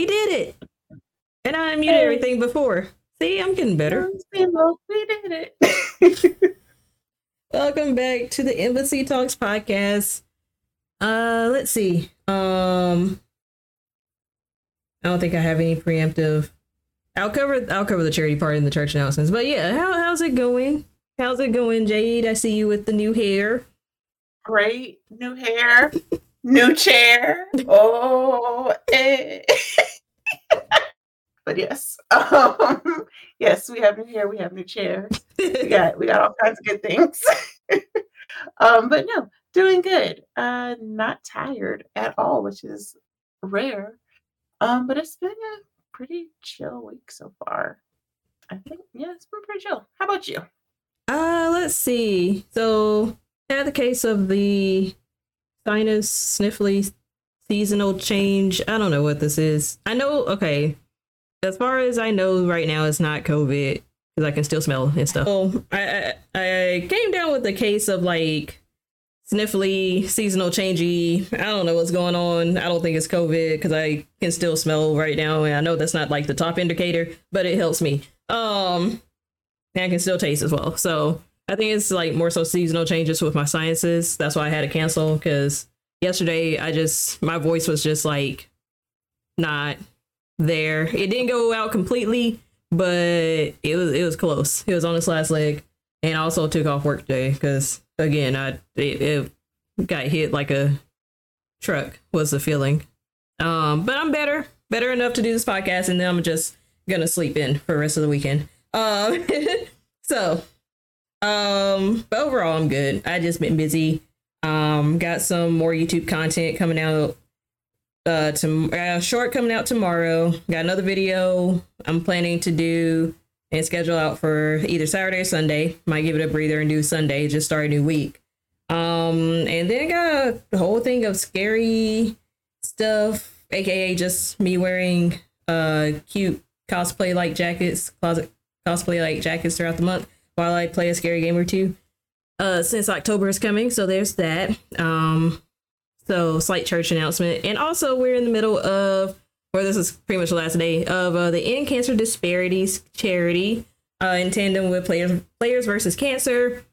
We did it. And I unmuted hey. everything before. See, I'm getting better. We did it. Welcome back to the Embassy Talks podcast. Uh let's see. Um I don't think I have any preemptive I'll cover I'll cover the charity part in the church announcements. But yeah, how how's it going? How's it going, Jade? I see you with the new hair. Great. New hair. New chair. Oh eh. but yes. Um, yes, we have new hair, we have new chairs. we got we got all kinds of good things. um, but no, doing good. Uh not tired at all, which is rare. Um, but it's been a pretty chill week so far. I think yeah, it's been pretty chill. How about you? Uh let's see. So had the case of the sinus sniffly seasonal change. I don't know what this is. I know okay. As far as I know right now it's not COVID because I can still smell and stuff. Oh, I, I I came down with the case of like sniffly, seasonal changey. I don't know what's going on. I don't think it's COVID because I can still smell right now, and I know that's not like the top indicator, but it helps me. Um, and I can still taste as well. So I think it's like more so seasonal changes with my sciences. That's why I had to cancel because yesterday I just my voice was just like not there. It didn't go out completely, but it was it was close. It was on its last leg, and I also took off work today because again, I it, it got hit like a truck was the feeling. Um, but I'm better, better enough to do this podcast, and then I'm just gonna sleep in for the rest of the weekend. Um, so, um, but overall, I'm good. I just been busy. Um, got some more YouTube content coming out. Uh, to uh, short coming out tomorrow. Got another video I'm planning to do and schedule out for either Saturday or Sunday. Might give it a breather and do Sunday, just start a new week. Um, and then got a whole thing of scary stuff, aka just me wearing uh cute cosplay like jackets, closet cosplay like jackets throughout the month while I play a scary game or two. Uh, since October is coming, so there's that. Um, so slight church announcement, and also we're in the middle of or this is pretty much the last day of uh, the End Cancer Disparities charity uh, in tandem with Players Players versus Cancer.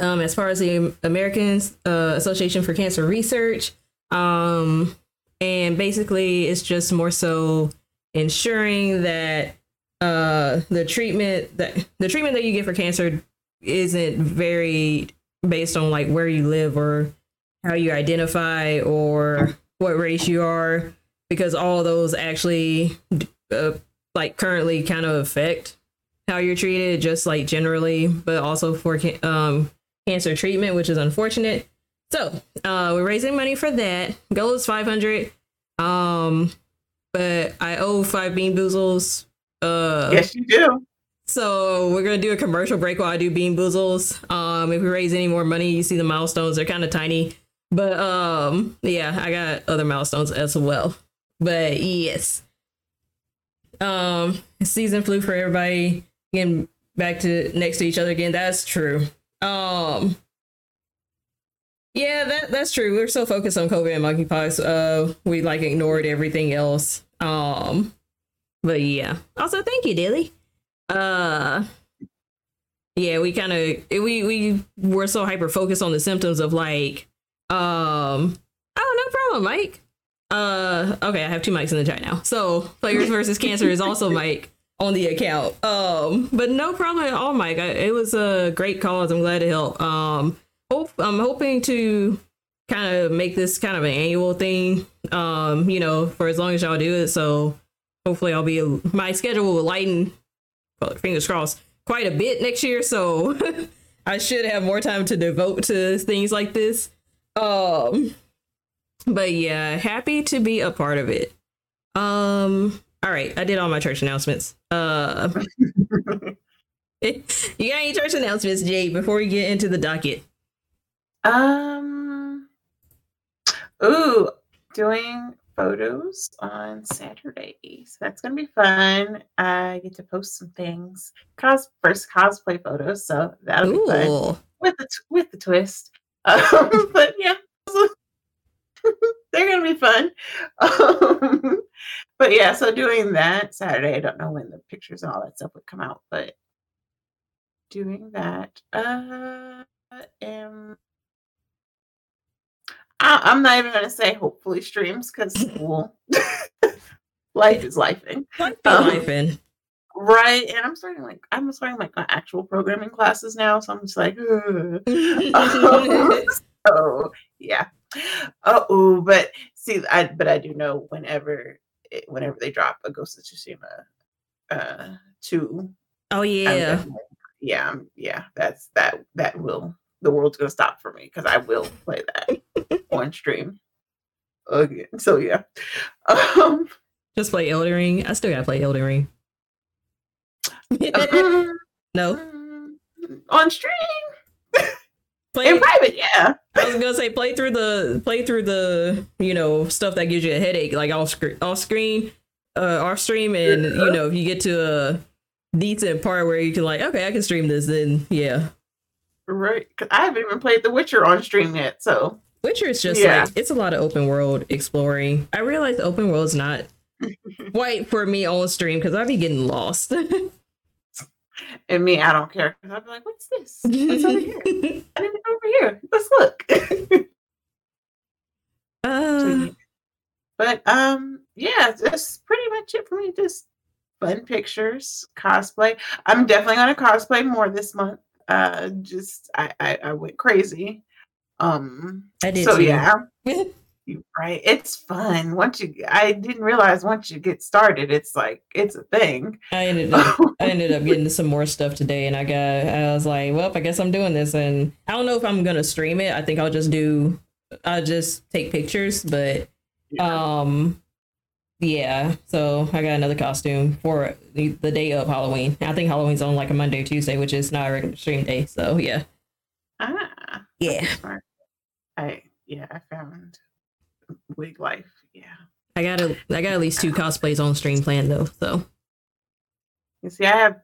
Um, as far as the American uh, Association for Cancer Research, um, and basically it's just more so ensuring that uh, the treatment that the treatment that you get for cancer isn't very based on like where you live or how you identify or what race you are because all those actually uh, like currently kind of affect how you're treated just like generally but also for um, cancer treatment which is unfortunate. So uh, we're raising money for that. Goal is 500 um but i owe five bean boozles uh yes you do so we're gonna do a commercial break while i do bean boozles um if we raise any more money you see the milestones they're kind of tiny but um yeah i got other milestones as well but yes. Um season flu for everybody getting back to next to each other again. That's true. Um yeah, that that's true. We're so focused on COVID and monkeypox. Uh we like ignored everything else. Um but yeah. Also thank you, Dilly. Uh yeah, we kind of we we were so hyper focused on the symptoms of like um oh no problem, Mike. Uh, okay, I have two mics in the chat now. So, Players versus Cancer is also Mike on the account. Um, but no problem at all, Mike. I, it was a great cause. I'm glad to help. Um, hope I'm hoping to kind of make this kind of an annual thing. Um, you know, for as long as y'all do it. So hopefully, I'll be my schedule will lighten. Fingers crossed, quite a bit next year. So I should have more time to devote to things like this. Um but yeah, happy to be a part of it. Um, all right, I did all my church announcements. Uh, you got any church announcements, Jay? Before we get into the docket. Um. Ooh, doing photos on Saturday, so that's gonna be fun. I get to post some things, cos first cosplay photos, so that'll Ooh. be fun with the t- with the twist. Um, but yeah, they're gonna be fun. Um, but yeah, so doing that Saturday, I don't know when the pictures and all that stuff would come out, but doing that. Uh, am I, I'm not even gonna say hopefully streams because well, life is lifing. Life Um, lifing. Right. And I'm starting like I'm starting like my actual programming classes now. So I'm just like, so yeah. Oh, but see, I but I do know whenever it, whenever they drop a Ghost of Tsushima uh two, Oh I'm yeah. yeah, I'm- yeah, that's that that will the world's gonna stop for me because I will play that on stream Okay, So yeah. Um Just play Elden Ring. I still gotta play Elden Ring. no. on stream Play in private, yeah. I was gonna say play through the play through the you know stuff that gives you a headache like off screen off screen uh off stream and you know if you get to a decent part where you can like okay I can stream this then yeah Right. Because I haven't even played The Witcher on stream yet. So Witcher is just Yeah. like it's a lot of open world exploring I realize the open is not quite for me on stream because I'd be getting lost and me, I don't care. 'Cause I'd be like, what's this? What's over here? I didn't go over here. Let's look. uh, but um, yeah, that's pretty much it for me. Just fun pictures, cosplay. I'm definitely gonna cosplay more this month. Uh, just I I, I went crazy. Um, I did so too. yeah, right. It's fun once you. I didn't realize once you get started, it's like it's a thing. I ended up I ended up getting some more stuff today, and I got I was like, well, I guess I'm doing this, and I don't know if I'm gonna stream it. I think I'll just do I'll just take pictures, but um, yeah. So I got another costume for the, the day of Halloween. I think Halloween's on like a Monday, Tuesday, which is not a regular stream day. So yeah, ah, yeah. I yeah, I found wig life. Yeah. I got a, I got at least two cosplays on stream planned though. So You see, I have.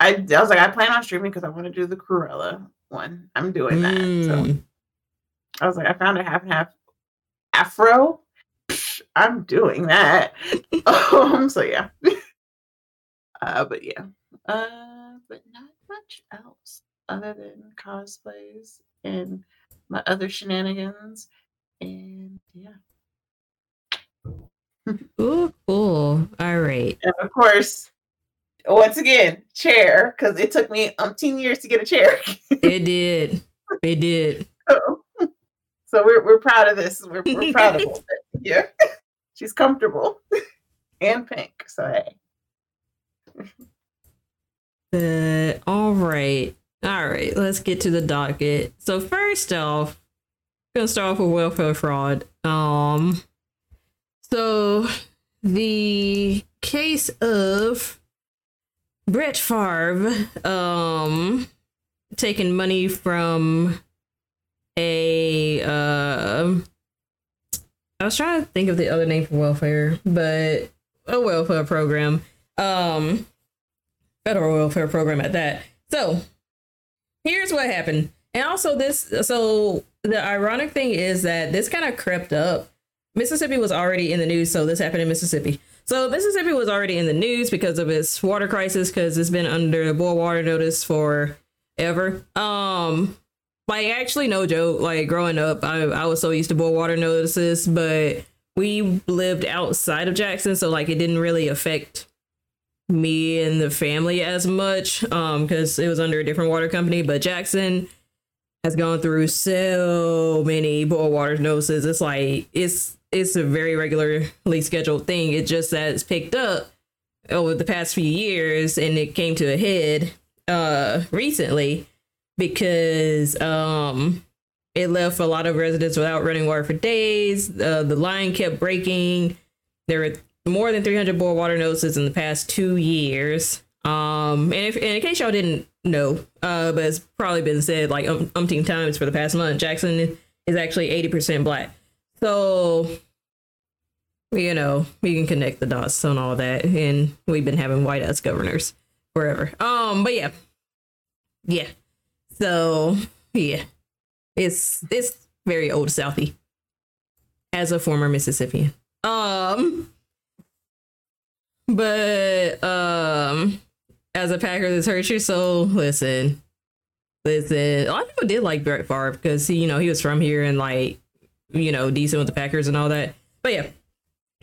I, I was like, I plan on streaming because I want to do the Cruella one. I'm doing that. So Mm. I was like, I found a half and half afro. I'm doing that. um, so yeah. uh, but yeah. Uh, but not much else other than cosplays and my other shenanigans. And yeah. Ooh, cool. All right. And of course, once again, chair, because it took me umpteen years to get a chair. It did. It did. so so we're, we're proud of this. We're, we're proud of it. Yeah. She's comfortable and pink. So hey. Uh, all right. All right. Let's get to the docket. So first off, gonna start off with welfare fraud. Um so the case of Brett Favre um taking money from a uh I was trying to think of the other name for welfare, but a welfare program. Um federal welfare program at that. So here's what happened. And also this so the ironic thing is that this kind of crept up. Mississippi was already in the news, so this happened in Mississippi. So Mississippi was already in the news because of its water crisis, because it's been under boil water notice for ever. Um like actually no joke, like growing up, I, I was so used to boil water notices, but we lived outside of Jackson, so like it didn't really affect me and the family as much um because it was under a different water company. But jackson has gone through so many boil water notices. It's like it's it's a very regularly scheduled thing. It just that it's picked up over the past few years and it came to a head uh recently because um it left a lot of residents without running water for days uh, the line kept breaking there were more than 300 boil water notices in the past two years. Um, and, if, and in case y'all didn't know, uh, but it's probably been said like um, umpteen times for the past month, Jackson is actually 80% black. So, you know, we can connect the dots on all that. And we've been having white ass governors forever. Um, but yeah. Yeah. So, yeah. It's, it's very old Southie as a former Mississippian. Um, but um, as a Packer, this hurts your soul. Listen, listen. A lot of people did like Brett Favre because he, you know, he was from here and like, you know, decent with the Packers and all that. But yeah.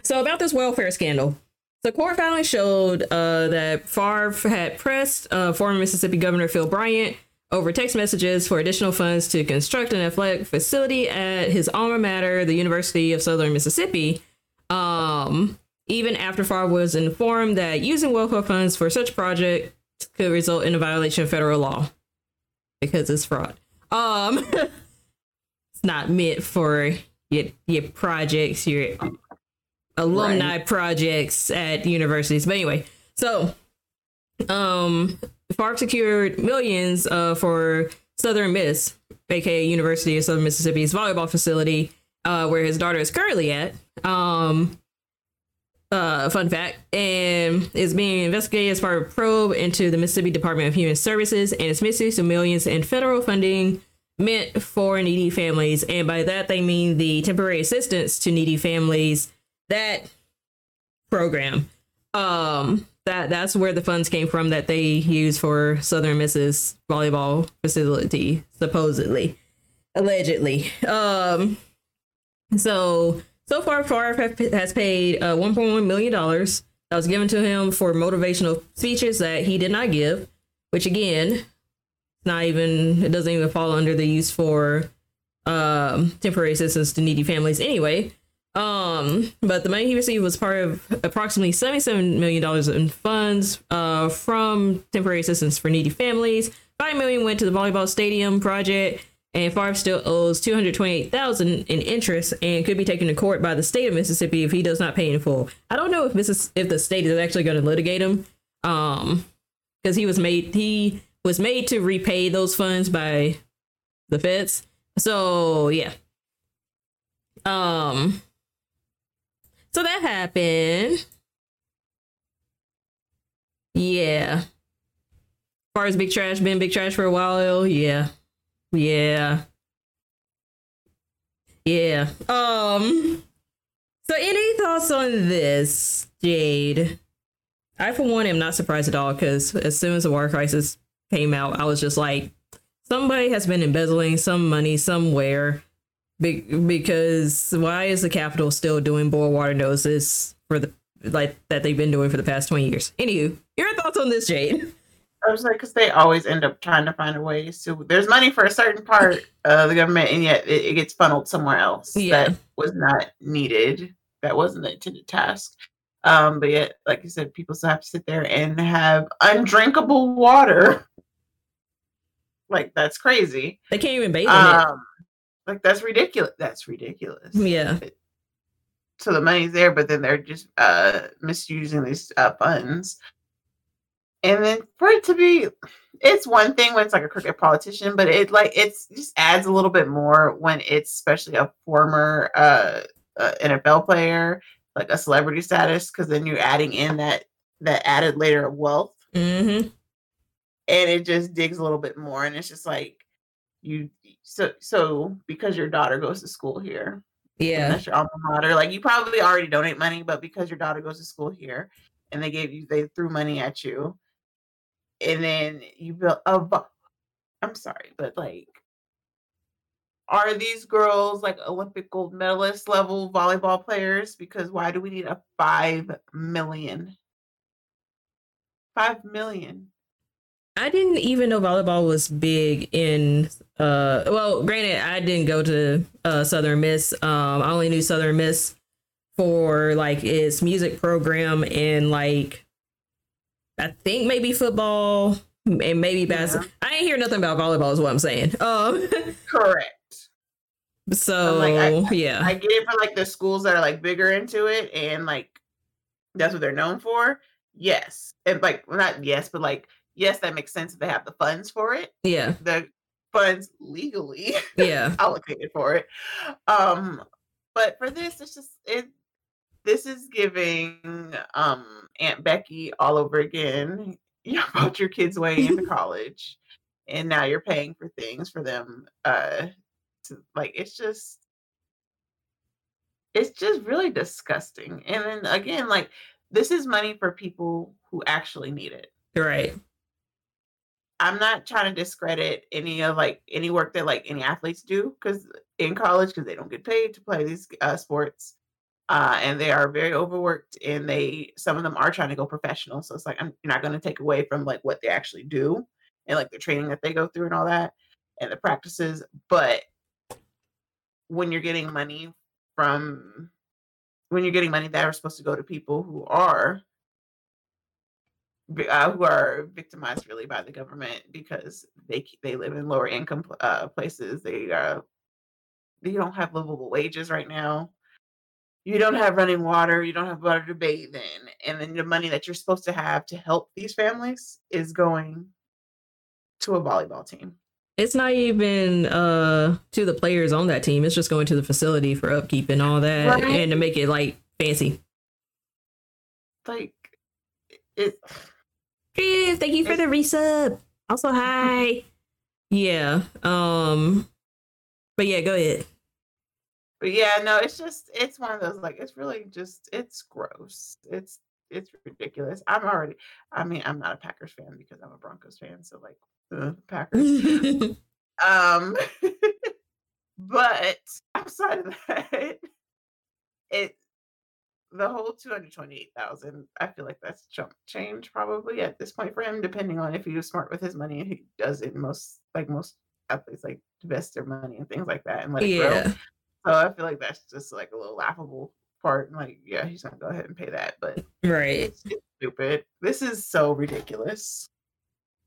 So about this welfare scandal. The court filing showed uh, that Favre had pressed uh, former Mississippi Governor Phil Bryant over text messages for additional funds to construct an athletic facility at his alma mater, the University of Southern Mississippi. Um, even after Favre was informed that using welfare funds for such project could result in a violation of federal law because it's fraud. Um, it's not meant for your your projects, your alumni right. projects at universities. But anyway, so um, Favre secured millions uh, for Southern Miss, aka University of Southern Mississippi's volleyball facility, uh, where his daughter is currently at. Um, uh, fun fact, and is being investigated as part of a probe into the Mississippi Department of Human Services and its misuse of millions in federal funding meant for needy families. And by that, they mean the temporary assistance to needy families. That program. Um, that that's where the funds came from that they used for Southern Miss's volleyball facility, supposedly, allegedly. Um, so so far, Favre has paid uh, 1.1 million dollars that was given to him for motivational speeches that he did not give, which again, not even it doesn't even fall under the use for um, temporary assistance to needy families anyway. Um, but the money he received was part of approximately $77 million in funds uh, from temporary assistance for needy families. Five million went to the volleyball stadium project, and Favre still owes 228000 in interest and could be taken to court by the state of Mississippi if he does not pay in full. I don't know if Missis- if the state is actually going to litigate him, um, because he was made he was made to repay those funds by the feds. So yeah. Um so that happened. Yeah. As far as Big Trash, been Big Trash for a while, yeah. Yeah. Yeah. Um so any thoughts on this, Jade? I for one am not surprised at all because as soon as the war crisis came out, I was just like, somebody has been embezzling some money somewhere be- because why is the Capitol still doing boil water noses for the like that they've been doing for the past 20 years? Anywho, your thoughts on this, Jade? I was like, because they always end up trying to find a way to. There's money for a certain part of the government, and yet it, it gets funneled somewhere else yeah. that was not needed. That wasn't the intended task. Um, but yet, like you said, people still have to sit there and have undrinkable water. Like that's crazy. They can't even bathe in um, it. Like that's ridiculous. That's ridiculous. Yeah. So the money's there, but then they're just uh misusing these uh, funds. And then for it to be, it's one thing when it's like a crooked politician, but it like it's just adds a little bit more when it's especially a former uh, uh NFL player, like a celebrity status, because then you're adding in that that added layer of wealth. Mm-hmm. And it just digs a little bit more, and it's just like you so so because your daughter goes to school here yeah. that's your alma mater like you probably already donate money but because your daughter goes to school here and they gave you they threw money at you and then you built a i'm sorry but like are these girls like olympic gold medalist level volleyball players? Because why do we need a five million? Five million I didn't even know volleyball was big in uh well granted I didn't go to uh Southern Miss. Um I only knew Southern Miss for like its music program and like I think maybe football and maybe basketball. Yeah. I ain't hear nothing about volleyball is what I'm saying. Um correct. So like, I, yeah. I get it for like the schools that are like bigger into it and like that's what they're known for. Yes. And like not yes, but like yes, that makes sense if they have the funds for it. Yeah. The funds legally yeah allocated for it. Um, but for this, it's just it this is giving um Aunt Becky all over again. You brought your kids way into college and now you're paying for things for them uh to, like it's just it's just really disgusting. And then again, like this is money for people who actually need it. Right. I'm not trying to discredit any of like any work that like any athletes do because in college because they don't get paid to play these uh, sports, uh, and they are very overworked and they some of them are trying to go professional. So it's like I'm you're not going to take away from like what they actually do and like the training that they go through and all that and the practices, but when you're getting money from when you're getting money that are supposed to go to people who are uh, who are victimized really by the government because they they live in lower income uh, places. They uh, they don't have livable wages right now. You don't have running water. You don't have water to bathe in, and then the money that you're supposed to have to help these families is going to a volleyball team. It's not even uh to the players on that team. It's just going to the facility for upkeep and all that, right. and to make it like fancy. Like it Drew, thank you for the resub. Also, hi. yeah. Um. But yeah, go ahead. But yeah, no, it's just it's one of those like it's really just it's gross. It's it's ridiculous. I'm already. I mean, I'm not a Packers fan because I'm a Broncos fan. So like, the Packers. um. but outside of that, it the whole 228,000, I feel like that's chump change probably at this point for him, depending on if he was smart with his money and he does it most like most athletes like invest their money and things like that and let it yeah. grow. So I feel like that's just like a little laughable part. And like, yeah, he's gonna go ahead and pay that, but right, it's, it's stupid. This is so ridiculous,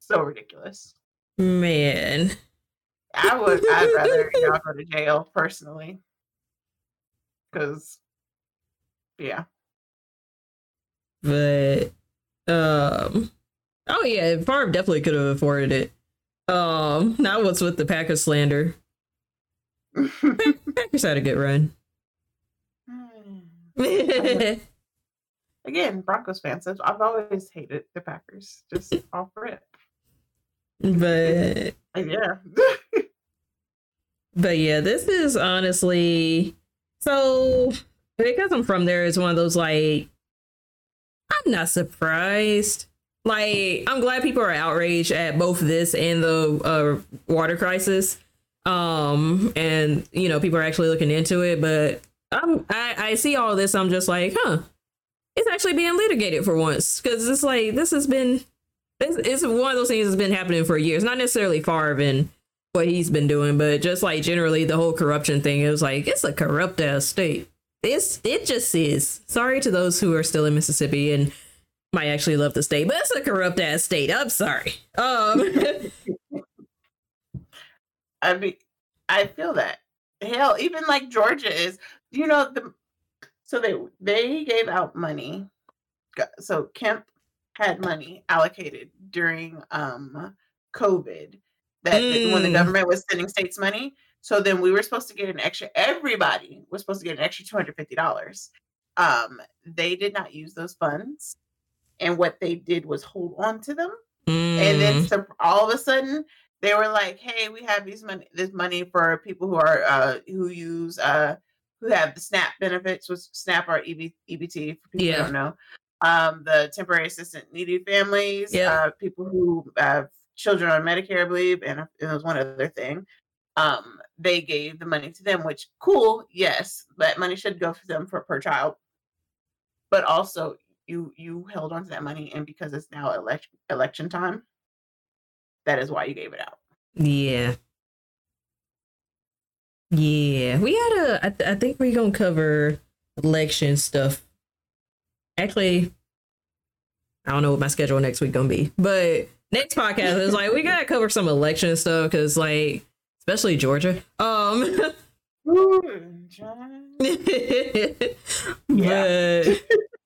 so ridiculous. Man, I would. I'd rather y'all go to jail personally, because yeah. But um oh yeah, Favre definitely could have afforded it. Um now what's with the Packers slander? Packers had a good run. Again, Broncos fans. I've always hated the Packers. Just off rip. But yeah. but yeah, this is honestly so because I'm from there, it's one of those like I'm not surprised. Like I'm glad people are outraged at both this and the uh, water crisis. Um, and you know people are actually looking into it, but I'm I, I see all this. I'm just like, huh, it's actually being litigated for once because it's like this has been it's, it's one of those things that's been happening for years. Not necessarily Favre and what he's been doing, but just like generally the whole corruption thing. It was like it's a corrupt ass state it's it just is. Sorry to those who are still in Mississippi and might actually love the state, but it's a corrupt ass state. I'm sorry. Um I mean I feel that. Hell, even like Georgia is, you know, the so they they gave out money. So Kemp had money allocated during um COVID that mm. when the mm. government was sending states money. So then we were supposed to get an extra, everybody was supposed to get an extra $250. Um, they did not use those funds. And what they did was hold on to them. Mm. And then mm. so all of a sudden they were like, hey, we have these money, this money for people who are, uh, who use, uh, who have the SNAP benefits, which SNAP or EB, EBT for people yeah. who don't know. Um, the temporary assistant needy families, yeah. uh, people who have children on Medicare, I believe, and, there was one other thing um, they gave the money to them, which cool, yes, that money should go for them for per child. But also you you held on to that money and because it's now election election time, that is why you gave it out. Yeah. Yeah. We gotta I, th- I think we're gonna cover election stuff. Actually, I don't know what my schedule next week gonna be, but next podcast is like we gotta cover some election stuff because like especially Georgia. Um, yeah. but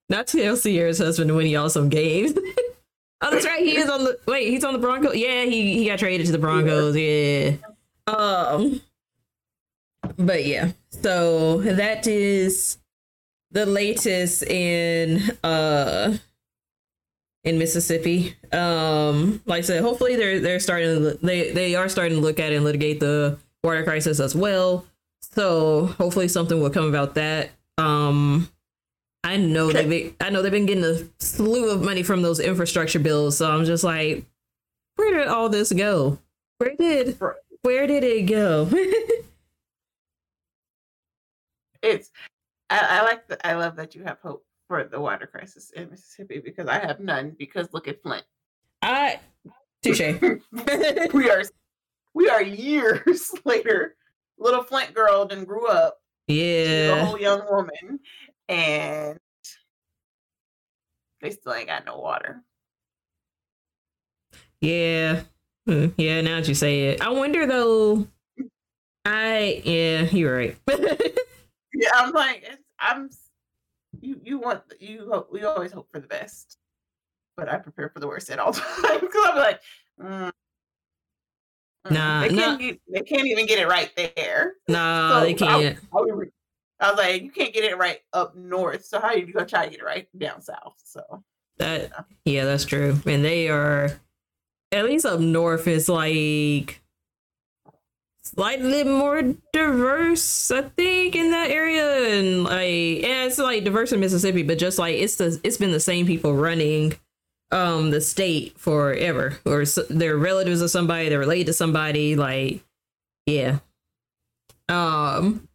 not Ciara's husband when he some games. oh, that's right. He is on the wait. He's on the Broncos. Yeah, he he got traded to the Broncos. Yeah. Um. But yeah, so that is the latest in uh in Mississippi. Um, like I said, hopefully they're they're starting to, they they are starting to look at and litigate the water crisis as well. So hopefully something will come about that. Um, I know they've been, I know they've been getting a slew of money from those infrastructure bills. So I'm just like, where did all this go? Where did where did it go? it's I, I like the, I love that you have hope for the water crisis in Mississippi because I have none because look at Flint. I touche. we are we are years later. Little Flint girl then grew up. Yeah. a whole young woman. And they still ain't got no water. Yeah. Hmm, yeah, now that you say it. I wonder though. I yeah, you're right. yeah, I'm like I'm you you want you hope we always hope for the best. But I prepare for the worst at all times. Because I'm like, mm, Nah, they can't, get, they can't even get it right there. Nah, So they can't. I, I, was- I was like, you can't get it right up north. So how are you gonna try to get it right down south? So That yeah, that's true. And they are at least up north is like slightly more diverse, I think, in that area. And like yeah, it's like diverse in Mississippi, but just like it's the it's been the same people running um the state forever. Or s- they're relatives of somebody, they're related to somebody, like yeah. Um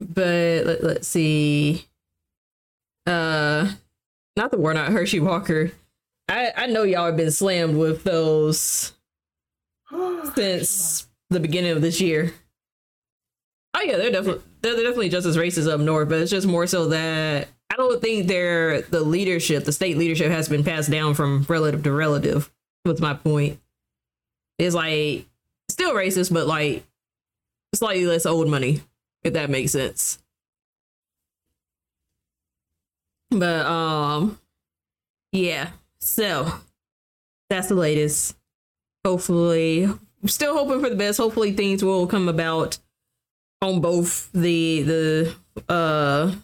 but let, let's see. Uh not the Warnock Herschel Walker. I I know y'all have been slammed with those since the beginning of this year. Oh yeah, they're definitely they're definitely just as racist up north, but it's just more so that I don't think they're the leadership, the state leadership has been passed down from relative to relative. What's my point? It's like still racist, but like slightly less old money, if that makes sense. But um yeah. So that's the latest. Hopefully still hoping for the best. Hopefully things will come about on both the the uh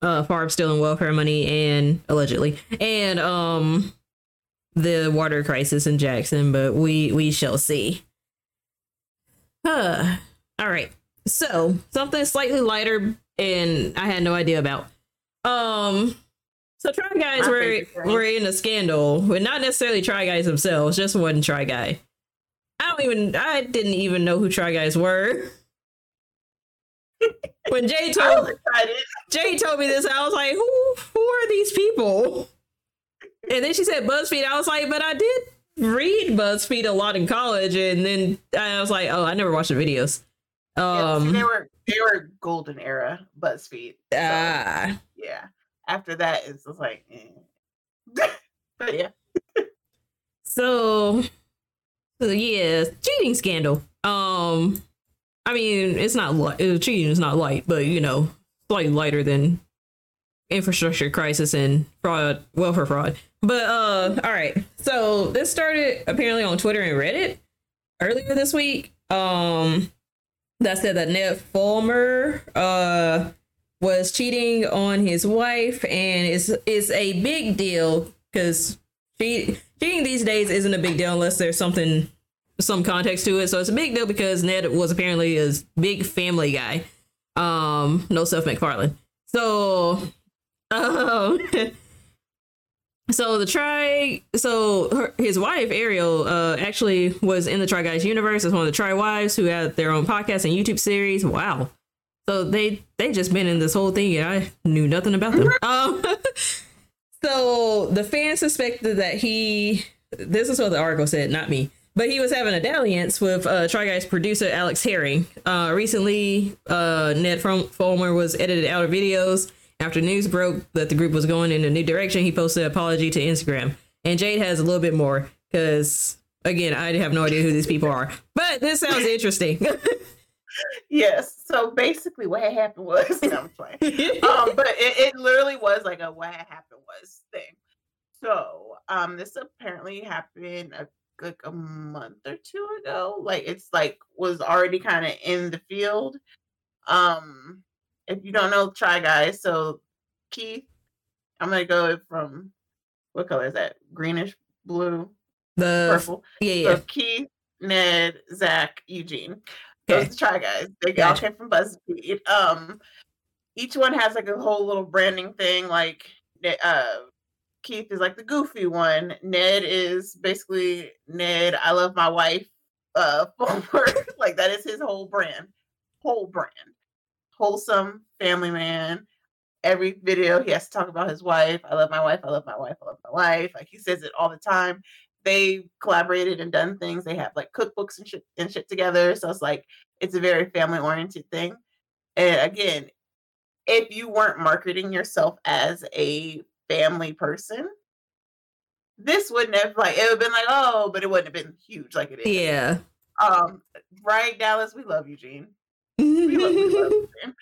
uh Favre stealing welfare money and allegedly and um the water crisis in Jackson, but we we shall see. Huh. All right. So, something slightly lighter and I had no idea about. Um so Try Guys My were were in a scandal, but not necessarily Try Guys themselves, just one Try Guy. I don't even I didn't even know who Try Guys were. when Jay told. Jay told me this, I was like, who who are these people? And then she said BuzzFeed. I was like, but I did read BuzzFeed a lot in college, and then I was like, oh, I never watched the videos. Yeah, see, Um, they were they were golden era BuzzFeed. So, ah, yeah. After that, it's just like, eh. but yeah, so, so yeah, cheating scandal. Um, I mean, it's not light. uh, Cheating is not light, but you know, slightly lighter than infrastructure crisis and fraud, welfare fraud. But uh, all right. So this started apparently on Twitter and Reddit earlier this week. Um, that said that Ned Fulmer uh was cheating on his wife, and it's it's a big deal because cheat, cheating these days isn't a big deal unless there's something some context to it. So it's a big deal because Ned was apparently a big family guy. Um, no Seth MacFarlane. So, um, so the try, so her, his wife Ariel, uh, actually was in the Try Guys universe as one of the Try Wives who had their own podcast and YouTube series. Wow. So they they just been in this whole thing and I knew nothing about them. Um, so the fans suspected that he this is what the article said, not me. But he was having a dalliance with uh, Try Guys producer Alex Herring. Uh, recently, uh, Ned Fulmer was edited out of videos after news broke that the group was going in a new direction. He posted an apology to Instagram, and Jade has a little bit more because again, I have no idea who these people are. But this sounds interesting. yes. So basically, what had happened was, no, I'm playing. um, but it, it literally was like a what had happened was thing. So um, this apparently happened a, like a month or two ago. Like it's like was already kind of in the field. Um, if you don't know, try guys. So Keith, I'm gonna go from what color is that? Greenish, blue, the purple. yeah, yeah. So Keith, Ned, Zach, Eugene. Those are try guys. They all Gotcha. came from BuzzFeed. Um, each one has like a whole little branding thing. Like uh, Keith is like the goofy one. Ned is basically Ned. I love my wife. Uh, forward. like that is his whole brand, whole brand, wholesome family man. Every video he has to talk about his wife. I love my wife. I love my wife. I love my wife. Like he says it all the time. They collaborated and done things. They have like cookbooks and shit and shit together. So it's like it's a very family oriented thing. And again, if you weren't marketing yourself as a family person, this wouldn't have like it would have been like, oh, but it wouldn't have been huge like it is. Yeah. Um, right, Dallas, we love Eugene. We love, we love Eugene.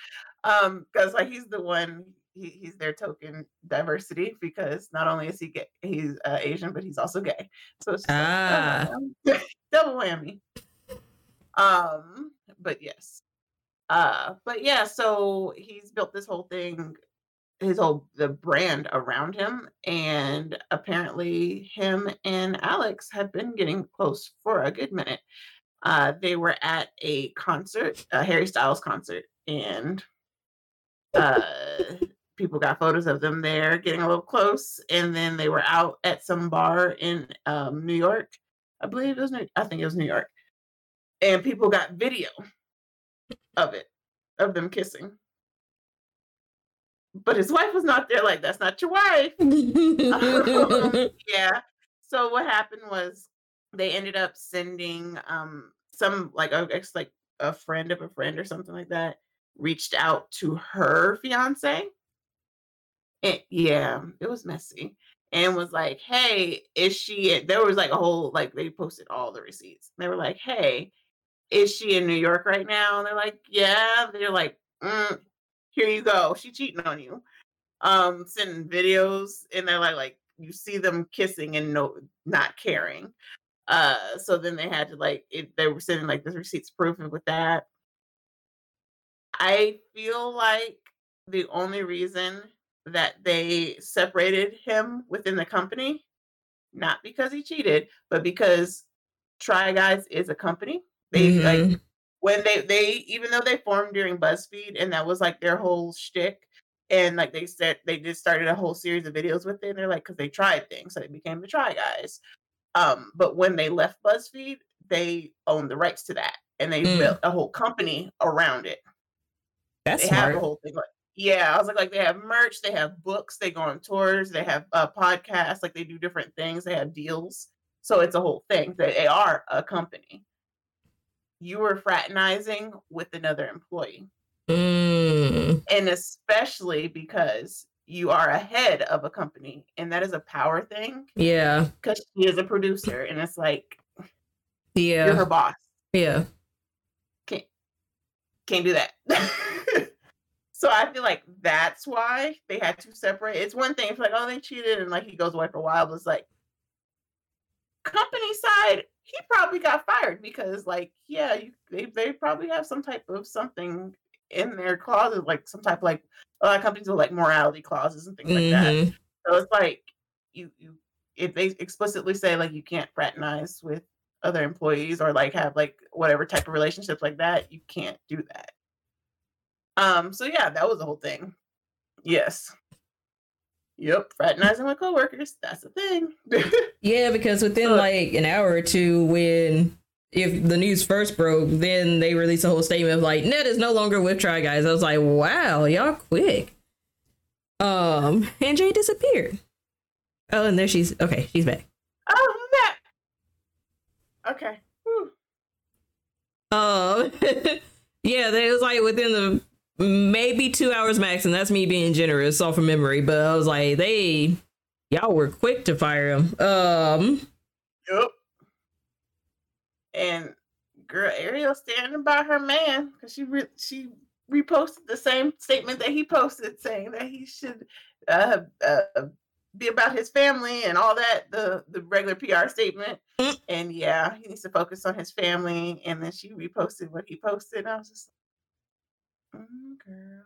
Um, because like he's the one he, he's their token diversity because not only is he gay, he's uh, Asian, but he's also gay. So it's ah. Like, double whammy. Um, but yes. Uh, but yeah, so he's built this whole thing his whole the brand around him and apparently him and alex have been getting close for a good minute uh they were at a concert a harry styles concert and uh people got photos of them there getting a little close and then they were out at some bar in um new york i believe it was new, i think it was new york and people got video of it of them kissing but his wife was not there. Like, that's not your wife. um, yeah. So what happened was they ended up sending um some like guess like a friend of a friend or something like that reached out to her fiance. And yeah, it was messy. And was like, hey, is she there was like a whole like they posted all the receipts. They were like, hey, is she in New York right now? And they're like, yeah. They're like, mm, here you go. She cheating on you. Um, sending videos and they're like, like you see them kissing and no not caring. Uh, so then they had to like it, they were sending like the receipts proof with that. I feel like the only reason that they separated him within the company, not because he cheated, but because Try Guys is a company. They mm-hmm. like when they they even though they formed during BuzzFeed and that was like their whole shtick, and like they said they just started a whole series of videos with it. And they're like because they tried things, so they became the Try Guys. Um, but when they left BuzzFeed, they owned the rights to that, and they mm. built a whole company around it. That's they smart. have the whole thing. Like, yeah, I was like, like they have merch, they have books, they go on tours, they have uh, podcasts, like they do different things, they have deals. So it's a whole thing. They are a company you were fraternizing with another employee. Mm. And especially because you are ahead of a company and that is a power thing. Yeah. Because she is a producer and it's like yeah. you're her boss. Yeah. Can't can't do that. so I feel like that's why they had to separate. It's one thing if like, oh, they cheated and like he goes away for a while, but it's like company side, he probably got fired because like yeah you, they, they probably have some type of something in their clauses like some type of like a lot of companies with like morality clauses and things mm-hmm. like that mm-hmm. so it's like you you if they explicitly say like you can't fraternize with other employees or like have like whatever type of relationships like that you can't do that um so yeah that was the whole thing yes Yep, fraternizing with coworkers. That's the thing. yeah, because within so, like an hour or two, when if the news first broke, then they released a whole statement of like Ned is no longer with Try Guys. I was like, wow, y'all quick. Um, and Jay disappeared. Oh, and there she's okay. She's back. Oh, back. Okay. Um, yeah, they was like within the maybe two hours max, and that's me being generous off of memory. But I was like, they y'all were quick to fire him. Um. Yep. And girl, Ariel standing by her man because she re- she reposted the same statement that he posted, saying that he should uh, uh, be about his family and all that. The the regular PR statement. Mm. And yeah, he needs to focus on his family. And then she reposted what he posted. I was just Mm, girl.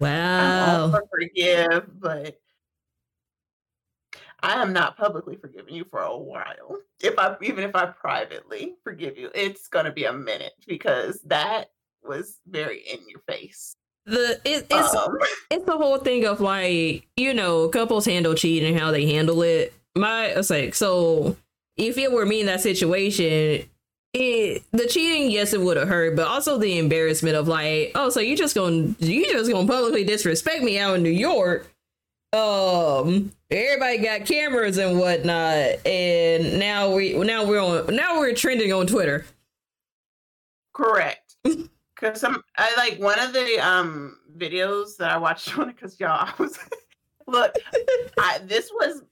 Wow. I'm forgive, but I am not publicly forgiving you for a while. If I even if I privately forgive you, it's gonna be a minute because that was very in your face. the it, it's um. it's the whole thing of like you know couples handle cheating and how they handle it. My it's like so if it were me in that situation, it the cheating yes it would have hurt, but also the embarrassment of like oh so you just gonna you just gonna publicly disrespect me out in New York. Um, everybody got cameras and whatnot, and now we now we're on now we're trending on Twitter. Correct. Cause some I like one of the um videos that I watched on it because y'all I was look I this was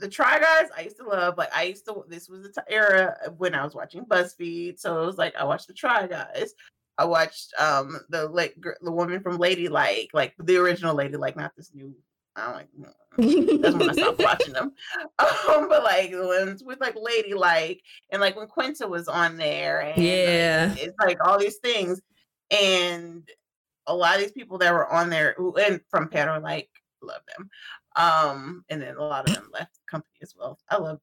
the Try Guys I used to love. Like I used to this was the t- era when I was watching BuzzFeed. So it was like I watched the Try Guys. I watched um the like the woman from Ladylike, like the original Ladylike, not this new. I don't like. That's when I stopped watching them. Um, but like the ones with like Ladylike and like when Quinta was on there, and yeah, like, it's like all these things and a lot of these people that were on there who and from Pero like love them. Um, and then a lot of them left the company as well. I love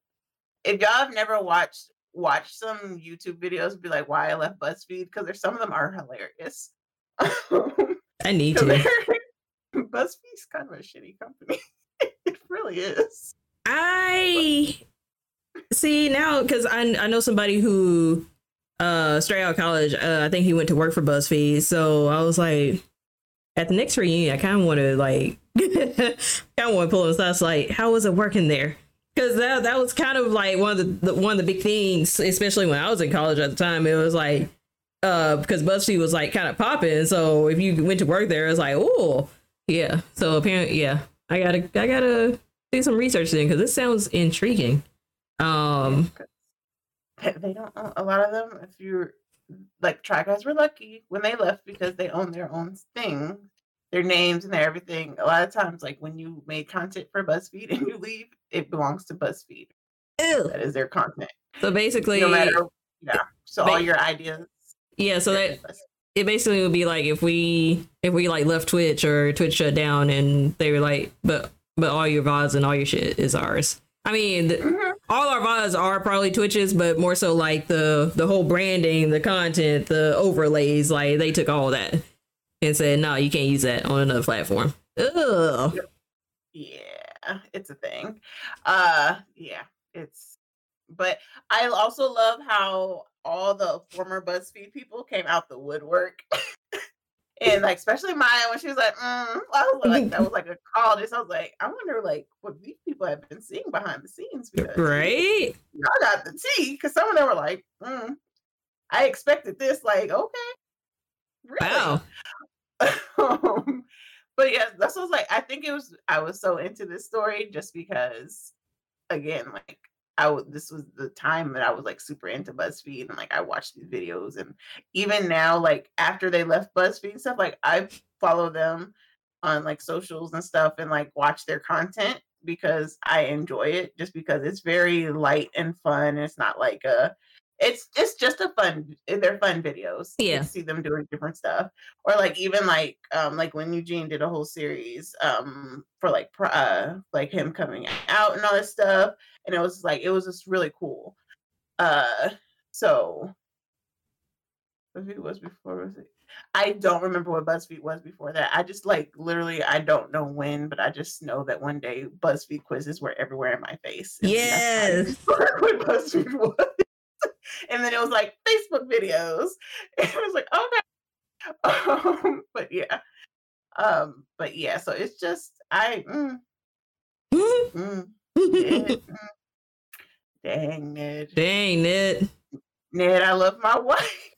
if y'all have never watched watch some YouTube videos be like why I left BuzzFeed because there's some of them are hilarious. I need to. BuzzFeed's kind of a shitty company. it really is. I see now because I I know somebody who uh straight out of college uh, i think he went to work for buzzfeed so i was like at the next reunion i kind of want to like kind of want to pull him aside like how was it working there? Because that that was kind of like one of the, the, one of the big things especially when i was in college at the time. It was like uh because buzzfeed was like kind of popping. So if you went to work there it was like oh yeah. So apparently yeah i gotta i gotta do some research then because this sounds intriguing. Um they don't a lot of them. If you're like Try Guys were lucky when they left because they own their own thing, their names and their everything. A lot of times, like when you made content for BuzzFeed and you leave, it belongs to BuzzFeed. Ew. That is their content. So basically, no matter yeah. So ba- all your ideas. Yeah. So that it basically would be like if we if we like left Twitch or Twitch shut down and they were like, but but all your VODs and all your shit is ours. I mean, mm-hmm. All our VODs are probably Twitches, but more so like the the whole branding, the content, the overlays. Like they took all that and said, "No, you can't use that on another platform." Ugh. Yeah, it's a thing. Uh, yeah, it's. But I also love how all the former BuzzFeed people came out the woodwork And like, especially Maya, when she was like, mm, I was like, that was like a call. Just I was like, I wonder, like, what these people have been seeing behind the scenes. Because right, y'all got the tea. Because some of them were like, mm, I expected this. Like, okay, really? wow. um, but yeah, that's what I was like. I think it was. I was so into this story just because, again, like I w- this was the time that I was like super into BuzzFeed and like I watched these videos and even now like after they left BuzzFeed and stuff like I follow them on like socials and stuff and like watch their content because I enjoy it just because it's very light and fun. It's not like a it's it's just a fun they're fun videos yeah see them doing different stuff or like even like um like when eugene did a whole series um for like uh like him coming out and all this stuff and it was like it was just really cool uh so who was before was it I don't remember what BuzzFeed was before that. I just like literally I don't know when, but I just know that one day BuzzFeed quizzes were everywhere in my face. Yes. What BuzzFeed was. And then it was like Facebook videos. And I was like, okay. Um, but yeah. Um, but yeah, so it's just I mm, mm, mm, Dang Ned. Dang Ned. Ned, I love my wife.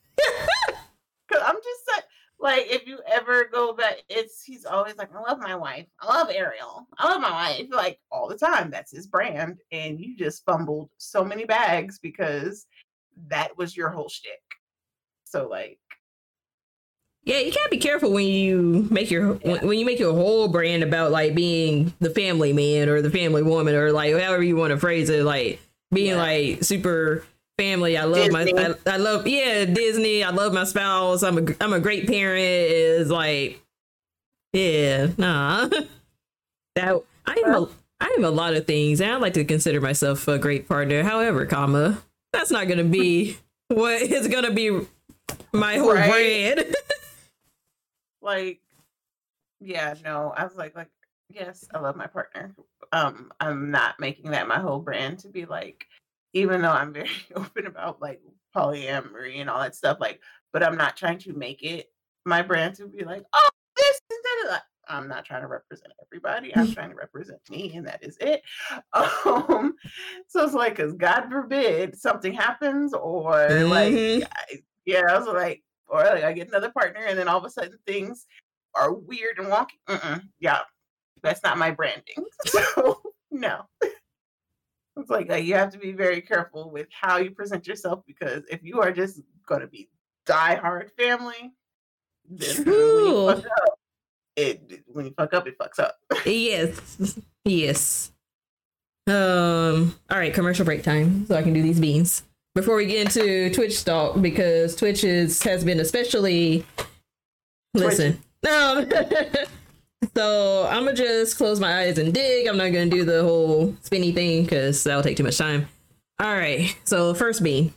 Cause I'm just like, like if you ever go back, it's he's always like, I love my wife. I love Ariel. I love my wife. Like all the time. That's his brand. And you just fumbled so many bags because that was your whole shtick. So like yeah, you can't be careful when you make your yeah. when you make your whole brand about like being the family man or the family woman or like however you want to phrase it, like being yeah. like super family. I love Disney. my I, I, love yeah Disney. I love my spouse. I'm a I'm a great parent. Is like yeah nah that I am a I am a lot of things and I like to consider myself a great partner. However, comma that's not gonna be what is gonna be my whole right. brand. like Yeah, no, I was like, like, yes, I love my partner. Um, I'm not making that my whole brand to be like, even though I'm very open about like polyamory and all that stuff, like, but I'm not trying to make it my brand to be like, oh, this is that. I'm not trying to represent everybody. I'm trying to represent me, and that is it. Um, so it's like, because God forbid something happens, or like, Mhm. I- yeah, I was like, or like I get another partner, and then all of a sudden things are weird and wonky. Mm-mm, yeah, that's not my branding. So no, it's like uh, you have to be very careful with how you present yourself because if you are just going to be diehard family, then True. up, it when you fuck up, it fucks up. Yes. Yes. Um. All right. Commercial break time, so I can do these beans before we get into Twitch talk because Twitch is has been especially. Listen. No. so I'm gonna just close my eyes and dig. I'm not gonna do the whole spinny thing because that'll take too much time. All right. So first bean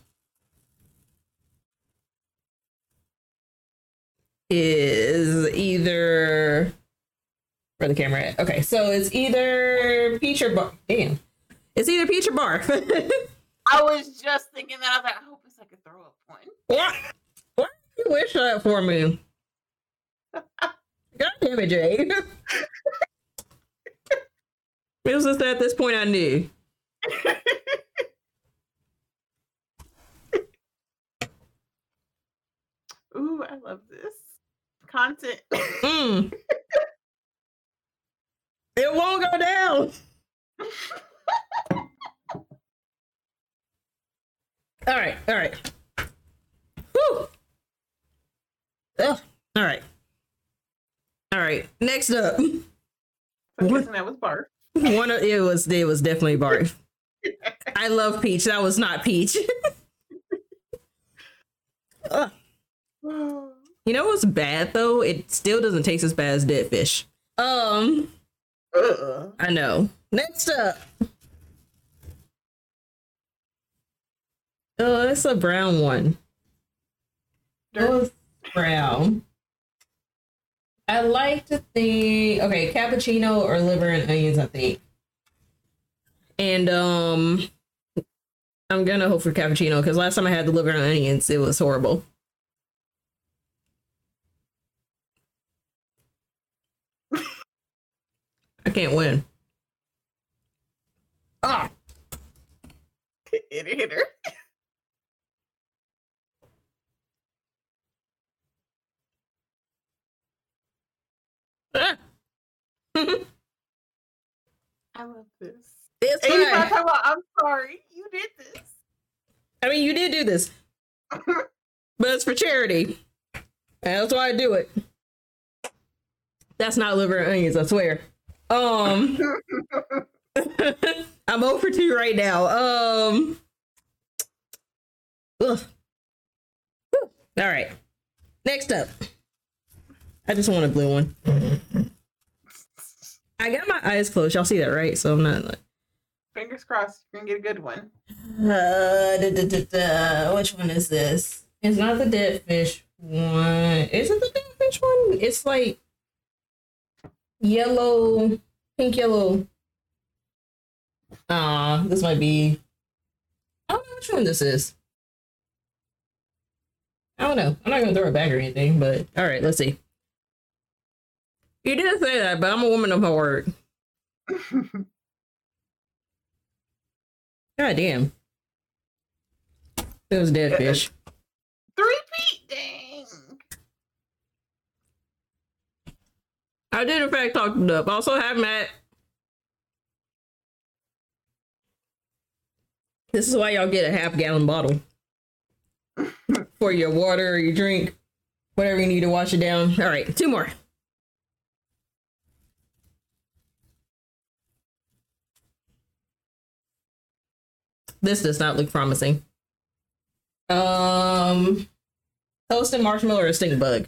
is either where the camera at? Okay, so it's either peach or bar. Damn, it's either peach or barf. I was just thinking that I was like, I hope it's like a throw up one. what? What do you wish that for me? God damn it, Jay. it was just at this point I knew. Ooh, I love this content. Mm. it won't go down. All right, all right. Whew. Ugh. All right. All right. Next up, I'm guessing that was Barf. one of it was it was definitely barf. I love peach. That was not peach. Ugh. You know what's bad though? It still doesn't taste as bad as dead fish. Um, Ugh. I know. Next up. Oh, it's a brown one. Oh, it's brown. I like to think okay, cappuccino or liver and onions, I think. And um I'm gonna hope for cappuccino because last time I had the liver and onions, it was horrible. I can't win. Ah, Hit her, hit her. I love this. it's And you fine. talking about, I'm sorry, you did this. I mean, you did do this, but it's for charity. That's why I do it. That's not liver and onions, I swear. Um, I'm over two right now. Um, ugh. Whew. all right. Next up, I just want a blue one. I got my eyes closed. Y'all see that, right? So I'm not like. Fingers crossed, you're gonna get a good one. Uh, da, da, da, da. Which one is this? It's not the dead fish one. Is it the dead fish one? It's like yellow, pink yellow. Ah, this might be. I don't know which one this is. I don't know. I'm not gonna throw it back or anything, but all right, let's see. You didn't say that, but I'm a woman of my word. God damn. It was dead fish. Three feet, dang. I did in fact talk it up. Also have Matt. This is why y'all get a half gallon bottle for your water or your drink, whatever you need to wash it down. All right, two more. This does not look promising. Um, toasted marshmallow or a stink bug.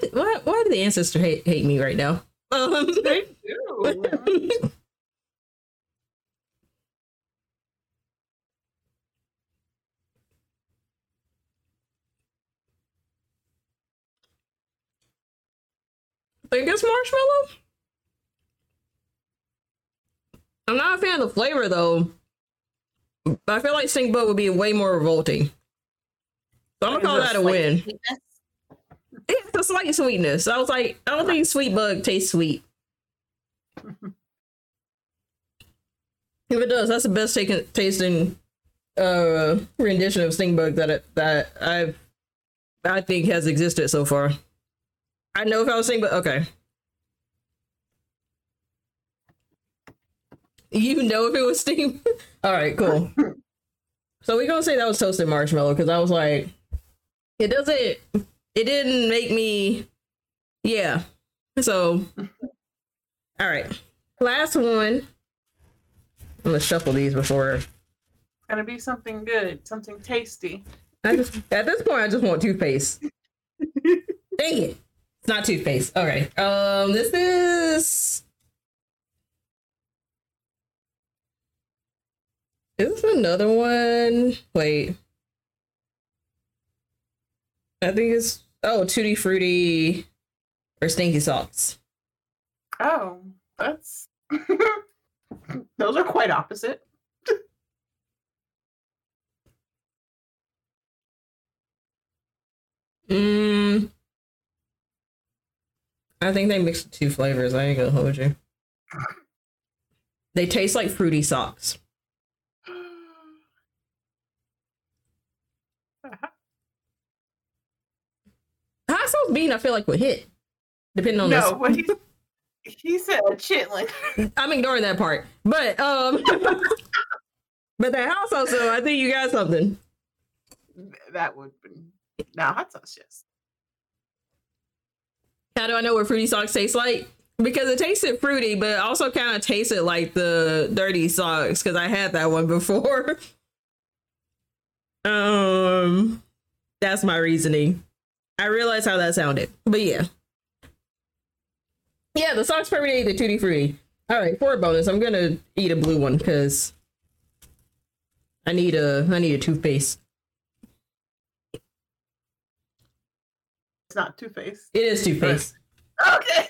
Why, why, why do the ancestors hate, hate me right now? Um, They do. I guess marshmallow. I'm not a fan of the flavor though. But I feel like stink bug would be way more revolting. So I'm gonna call that a slight win. It's a slight sweetness. I was like, I don't think sweet bug tastes sweet. if it does, that's the best taken, tasting uh rendition of stink bug that it, that I've I think has existed so far. I know if I was stink bug, okay. You know if it was stink. All right, cool. so we're gonna say that was toasted marshmallow because I was like, it doesn't it didn't make me yeah. So all right. Last one. I'm gonna shuffle these before. It's gonna be something good, something tasty. i just at this point i just want toothpaste. Dang it. It's not toothpaste. All right. Um this is is this another one? Wait. I think it's oh tutti fruity or stinky socks Oh, that's those are quite opposite. Mm, I think they mixed two flavors. I ain't gonna hold you. They taste like fruity socks. Sauce bean, I feel like would hit, depending on no, but he, he said chitlin. I'm ignoring that part, but um, but that hot sauce though, I think you got something. that would be now hot sauce. Yes. How do I know what fruity socks taste like? Because it tasted fruity, but also kind of tasted like the dirty socks because I had that one before. um, that's my reasoning. I realize how that sounded, but yeah, yeah, the socks permeate the tutti fruity. All right, for a bonus, I'm gonna eat a blue one because I need a I need a toothpaste. It's not toothpaste. It is toothpaste. Okay.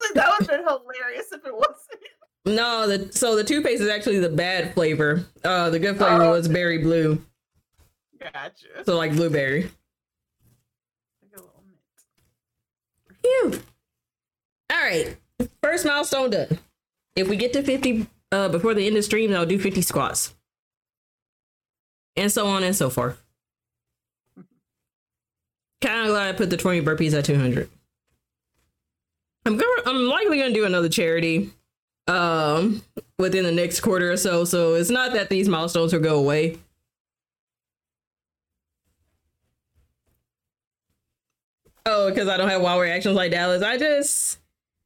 that would have been hilarious if it wasn't. No, the so the toothpaste is actually the bad flavor. Uh, the good flavor Oh. was berry blue, Gotcha. so like blueberry. Like a little mint. Phew. All right, first milestone done. If we get to fifty uh before the end of the stream, I'll do fifty squats, and so on and so forth. Kind of glad I put the twenty burpees at two hundred. I'm gonna, I'm likely gonna do another charity, um, within the next quarter or so. So it's not that these milestones will go away. Oh, because I don't have wild reactions like Dallas. I just,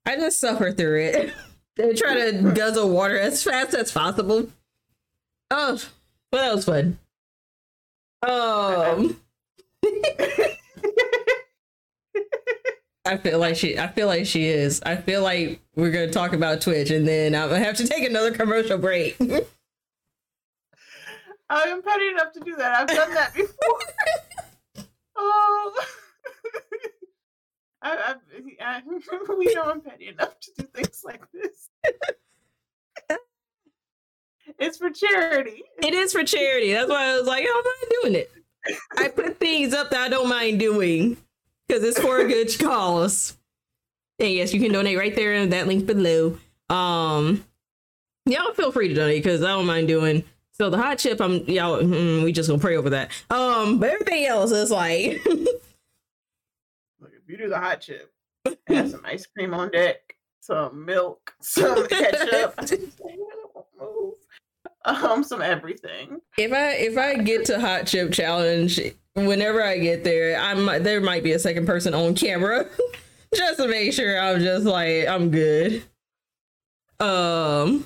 I just suffer through it. and try to guzzle water as fast as possible. Oh, well, that was fun. Um, I feel like she. I feel like she is. I feel like we're gonna talk about Twitch, and then I'm gonna have to take another commercial break. I am petty enough to do that. I've done that before. oh. I, I, I, we know I'm petty enough to do things like this. it's for charity. it is for charity. That's why I was like, I'm not doing it. I put things up that I don't mind doing because it's for a good cause. And yes, you can donate right there in that link below. Um, y'all feel free to donate because I don't mind doing. So the hot chip, I'm y'all. Mm, we just gonna pray over that. Um, but everything else is like, you do the hot chip, have some ice cream on deck, some milk, some ketchup, um, some everything. if I if I get to hot chip challenge, whenever I get there, I might there might be a second person on camera just to make sure I'm just like I'm good. Um,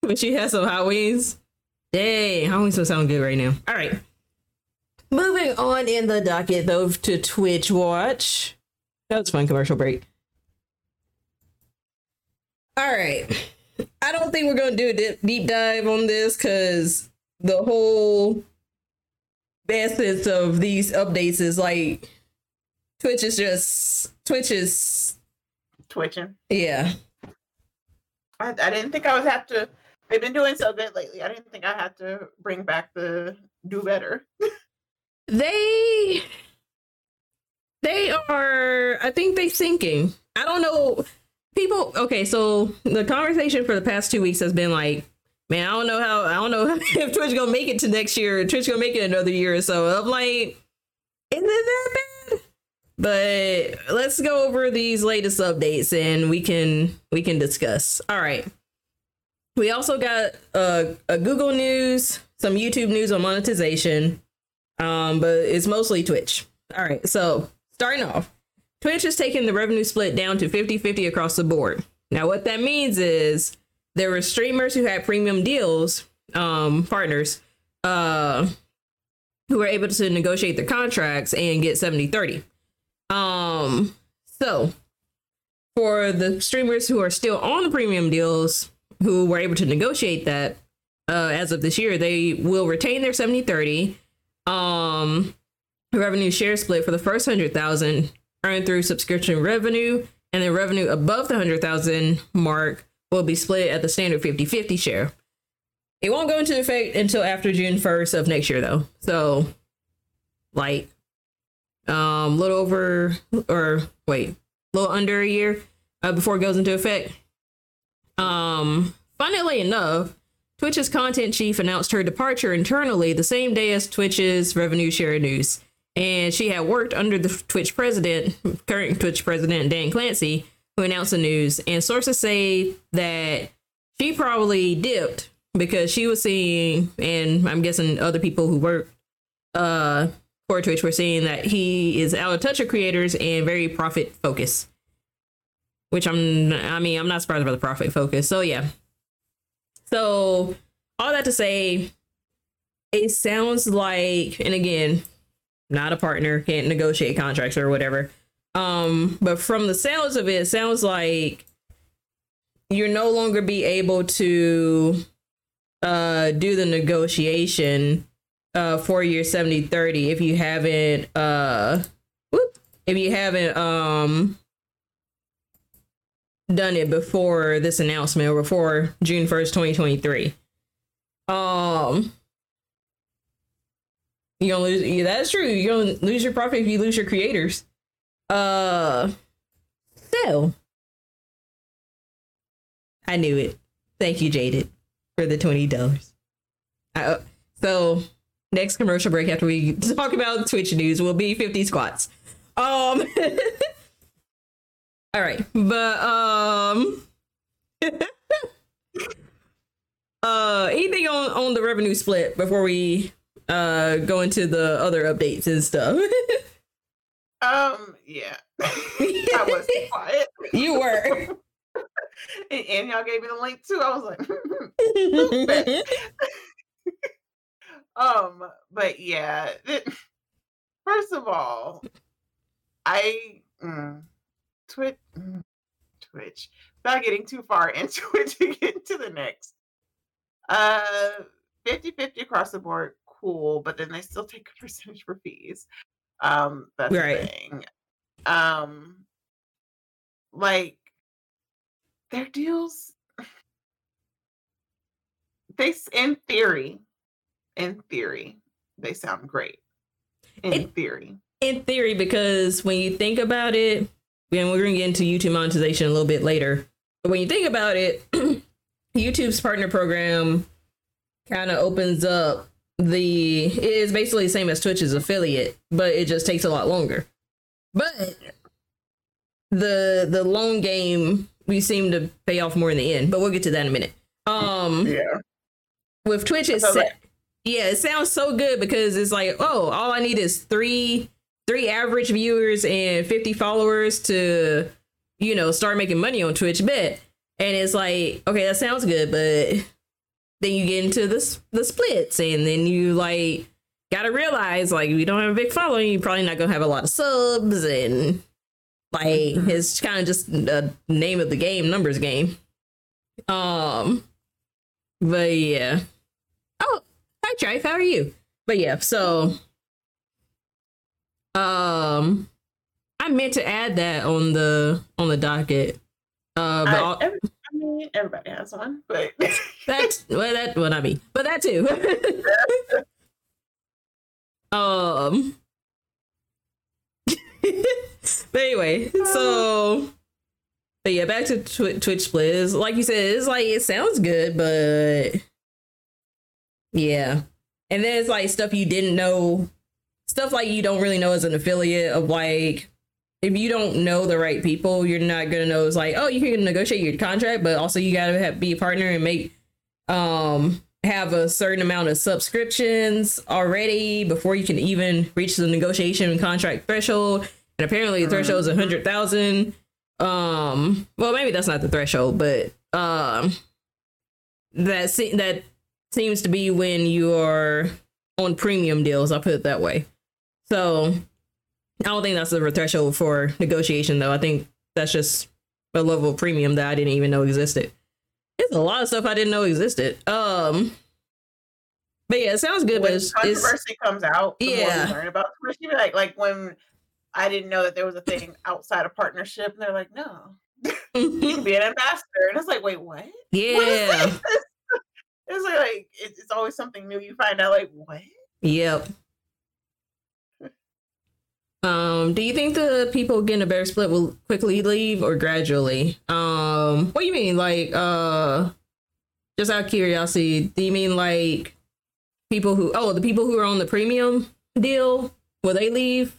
but she has some hot wings. Dang, hot wings will sound good right now. All right. Moving on in the docket though to Twitch Watch. That was a fun commercial break. All right. I don't think we're gonna do a dip, deep dive on this because the whole essence of these updates is like Twitch is just Twitch is twitching. Yeah. I, I didn't think I would have to. They've been doing so good lately. I didn't think I had to bring back the do better. they they are i think they sinking. I don't know. People okay so the conversation for the past two weeks has been like man i don't know how i don't know if twitch gonna make it to next year twitch gonna make it another year or so. I'm like is it that bad? But let's go over these latest updates and we can we can discuss. All right. We also got uh, a google news some youtube news on monetization um but it's mostly twitch. All right so starting off twitch has taken the revenue split down to 50-50 across the board. Now what that means is there were streamers who had premium deals um partners uh who were able to negotiate their contracts and get 70-30 um so for the streamers who are still on the premium deals who were able to negotiate that uh, as of this year they will retain their 70-30 um revenue share split for the first 100,000 earned through subscription revenue and the revenue above the 100,000 mark will be split at the standard 50-50 share. It won't go into effect until after June 1st of next year though. So like um a little over or wait, a little under a year uh, before it goes into effect. Um funnily enough, Twitch's content chief announced her departure internally the same day as Twitch's revenue share news. And she had worked under the Twitch president, current Twitch president, Dan Clancy, who announced the news. And sources say that she probably dipped because she was seeing, and I'm guessing other people who work uh, for Twitch were seeing that he is out of touch with creators and very profit focused. Which I'm, I mean, I'm not surprised about the profit focus. So yeah, so all that to say, it sounds like, and again, not a partner, can't negotiate contracts or whatever. Um, but from the sounds of it, it sounds like you're no longer be able to uh do the negotiation uh for your 70 30 if you haven't uh whoop, if you haven't um done it before this announcement or before June 1st, 2023. Um you gonna lose yeah, that's true. You're gonna lose your profit if you lose your creators. Uh so I knew it. Thank you, Jaded, for the twenty dollars. Uh, so next commercial break after we talk about Twitch news will be 50 squats. Um All right, but um, uh, anything on on the revenue split before we uh go into the other updates and stuff? um, yeah, I was quiet. You were, and, and, y'all gave me the link too. I was like, um, but yeah, it, first of all, I. Mm, Twitch, mm, Twitch, without getting too far into it to get to the next. Uh, 50 50 across the board, cool, but then they still take a percentage for fees. Um, that's right. the thing. Um, like their deals, they, in theory, in theory, they sound great. In it, theory. In theory, because when you think about it, and we're going to get into YouTube monetization a little bit later. But when you think about it, YouTube's partner program kind of opens up the it is basically the same as Twitch's affiliate, but it just takes a lot longer. But the the long game we seem to pay off more in the end, but we'll get to that in a minute. Um yeah. With Twitch it's yeah, it sounds so good because it's like, oh, all I need is three three average viewers and 50 followers to, you know, start making money on Twitch bet. And it's like, okay, that sounds good, but then you get into the the splits and then you like gotta realize like if you don't have a big following, you're probably not gonna have a lot of subs and like mm-hmm. it's kind of just the name of the game, numbers game. Um but yeah. Oh, hi Trife, how are you? But yeah, so um, I meant to add that on the on the docket. Uh, but I, all- every, I mean, everybody has one, but that's well, that what I mean, but that too. um. but anyway, so. But yeah, back to tw- Twitch splits. Like you said, it's like it sounds good, but yeah. And then it's like stuff you didn't know, stuff like you don't really know as an affiliate of like if you don't know the right people, you're not gonna know. It's like, oh, you can negotiate your contract, but also you gotta have, be a partner and make um have a certain amount of subscriptions already before you can even reach the negotiation contract threshold. And apparently, the threshold is a hundred thousand. Um, well, maybe that's not the threshold, but um, that se- that seems to be when you're on premium deals. I'll put it that way. So I don't think that's the threshold for negotiation, though. I think that's just a level of premium that I didn't even know existed. There's a lot of stuff I didn't know existed. Um, but yeah, it sounds good. when but it's, it's controversy comes out, the more Yeah. learn about. Like like when I didn't know that there was a thing outside of partnership, and they're like, no, you can be an ambassador, and it's like, wait, what? What yeah, this? It's like, like it's, it's always something new. You find out, like, what? yep. Um, do you think the people getting a better split will quickly leave or gradually? Um, what do you mean? Like, uh, just out of curiosity, do you mean like people who? Oh, the people who are on the premium deal will they leave?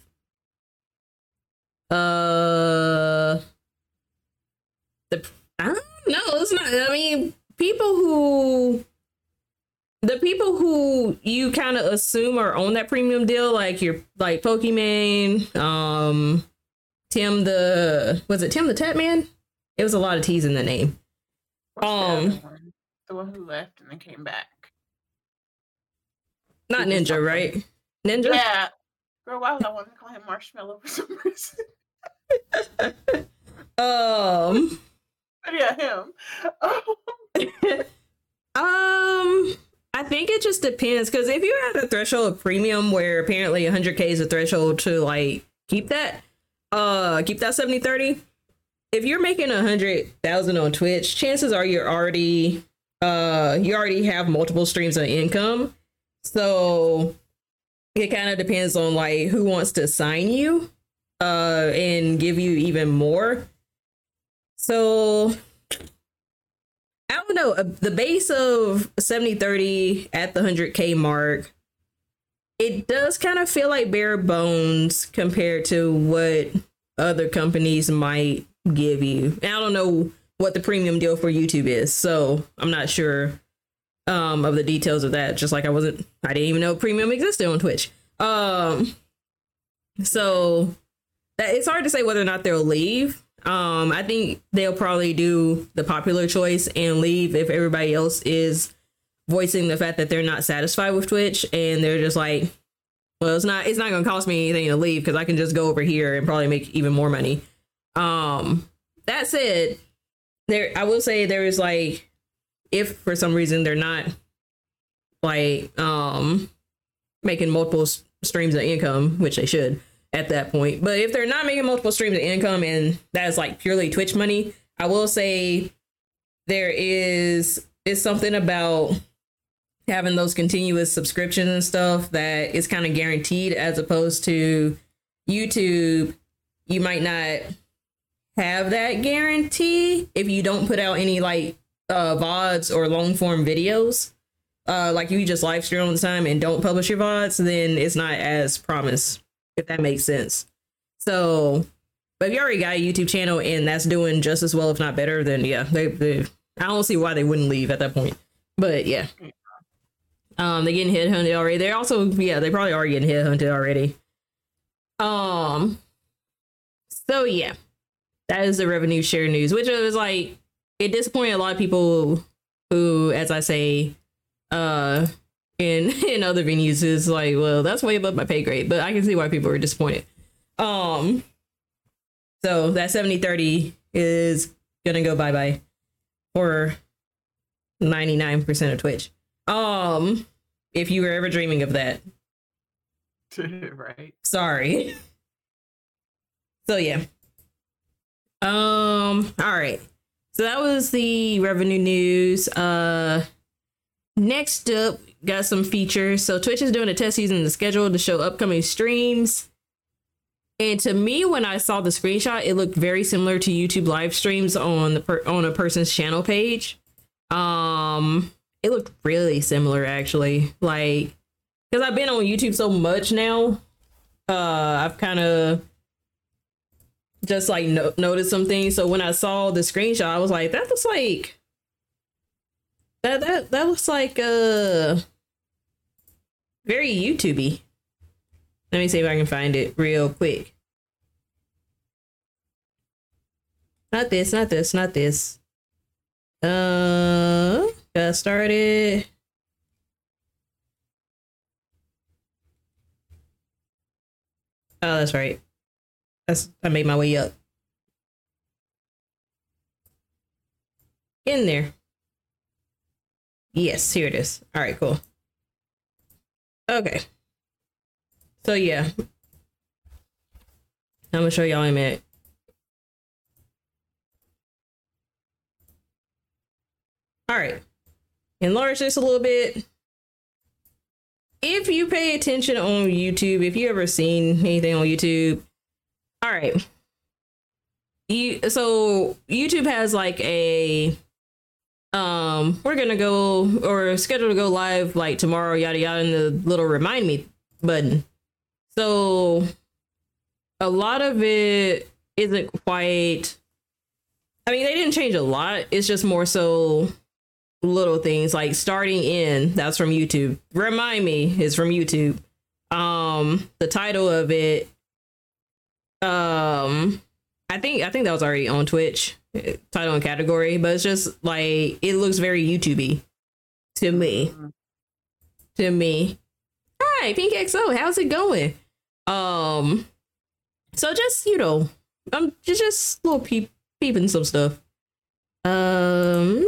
Uh, the I don't know. It's not. I mean, people who the people who you kind of assume are on that premium deal, like your like Pokimane, um, Tim the was it Tim the Tap Man? It was a lot of T's in the name. What's the Um, other one? the one who left and then came back. Not Ninja, right? Ninja. Yeah, girl, why would I want to call him Marshmallow for some reason? Um. But yeah, him. Um, I think it just depends because if you're at a threshold of premium where apparently 100k is a threshold to like keep that, uh, keep that 70 30. If you're making a hundred thousand on Twitch, chances are you're already, uh, you already have multiple streams of income. So it kind of depends on like who wants to sign you, uh, and give you even more. So I don't know. uh, The base of 70 30 at the 100K mark, it does kind of feel like bare bones compared to what other companies might give you. And I don't know what the premium deal for YouTube is, so I'm not sure um, of the details of that. Just like I wasn't, I didn't even know premium existed on Twitch. Um, so that it's hard to say whether or not they'll leave. Um, I think they'll probably do the popular choice and leave if everybody else is voicing the fact that they're not satisfied with Twitch and they're just like, well, it's not it's not gonna cost me anything to leave because I can just go over here and probably make even more money. Um, that said, there I will say there is like if for some reason they're not like um making multiple streams of income, which they should at that point. But if they're not making multiple streams of income and that's like purely Twitch money, I will say there is is something about having those continuous subscriptions and stuff that is kind of guaranteed as opposed to YouTube, you might not have that guarantee if you don't put out any like uh VODs or long form videos. Uh like you just live stream all the time and don't publish your VODs, then it's not as promised, if that makes sense. So but if you already got a YouTube channel and that's doing just as well, if not better, then yeah, they, they I don't see why they wouldn't leave at that point. But yeah. Um, they're getting headhunted already. They're also, yeah, they probably are getting headhunted already. Um, so yeah, that is the revenue share news, which was like it disappointed a lot of people who, as I say, uh, in in other venues is like, well, that's way above my pay grade, but I can see why people are disappointed. Um, so that 70 30 is gonna go bye bye for 99% of Twitch. Um, if you were ever dreaming of that, right. sorry. So yeah. Um. All right. So that was the revenue news. Uh. Next up, got some features. So Twitch is doing a test using the schedule to show upcoming streams. And to me, when I saw the screenshot, it looked very similar to YouTube live streams on the per- on a person's channel page. Um, it looked really similar actually. Like, because I've been on YouTube so much now, uh, I've kind of just like no- noticed some things. So when I saw the screenshot, I was like, that looks like that that that looks like uh very YouTubey. Let me see if I can find it real quick. Not this, not this, not this. Uh, got started. Oh, that's right. That's I made my way up. In there. Yes, here it is. All right, cool. Okay. So yeah. I'm gonna show y'all in a. All right. Enlarge this a little bit. If you pay attention on YouTube, if you ever seen anything on YouTube, all right. You so YouTube has like a um we're gonna go or scheduled to go live like tomorrow, yada yada, and the little remind me button. So a lot of it isn't quite I mean they didn't change a lot. It's just more so little things like starting in that's from YouTube. Remind me is from YouTube. Um the title of it um I think I think that was already on Twitch title and category, but it's just like it looks very YouTubey to me. To me. Hi, Pink XO, how's it going? Um so just, you know, I'm just just little peep peeping some stuff. Um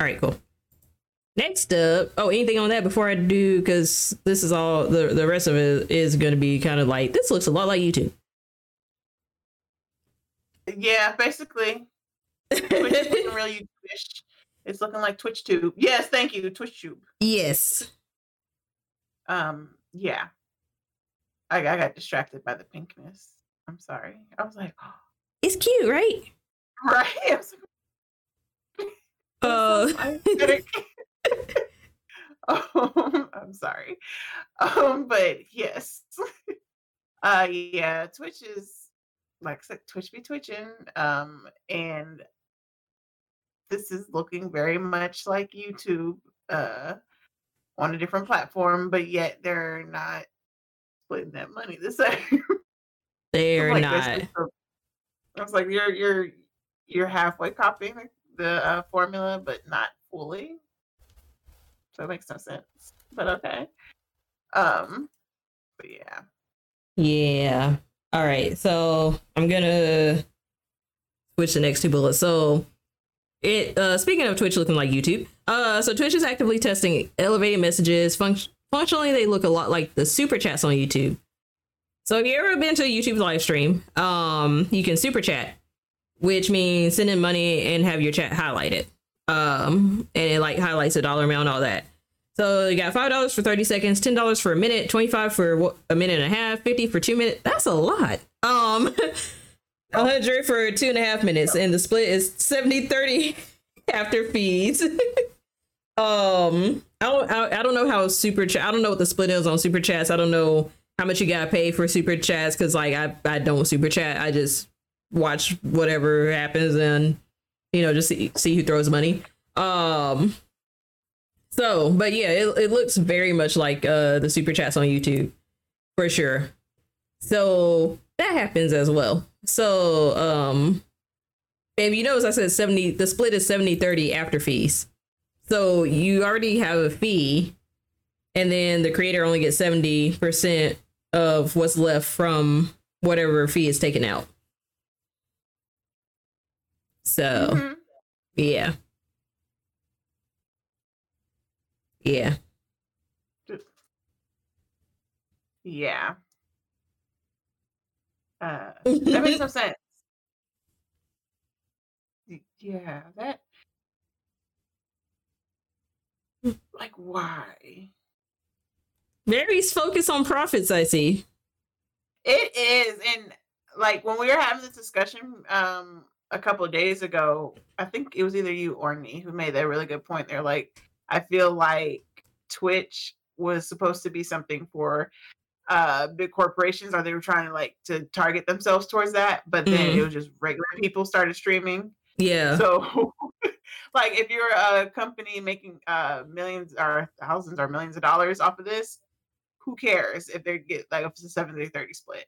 all right, cool. Next up, oh, anything on that before I do? Because this is all the the rest of it is going to be kind of like this looks a lot like YouTube. Yeah, basically. Twitch is looking real YouTube-ish. It's looking like Twitch Tube. Yes, thank you, Twitch Tube. Yes. Um, yeah. I, I got distracted by the pinkness. I'm sorry. I was like, oh. It's cute, right? right. I was like, um, I'm sorry. Um, but yes. Uh yeah, Twitch is like I said, Twitch be twitching. Um, and this is looking very much like YouTube, uh, on a different platform, but yet they're not splitting that money the same. they're like, not. there's just a- I was like, you're you're you're halfway copying the, the uh, formula, but not fully. So it makes no sense. But okay. Um. But yeah. Yeah. All right. So I'm gonna switch the next two bullets. So it uh speaking of Twitch looking like YouTube, uh so Twitch is actively testing elevated messages. Func- functionally they look a lot like the super chats on YouTube. So if you ever been to a YouTube live stream, um you can super chat, which means send in money and have your chat highlighted. Um and it like highlights the dollar amount, and all that. So you got five dollars for thirty seconds, ten dollars for a minute, twenty five for a minute and a half, fifty for two minutes. That's a lot. Um, hundred for two and a half minutes, and the split is 70-30 after fees. um, I don't, I, I don't know how super chat. I don't know what the split is on super chats. I don't know how much you gotta pay for super chats because like I I don't super chat. I just watch whatever happens and you know just see see who throws money. Um. So, but yeah, it, it looks very much like uh the super chats on YouTube for sure. So that happens as well. So, um if you notice I said 70 the split is 70 30 after fees. So you already have a fee and then the creator only gets 70% of what's left from whatever fee is taken out. So, Mhm. yeah. Yeah. Yeah. Uh, that makes no sense. Yeah, that like why? Mary's focus on profits, I see. It is, and like when we were having this discussion um a couple of days ago, I think it was either you or me who made that really good point. They're like, I feel like Twitch was supposed to be something for uh big corporations or they were trying to like to target themselves towards that but then Mhm. it was just regular people started streaming Yeah. so like if you're a company making uh millions or thousands or millions of dollars off of this who cares if they get like if it's a 70 30 split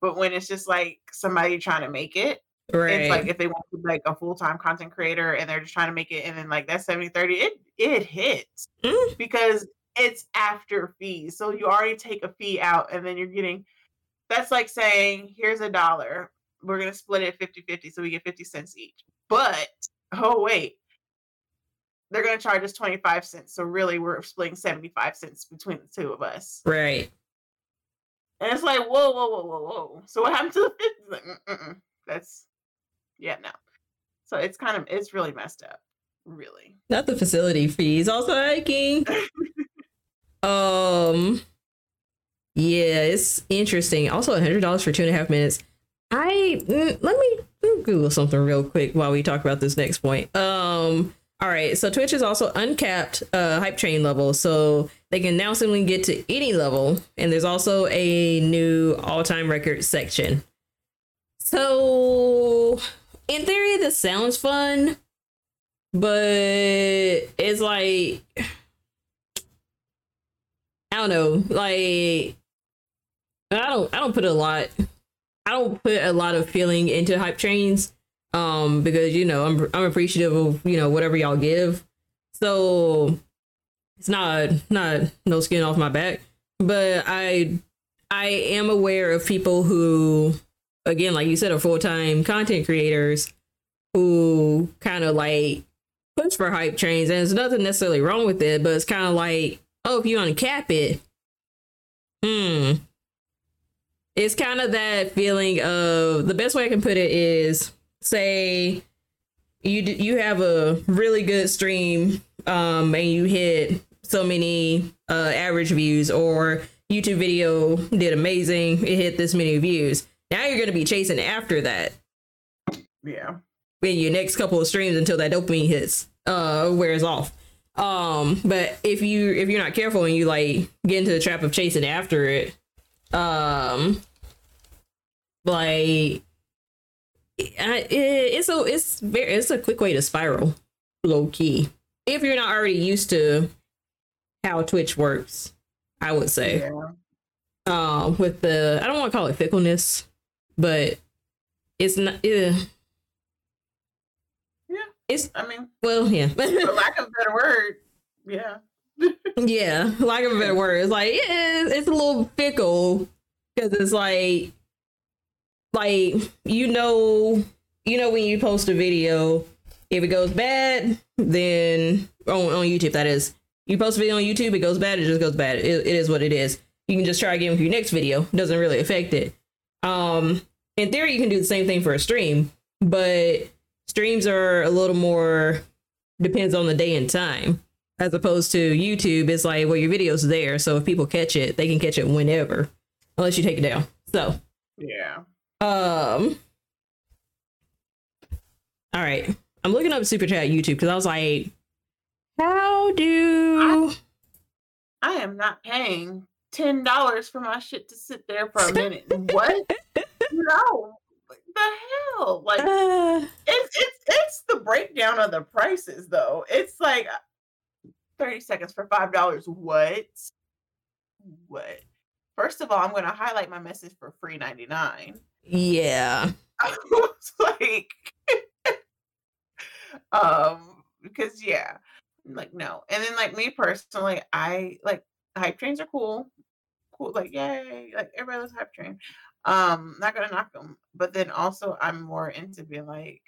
but when it's just like somebody trying to make it right. it's like if they want to be like a full-time content creator and they're just trying to make it and then like that 70 30 it it hits Mm. because it's after fees. So you already take a fee out and then you're getting that's like saying here's a dollar. We're going to split it 50 50 so we get 50 cents each. But oh wait. They're going to charge us 25 cents. So really we're splitting 75 cents between the two of us. Right. and it's like whoa whoa whoa whoa whoa. So what happened to the 50 like, that's yeah no so it's kind of it's really messed up really Not the facility fees. Also hiking. um yeah, it's interesting. Also a hundred dollars for two and a half minutes. I mm, let me let me Google something real quick while we talk about this next point. Um all right, so Twitch is also uncapped uh hype train level, so they can now simply get to any level, and there's also a new all-time record section. So in theory, this sounds fun, but it's like I don't know, like I don't I don't put a lot I don't put a lot of feeling into hype trains um because you know I'm I'm appreciative of you know whatever y'all give. So it's not not no skin off my back, but I I am aware of people who again like you said are full-time content creators who kind of like push for hype trains. And there's nothing necessarily wrong with it but it's kind of like oh if you uncap it hmm. It's kind of that feeling of the best way i can put it is say you you have a really good stream um and you hit so many uh average views or youtube video did amazing it hit this many views now you're going to be chasing after that. Yeah. In your next couple of streams until that dopamine hits uh wears off. Um but if you if you're not careful and you like get into the trap of chasing after it um like I- it, it's a it's very it's a quick way to spiral low key if you're not already used to how twitch works i would say. Yeah. Um with the i don't want to call it fickleness but it's not uh, Yeah. it's i mean well yeah. for lack of a better word yeah. Yeah lack of a better word. It's like yeah, it's, it's a little fickle because it's like like you know you know when you post a video if it goes bad then on, on youtube that is. You post a video on youtube it goes bad it just goes bad. It, it is what it is. You can just try again with your next video. Doesn't really affect it um in theory you can do the same thing for a stream but streams are a little more depends on the day and time. As opposed to youtube it's like well your video's there so if people catch it they can catch it whenever unless you take it down. So yeah. um. All right, I'm looking up super chat YouTube because I was like, how do i am not paying ten dollars for my shit to sit there for a minute. What? No. What the hell? Like uh, it's it's it's the breakdown of the prices though. It's like 30 seconds for five dollars. What? What? First of all i'm going to highlight my message for free 99 yeah, I was like, um, because yeah, like no, and then like me personally, I like hype trains are cool, cool, like yay, like everybody loves hype train. Um, not gonna knock them, but then also I'm more into being like,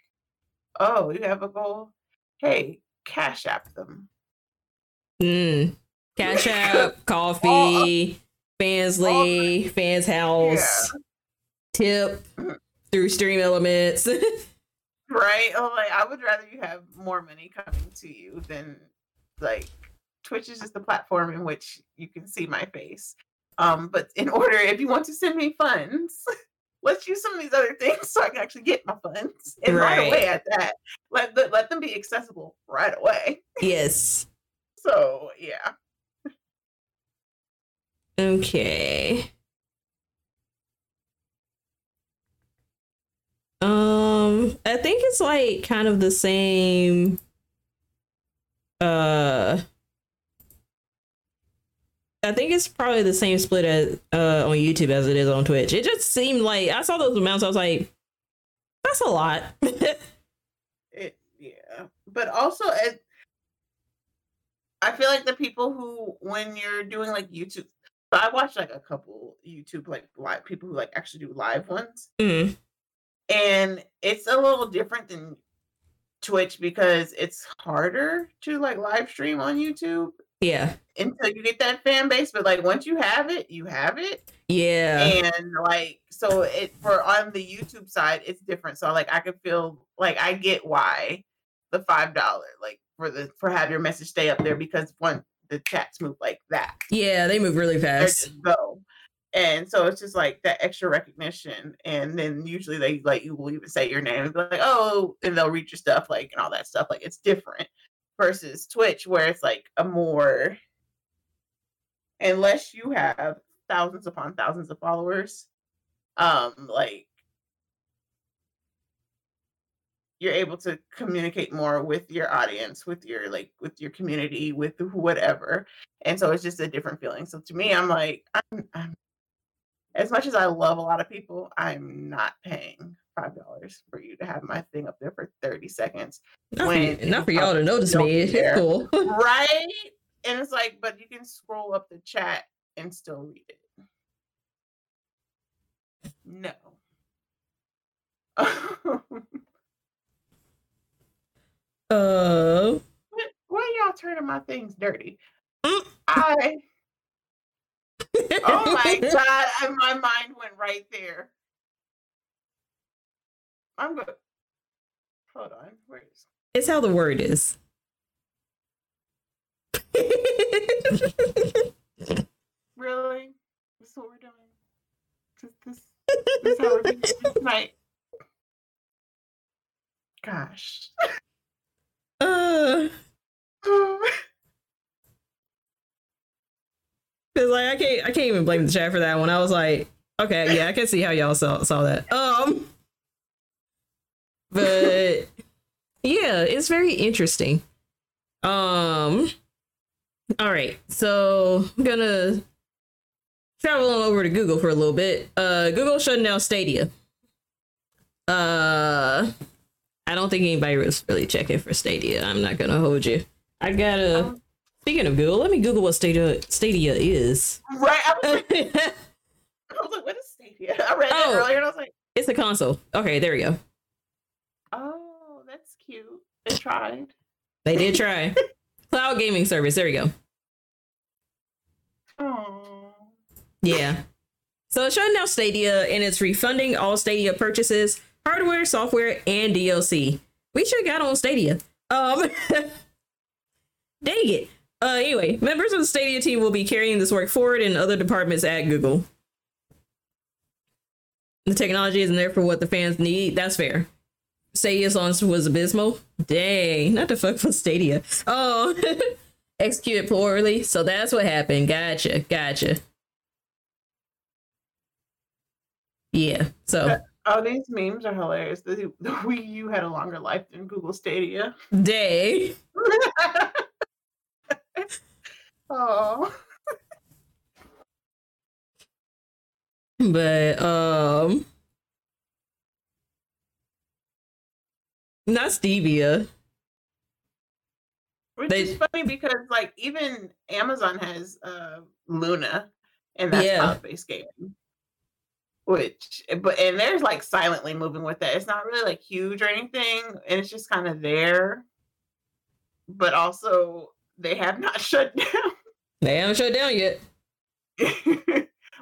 oh, you have a goal, hey, cash app them. mm. Cash App, Ko-fi, Fansly, Fans House, tip through stream elements. right? Oh, like I would rather you have more money coming to you than like Twitch is just the platform in which you can see my face. Um, but in order, if you want to send me funds, let's use some of these other things so I can actually get my funds and right, right away at that. Let the, let them be accessible right away. Yes. so yeah. Okay. Um, I think it's like kind of the same. Uh, I think it's probably the same split as uh on YouTube as it is on Twitch. It just seemed like I saw those amounts. I was like, that's a lot. it, yeah, but also it. I feel like the people who, when you're doing like YouTube, I watch like a couple YouTube like live people who like actually do live ones. Mm and it's a little different than Twitch because it's harder to like live stream on YouTube. Yeah. Until you get that fan base, but like once you have it, you have it. Yeah. And like so it for on the YouTube side, it's different. So like I could feel like I get why the five dollar like for the for have your message stay up there because one the chats move like that. Yeah, they move really fast. Go and so it's just like that extra recognition and then usually they like you will even say your name and be like oh and they'll read your stuff like and all that stuff like it's different versus twitch where it's like a more unless you have thousands upon thousands of followers um like you're able to communicate more with your audience with your like with your community with whatever. And so it's just a different feeling. So to me i'm like i'm, I'm as much as I love a lot of people, I'm not paying five dollars for you to have my thing up there for 30 seconds. Not, when for, not for y'all to notice me. It's cool. right? And it's like, but you can scroll up the chat and still read it. No. uh what, why y'all turning my things dirty? Mm. I oh my god, my mind went right there. I'm good. Hold on. Where is It's how the word is. really? This is what we're doing. This, this, this is how we're doing tonight. Gosh. Uh. Cause like I can't I can't even blame the chat for that one. I was like, okay, yeah, I can see how y'all saw saw that. Um but yeah, it's very interesting. Um all right, so I'm gonna travel on over to Google for a little bit. Uh Google shutting down Stadia. Uh I don't think anybody was really checking for Stadia. I'm not gonna hold you. I gotta Speaking of Google, let me Google what Stadia Stadia is. Right. I was, like, I was like, what is Stadia? I read oh, it earlier and I was like, it's a console. Okay, there we go. Oh, that's cute. They tried. They did try. Cloud gaming service. There we go. Oh. Yeah. So it's shutting down Stadia and it's refunding all Stadia purchases, hardware, software, and DLC. We should have got on Stadia. Um dang it. Uh, anyway, members of the Stadia team will be carrying this work forward in other departments at Google. The technology isn't there for what the fans need. That's fair. Stadia's launch was abysmal. Dang, not the fuck with Stadia. Oh, executed poorly. So that's what happened. Gotcha, gotcha. Yeah. So. Oh, these memes are hilarious. The, the Wii U had a longer life than Google Stadia. Day. Oh. but um not stevia. Which they, is funny because like even amazon has uh luna and that's yeah. cloud-based gaming. Which but and there's like silently moving with that. It's not really like huge or anything and it's just kind of there. But also they have not shut down. They haven't shut down yet.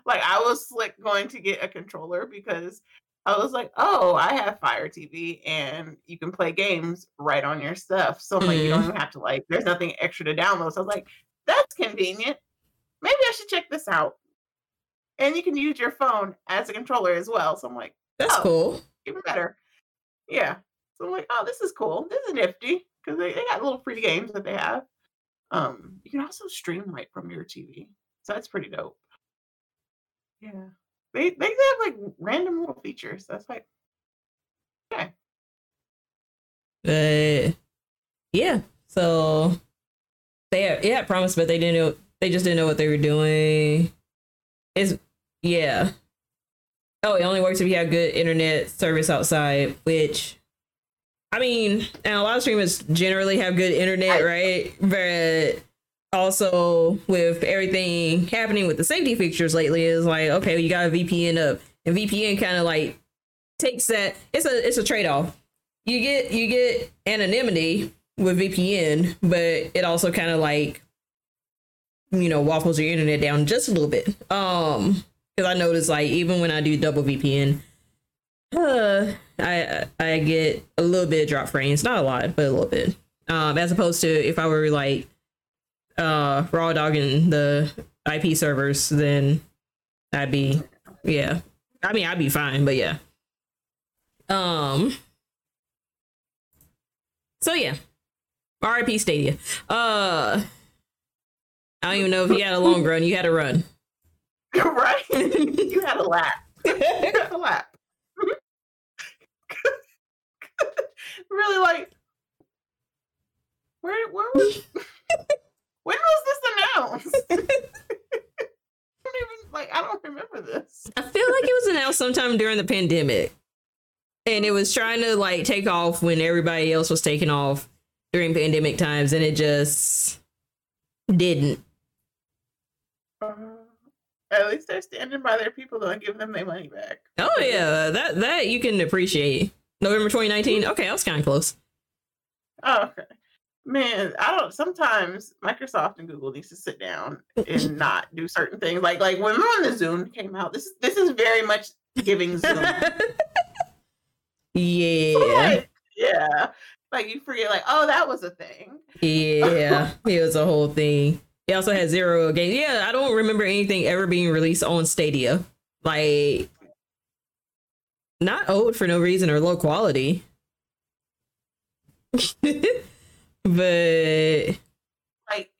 like I was like going to get a controller because I was like, oh, I have Fire TV and you can play games right on your stuff. So I'm like, you don't Mhm. even have to like, there's nothing extra to download. So I was like, that's convenient. Maybe I should check this out. And you can use your phone as a controller as well. So I'm like, That's Oh. cool. even better. Yeah. So I'm like, oh, this is cool. This is nifty because they, they got little free games that they have. Um, you can also stream right from your TV, so that's pretty dope. Yeah, they they have like random little features. That's like, okay, But yeah, so they had, yeah promised, but they didn't know. They just didn't know what they were doing. Is yeah. Oh, it only works if you have good internet service outside, which I mean, and a lot of streamers generally have good internet, I- right? But also with everything happening with the safety features lately, is like okay, you got a VPN up, and VPN kind of like takes that. It's a it's a trade off. You get you get anonymity with VPN, but it also kind of like you know waffles your internet down just a little bit. Um, because I noticed like even when I do double VPN, uh, I I get a little bit of drop frames, not a lot, but a little bit. Um, as opposed to if I were like uh raw dogging the IP servers, then I'd be yeah. I mean, I'd be fine, but yeah. Um. So yeah, RIP Stadia. Uh, I don't even know if you had a long run. You had a run. right? you had a lap. Had a lap. really, like, where where was when was this announced? I don't even like. I don't remember this. I feel like it was announced sometime during the pandemic, and it was trying to like take off when everybody else was taking off during pandemic times, and it just didn't. Uh, at least they're standing by their people though and giving them their money back. Oh yeah, that that you can appreciate. November 2019. Okay, I was kind of close. Oh, okay. Man, I don't. Sometimes Microsoft and Google needs to sit down and not do certain things. Like, like when the Zoom came out, this is this is very much giving Zoom. yeah, Like, yeah, like you forget, like, oh, that was a thing. yeah, it was a whole thing. It also had zero games. Yeah, I don't remember anything ever being released on Stadia. Like, not old for no reason or low quality. But Like,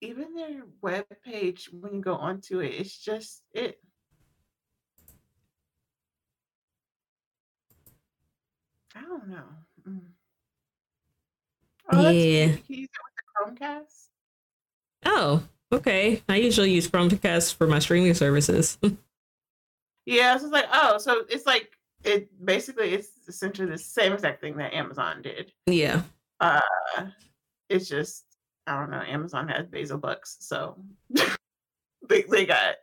even their web page when you go onto it, it's just it. I don't know. Mm. Oh, that's Yeah. Use it with the Chromecast? oh, okay. I usually use Chromecast for my streaming services. Yeah, so it's like, oh, so it's like it basically it's essentially the same exact thing that Amazon did. yeah. Uh it's just I don't know, Amazon has Bezos bucks, so they they got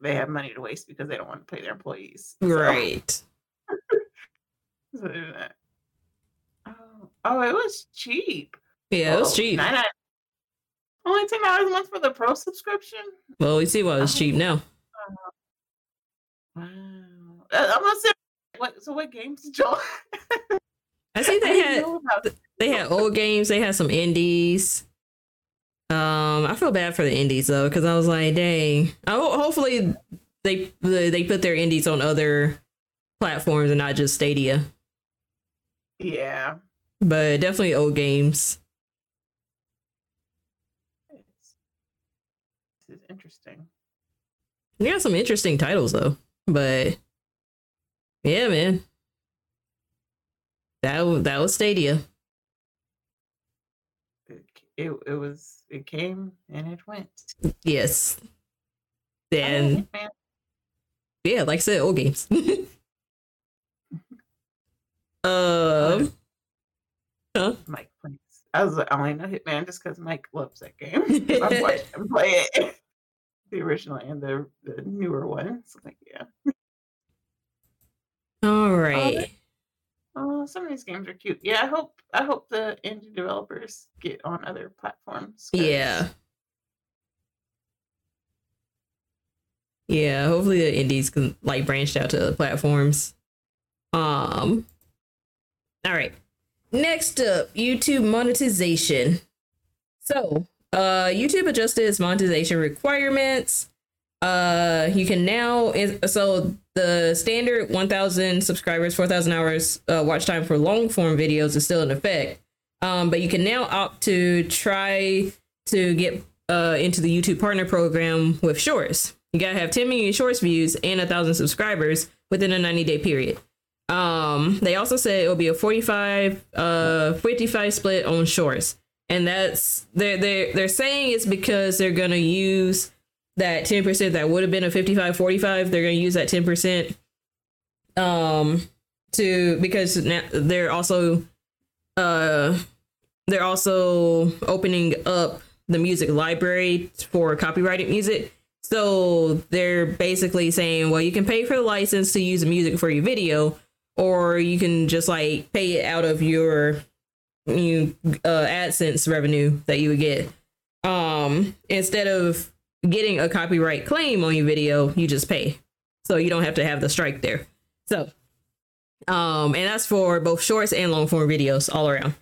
they have money to waste because they don't want to pay their employees. So- Right. so they do that. Oh, oh, it was cheap. Yeah, it was Oh, cheap. nine- nine- Only ten dollars a month for the pro subscription. Well, we see why it's cheap now. Wow. Uh, I'm gonna say, what? So what games did y'all? I see they I had they had old games. They had some indies. Um, I feel bad for the indies though, because I was like, dang. I hopefully they they put their indies on other platforms and not just Stadia. Yeah. But definitely old games. This is interesting. They got some interesting titles though. But yeah, man. That that was Stadia. It, it, it was it came and it went. Yes. Oh, And yeah, like I said, old games. um. Huh? Mike plays. I was like, I only know Hitman just because Mike loves that game. I've watched him play it. The original and the, the newer one. So like, yeah. All right. Oh, some of these games are cute. Yeah, I hope I hope the indie developers get on other platforms. 'cause Yeah. yeah, hopefully the indies can like branch out to other platforms. Um all right. Next up, YouTube monetization. So, uh YouTube adjusted its monetization requirements. Uh you can now so the standard 1000 subscribers, 4000 hours uh, watch time for long form videos is still in effect. Um but you can now opt to try to get uh into the YouTube partner program with shorts. You gotta have 10 million shorts views and a thousand subscribers within a 90 day period. Um, they also said it will be a 45 uh 55 split on shorts. And that's they're they're they're saying it's because they're gonna use that 10% that would have been a 55 45, they're gonna use that 10% um to because now they're also uh they're also opening up the music library for copyrighted music. So they're basically saying, well, you can pay for the license to use the music for your video, or you can just like pay it out of your you uh, AdSense revenue that you would get. Um, instead of getting a copyright claim on your video, you just pay, so you don't have to have the strike there. So, um, and that's for both shorts and long form videos all around.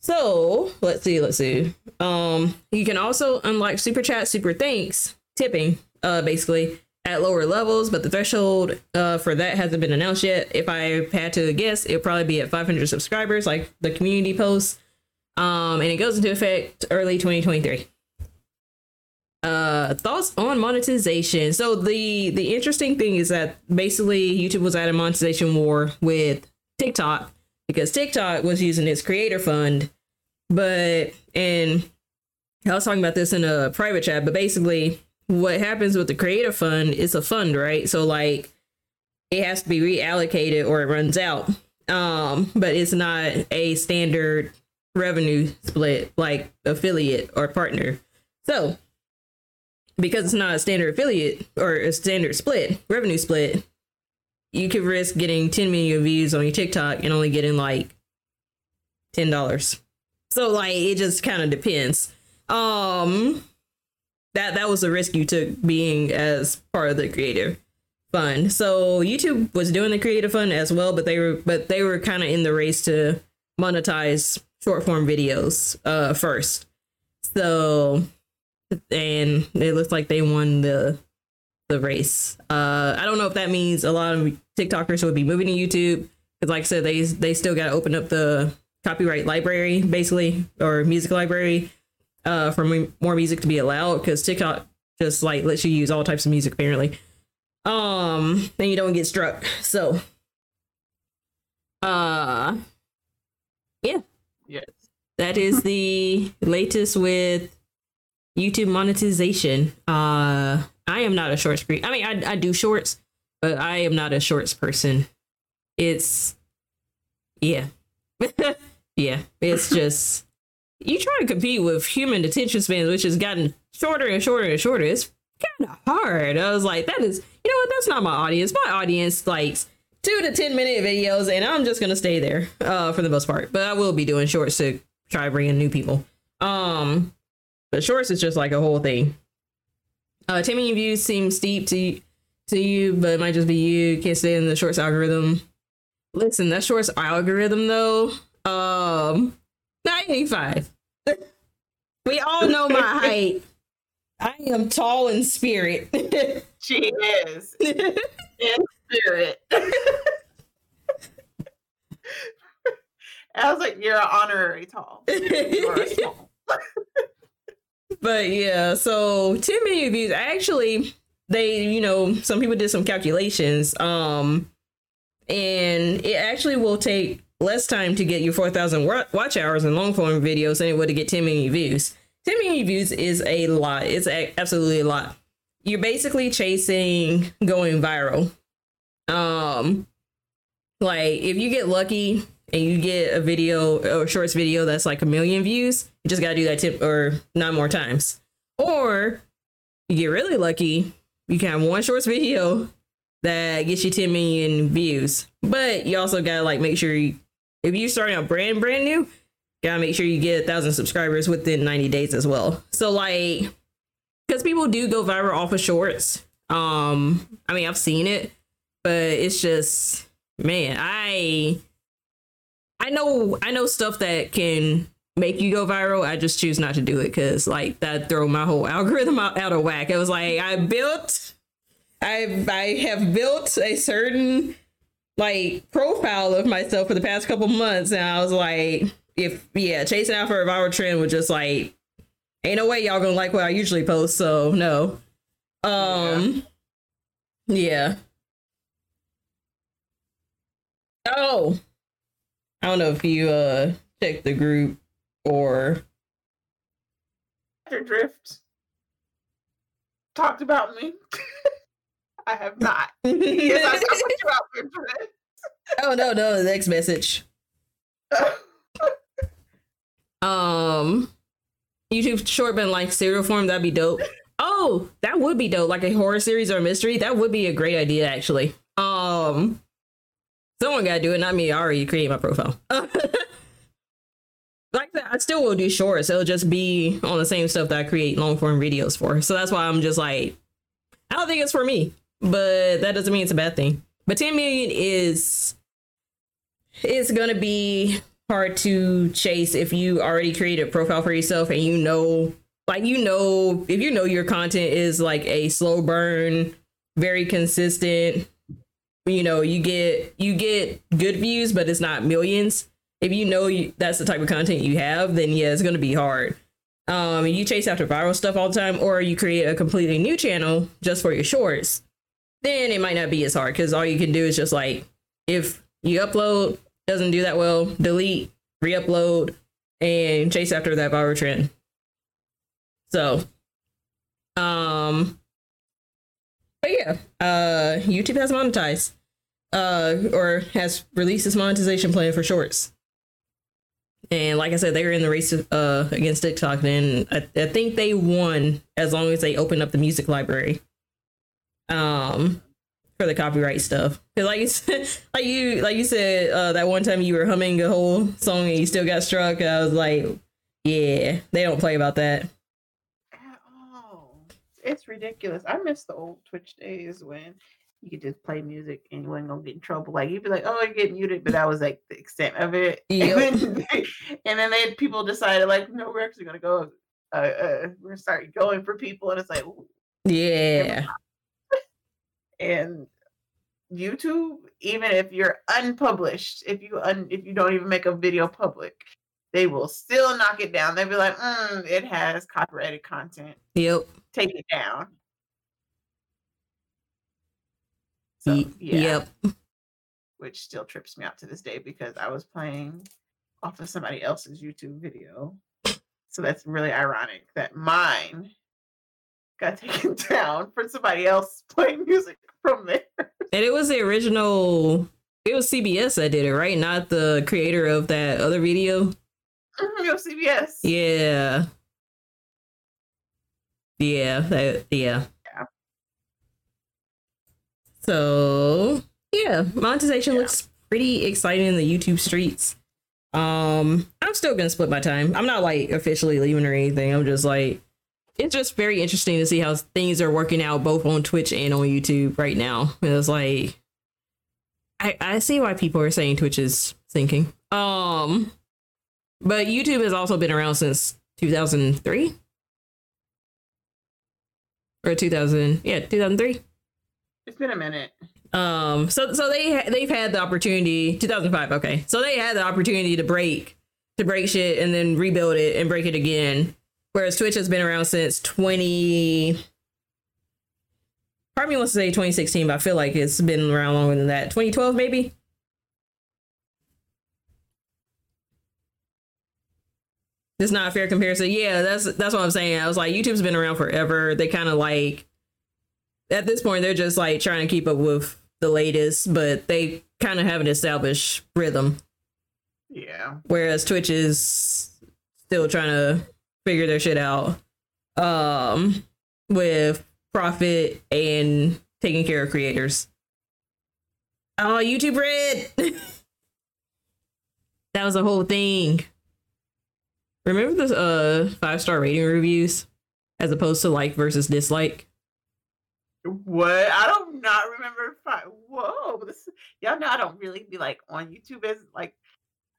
So let's see, let's see. Um, you can also unlock super chat, super thanks, tipping, uh, basically at lower levels, but the threshold uh, for that hasn't been announced yet. If I had to guess, it'll probably be at 500 subscribers, like the community post. Um, and it goes into effect early 2023. Uh, thoughts on monetization. So the the interesting thing is that basically YouTube was at a monetization war with TikTok because TikTok was using its creator fund, but and I was talking about this in a private chat, but basically what happens with the creator fund is a fund, right? So like it has to be reallocated or it runs out. Um, but it's not a standard revenue split like affiliate or partner. So because it's not a standard affiliate or a standard split, revenue split, you could risk getting 10 million views on your TikTok and only getting like $10. So like it just kind of depends. Um that that was the risk you took being as part of the creative fund. So YouTube was doing the creative fund as well, but they were but they were kind of in the race to monetize short form videos uh first. So and it looks like they won the the race. Uh I don't know if that means a lot of TikTokers would be moving to YouTube because like I said they they still got to open up the copyright library basically or music library uh, for more music to be allowed because TikTok just like lets you use all types of music apparently. Um, and you don't get struck. So, uh, yeah, yes, that is the latest with YouTube monetization. Uh, I am not a shorts creator. I mean, I I do shorts, but I am not a shorts person. It's yeah, yeah. It's just you try to compete with human attention spans, which has gotten shorter and shorter and shorter. It's kind of hard. I was like, that is, you know what? That's not my audience. My audience likes two to 10 minute videos, and I'm just going to stay there uh, for the most part. But I will be doing shorts to try bringing new people. Um, but shorts is just like a whole thing. Uh, 10 million views seems steep to to you, but it might just be you. Can't stay in the shorts algorithm. Listen, that shorts algorithm though, um, 95. we all know my height. I am tall in spirit. she is. in spirit. I was like, you're an honorary tall. You're small. But yeah, so 10 million views. Actually, they, you know, some people did some calculations. Um, and it actually will take less time to get your 4,000 watch hours in long form videos than it would to get 10 million views. 10 million views is a lot. It's a- absolutely a lot. You're basically chasing going viral. Um, like if you get lucky and you get a video or shorts video that's like a million views, you just gotta do that tip or nine more times. Or you get really lucky, you can have one shorts video that gets you 10 million views. But you also gotta like make sure you if you're starting out brand brand new, gotta make sure you get a thousand subscribers within 90 days as well. So like because people do go viral off of shorts. Um, I mean, I've seen it, but it's just man, I I know I know stuff that can make you go viral. I just choose not to do it because like that throw my whole algorithm out, out of whack. It was like I built I I have built a certain like profile of myself for the past couple months and I was like if yeah, chasing out for a viral trend was just like ain't no way y'all gonna like what I usually post, so no. Um yeah. yeah. Oh. I don't know if you uh checked the group or Drift talked about me. I have not. yes, I put you out Drift. oh no, no, the next message. um YouTube short been like serial form, that'd be dope. Oh, that would be dope. Like a horror series or a mystery. That would be a great idea actually. Um someone gotta do it, not me. I already create my profile. like that, I still will do shorts. It'll just be on the same stuff that I create long form videos for. So that's why I'm just like, I don't think it's for me, but that doesn't mean it's a bad thing. But 10 million is it's gonna be hard to chase if you already created a profile for yourself and you know like you know if you know your content is like a slow burn very consistent you know you get you get good views but it's not millions if you know you, that's the type of content you have, then yeah, it's going to be hard. Um, you chase after viral stuff all the time, or you create a completely new channel just for your shorts, then it might not be as hard because all you can do is just like if you upload doesn't do that well, delete, re-upload, and chase after that viral trend. So, um, but yeah, uh, YouTube has monetized, uh, or has released its monetization plan for shorts. And like I said, they were in the race uh, against TikTok, and I, I, think they won as long as they opened up the music library, um, for the copyright stuff. Because like you said, like you like you said uh, that one time you were humming a whole song and you still got struck. I was like, yeah, they don't play about that. It's ridiculous. I miss the old Twitch days when you could just play music and you wasn't gonna get in trouble. Like you'd be like, "Oh, you get muted," but that was like the extent of it. Yep. And then, and then they people decided like, "No, we're actually gonna go. Uh, uh, we're gonna start going for people," and it's like, yeah. And YouTube, even if you're unpublished, if you un, if you don't even make a video public, they will still knock it down. They'll be like, mm, "It has copyrighted content." Yep. Take it down. So, yeah. Yep. Which still trips me out to this day because I was playing off of somebody else's YouTube video. So that's really ironic that mine got taken down for somebody else playing music from there. And it was the original it was CBS that did it, right? Not the creator of that other video. Mm-hmm, it was CBS. Yeah. Yeah, that, yeah. So yeah, monetization yeah. looks pretty exciting in the YouTube streets. Um, I'm still gonna split my time. I'm not like officially leaving or anything. I'm just like, it's just very interesting to see how things are working out both on Twitch and on YouTube right now. It's like, I I see why people are saying Twitch is sinking. Um, but YouTube has also been around since 2003 or 2000, yeah, 2003. It's been a minute. Um, so so they they've had the opportunity 2005. Okay, so they had the opportunity to break to break shit and then rebuild it and break it again. Whereas Twitch has been around since 20. Part of me wants to say 2016, but I feel like it's been around longer than that. 2012 maybe. It's not a fair comparison. Yeah, that's that's what I'm saying. I was like, YouTube's been around forever. They kind of like at this point they're just like trying to keep up with the latest, but they kind of have an established rhythm. Yeah. Whereas Twitch is still trying to figure their shit out um with profit and taking care of creators. Oh, YouTube Red. that was a whole thing. Remember the uh five star rating reviews as opposed to like versus dislike? What? I don't not remember. Whoa, this y'all know I don't really be like on YouTube as like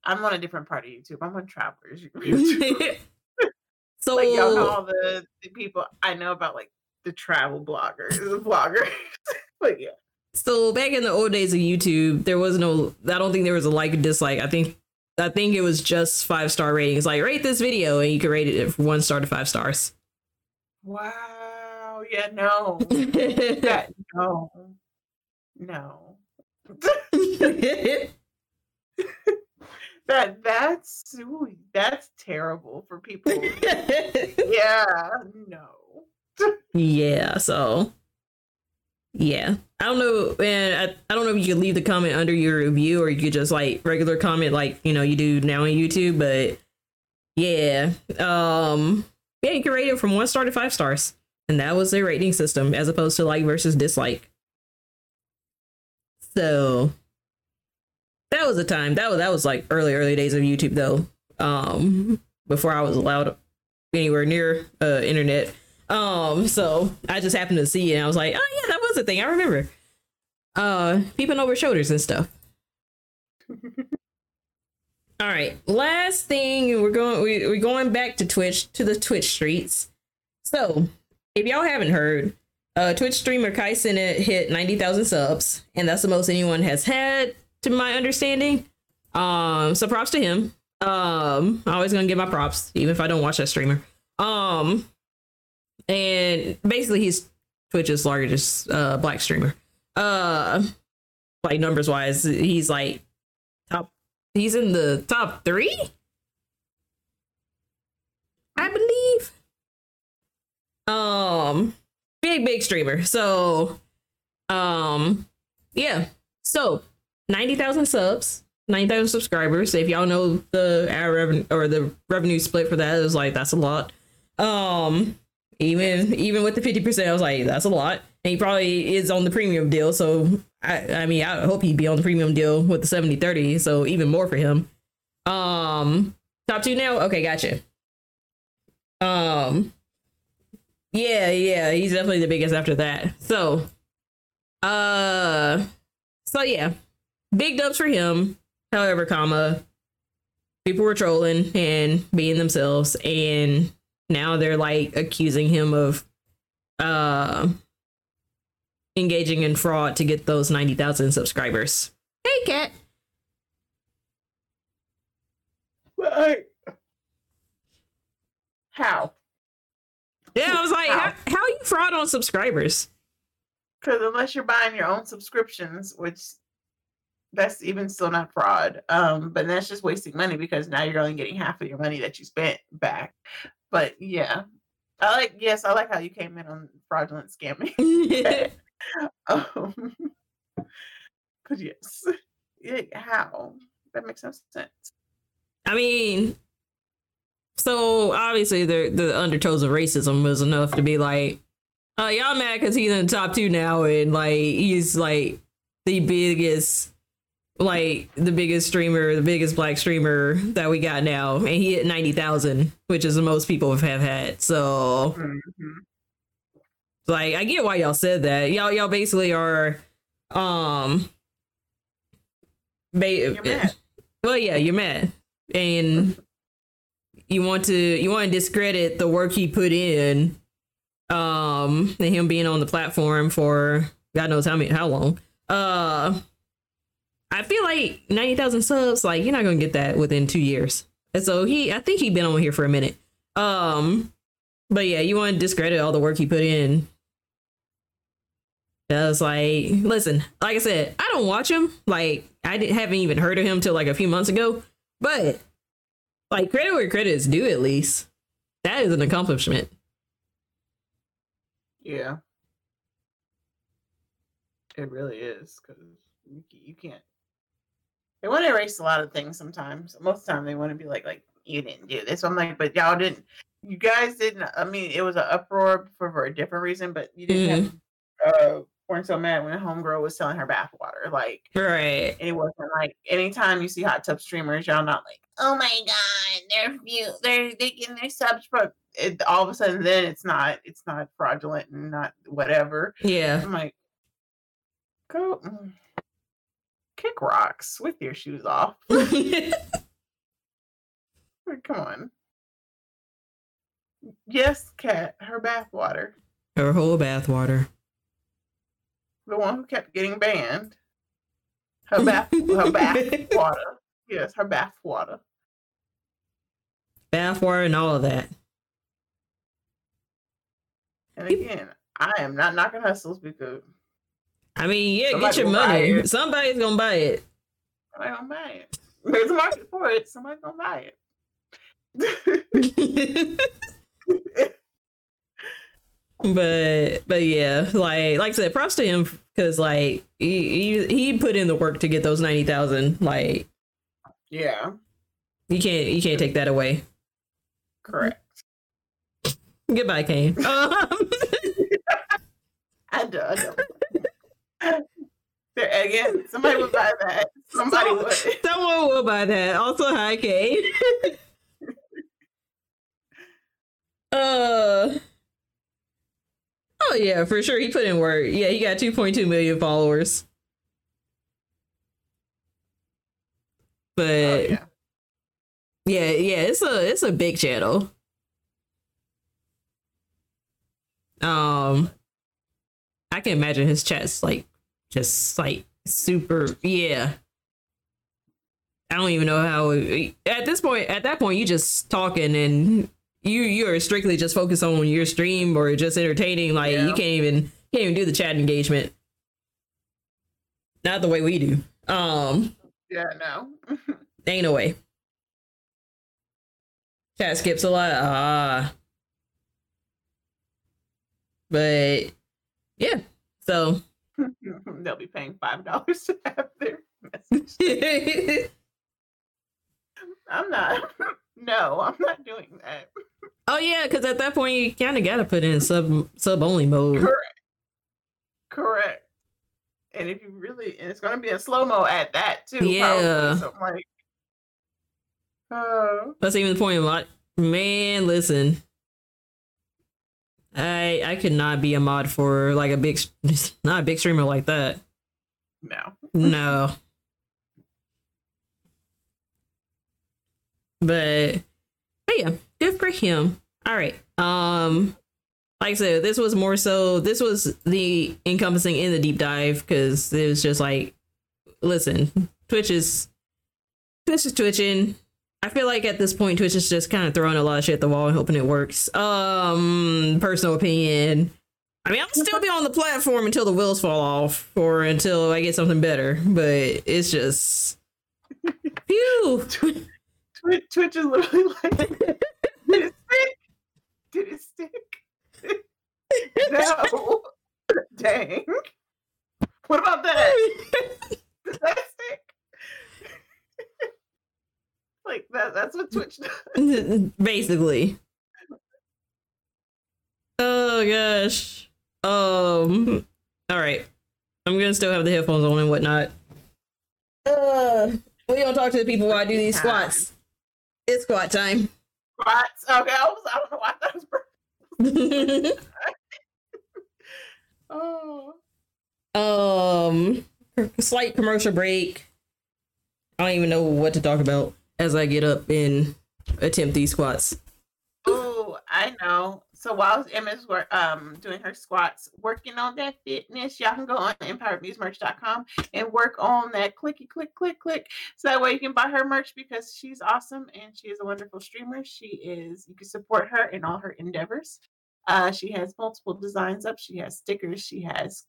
I'm on a different part of YouTube. I'm on Travelers YouTube. so like y'all know all the, the people I know about like the travel bloggers, the bloggers. but yeah, so back in the old days of YouTube, there was no I don't think there was a like or dislike. I think I think it was just five star ratings. Like rate this video and you could rate it from one star to five stars. wow, yeah, no, that, no, no. that that's ooh, that's terrible for people. yeah, no. yeah, so yeah. I don't know, and I, I don't know if you could leave the comment under your review or you could just like regular comment like, you know, you do now on YouTube, but yeah. Um yeah, you can rate it from one star to five stars. And that was their rating system as opposed to like versus dislike. So that was the time. That was that was like early, early days of YouTube though. Um before I was allowed anywhere near uh internet. Um, so I just happened to see it and I was like, oh yeah, that was a thing. I remember. Uh peeping over shoulders and stuff. All right, last thing we're going we, we're going back to Twitch to the Twitch streets. So if y'all haven't heard, uh Twitch streamer Kai Cenat hit 90,000 subs, and that's the most anyone has had to my understanding. Um, so props to him. Um, I'm always gonna give my props, even if I don't watch that streamer. Um, and basically he's Twitch's largest uh black streamer. Uh, like numbers wise, he's like top. He's in the top three, I believe. Um, big big streamer. So, um, yeah. So 90,000 subs, 90,000 subscribers. If y'all know the ad revenue or the revenue split for that that is like that's a lot. Um even even with the 50%, I was like that's a lot. And he probably is on the premium deal, so I I mean, I hope he'd be on the premium deal with the 70/30, so even more for him. Um top 2 now. Okay, gotcha. Um yeah, yeah, he's definitely the biggest after that. So uh so yeah, big dubs for him. However, comma, people were trolling and being themselves, and now they're like accusing him of uh engaging in fraud to get those 90,000 subscribers. Hey, cat. But how? Yeah, I was like, How? how, how you fraud on subscribers? Because unless you're buying your own subscriptions, which that's even still not fraud, um, but that's just wasting money because now you're only getting half of your money that you spent back. But yeah, I like. Yes, I like how you came in on fraudulent scamming. um, but yes, yeah, how that makes no sense. I mean, so obviously the the undertones of racism was enough to be like, oh y'all mad because he's in the top two now and like he's like the biggest like the biggest streamer, the biggest black streamer that we got now, and he hit ninety thousand, which is the most people have had. So Mhm. like I get why y'all said that. Y'all y'all basically are um ba- You're mad. well yeah, you're mad. And you want to you want to discredit the work he put in um and him being on the platform for God knows how many how long. Uh I feel like 90,000 subs like you're not to get that within 2 years. And so he I think he been on here for a minute. Um but yeah, you want to discredit all the work he put in. I was like, listen, like I said, I don't watch him. Like, I didn't, haven't even heard of him till like a few months ago. But, like, credit where credit is due, at least. That is an accomplishment. Yeah, it really is because you can't. They want to erase a lot of things sometimes. Most of the time, they want to be like, like you didn't do this. I'm like, but y'all didn't. You guys didn't. I mean, it was an uproar for, for a different reason, but you didn't. Have, uh, weren't so mad when a homegirl was selling her bathwater. Like, Right. and it wasn't like anytime you see hot tub streamers, y'all not like, oh my god, they're few, they're they getting their subs, but it, all of a sudden then it's not it's not fraudulent and not whatever. Yeah. I'm like, go mm, kick rocks with your shoes off. Come on. Yes, cat, her bath water. Her whole bath water. The one who kept getting banned. Her bath her bath water. Yes, her bath water. Bath water and all of that. And again, I am not knocking hustles because I mean, yeah, Somebody get your money. Somebody's gonna buy it. somebody's gonna buy it. There's a market for it. Somebody's gonna buy it. but but yeah, like like I said, props to him because like he, he he put in the work to get those ninety thousand. Like yeah, you can't you can't take that away. correct. Goodbye, Kane. Um, I do. I do. There, again, somebody would buy that. Somebody Some- would. someone will buy that. Also, hi, Kane. uh. Oh yeah, for sure. He put in work. Yeah, he got 2.2 million followers. But Oh, yeah. Yeah, yeah, it's a it's a big channel. Um I can imagine his chat's like just like super yeah. I don't even know how at this point at that point you just talking and you you're strictly just focused on your stream or just entertaining like Yeah. you can't even can't even do the chat engagement. Not the way we do. Um Yeah, no. Ain't no way. Chat skips a lot. Ah. But yeah. So They'll be paying five dollars to have their message. I'm not. No, I'm not doing that. Oh yeah, because at that point you kind of gotta put in sub sub only mode. Correct. Correct. And if you really, and it's going to be a slow mo at that too. probably. Yeah. So I'm like, oh, That's even the point. of Like, man, listen. I I could not be a mod for like a big, not a big streamer like that. no. No. But, but yeah, good for him. All right. Um like I said, this was more so this was the encompassing in the deep dive because it was just like listen, Twitch is Twitch is twitching. I feel like at this point Twitch is just kind of throwing a lot of shit at the wall and hoping it works. Um personal opinion. I mean, I'll still be on the platform until the wheels fall off or until I get something better, but it's just phew. Twitch, Twitch is literally like, did it stick? Did it stick? no. Dang. What about that? Did that stick? Like that. That's what Twitch does. Basically. Oh gosh. Um all right. I'm gonna still have the headphones on and whatnot. Uh we gonna talk to the people while I do these squats. It's squat time. Squats. Okay, I was. I don't know why I thought it was. Oh. um slight commercial break. I don't even know what to talk about as I get up and attempt these squats. Oh, I know. So while Emma's work, um, doing her squats, working on that fitness, y'all can go on empoweredmusmerch.com and work on that clicky click click click. So that way you can buy her merch because she's awesome and she is a wonderful streamer. She is. You can support her in all her endeavors. Uh, she has multiple designs up. She has stickers. She has.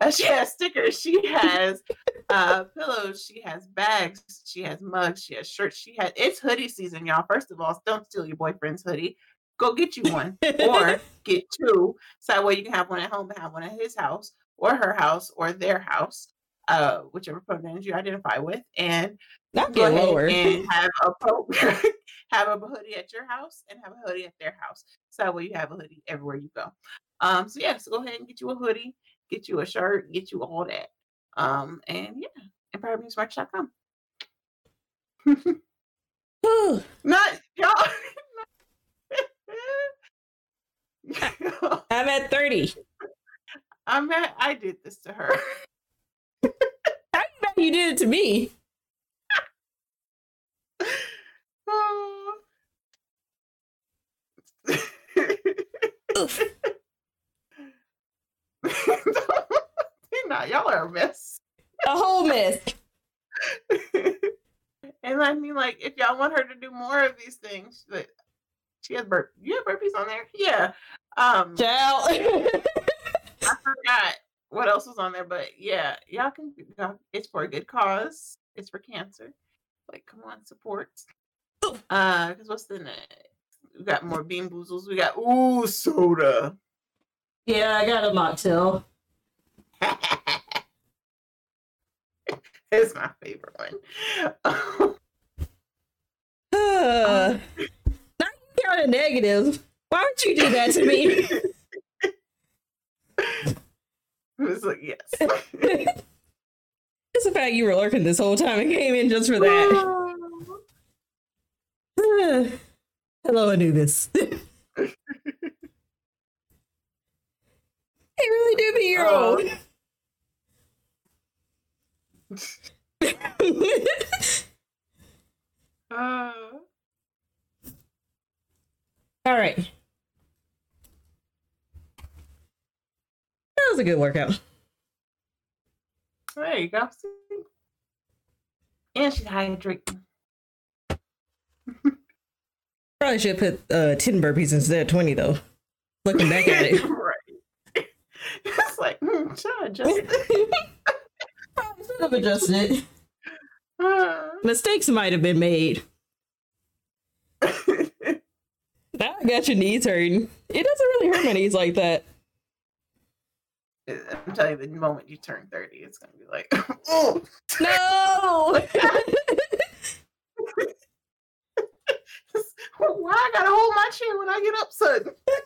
Uh, she has stickers. She has uh, pillows. She has bags. She has mugs. She has shirts. She has. It's hoodie season, y'all. First of all, don't steal your boyfriend's hoodie go get you one or get two so that way you can have one at home and have one at his house or her house or their house uh whichever pronouns you identify with and Not go ahead lower. and have a pro- have a hoodie at your house and have a hoodie at their house so that way you have a hoodie everywhere you go um so yeah so go ahead and get you a hoodie get you a shirt get you all that um and yeah empowermusmerch.com not y'all I'm at 30. I'm mad I did this to her. How you you did it to me? Oh. Oof. Nah, y'all are a mess. A whole mess. and I mean, like, if y'all want her to do more of these things, but she has burp. You have burpees on there, yeah. Um, Child. I forgot what else was on there, but yeah, y'all can. Y'all, it's for a good cause. It's for cancer. Like, come on, support. Oof. Uh, because what's the next? We got more bean boozles. We got ooh soda. yeah, I got a mocktail. it's my favorite one. Uh, now you count a negative. Why would you do that to me? it's like yes. it's the fact you were lurking this whole time and came in just for that. Hello, Anubis. they really do be your Oh. own. Uh, All right. That was a good workout. there you go. See? And she's hydrating. Probably should put uh, 10 burpees instead of 20, though. Looking back at it. right. It's like, hmm, should I adjust Probably should have adjusted it. Uh, Mistakes might have been made. Now I got your knees hurting. It doesn't really hurt my knees like that. I'm telling you, the moment you turn 30, it's gonna be like, oh, No! why I gotta hold my chin when I get up sudden? I'm telling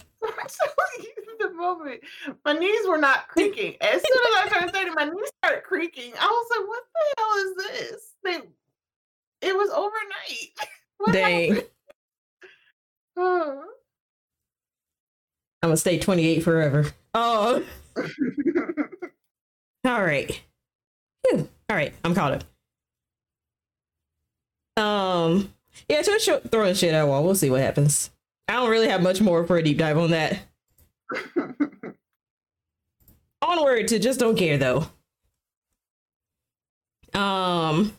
you, the moment my knees were not creaking. As soon as I turned 30, my knees started creaking. I was like, what the hell is this? They, it was overnight. What Dang. Oh. I'm gonna stay 28 forever. Oh, all right. Phew. All right, I'm caught up. Um, yeah, show- throwing shit at wall. We'll see what happens. I don't really have much more for a deep dive on that. Onward to just don't care though. Um,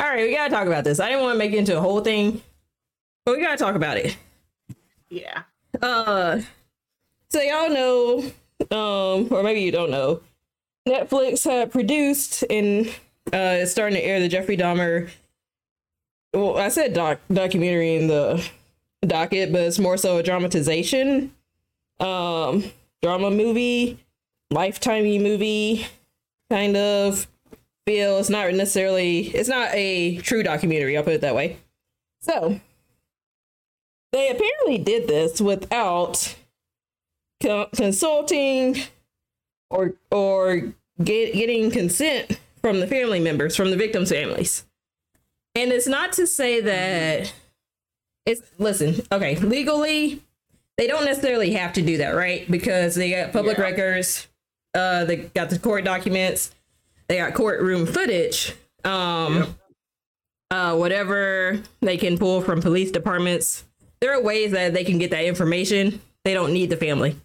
all right, we gotta talk about this. I didn't want to make it into a whole thing, but we gotta talk about it. yeah. Uh, so y'all know, um, or maybe you don't know, Netflix had produced and uh, is starting to air the Jeffrey Dahmer. Well, I said doc documentary in the docket, but it's more so a dramatization, um, drama movie, lifetimey movie, kind of feel. It's not necessarily. It's not a true documentary. I'll put it that way. So they apparently did this without co- consulting or or get, getting consent from the family members from the victims' families. And it's not to say that it's listen, okay, legally they don't necessarily have to do that, right? Because they got public Yeah. records, uh they got the court documents, they got courtroom footage. Um Yep. uh whatever they can pull from police departments. There are ways that they can get that information. They don't need the family.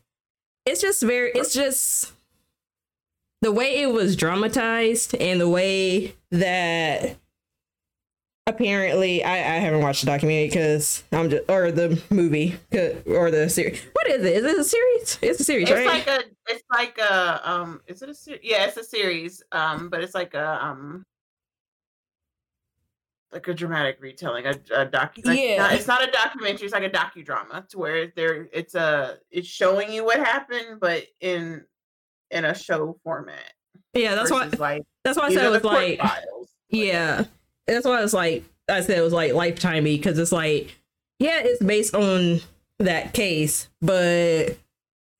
It's just very it's just the way it was dramatized and the way that apparently I, I haven't watched the documentary because I'm just or the movie or the series. What is it? Is it a series? It's a series, It's right? like a it's like a um is it a series? Yeah, it's a series. Um, but it's like a um like a dramatic retelling, a, a docu. Like, Yeah. not- it's not a documentary. It's like a docudrama, to where there it's a it's showing you what happened, but in in a show format. yeah, that's why like that's why I said it was like files. Yeah. That's why it's like I said it was like lifetimey because it's like yeah, it's based on that case, but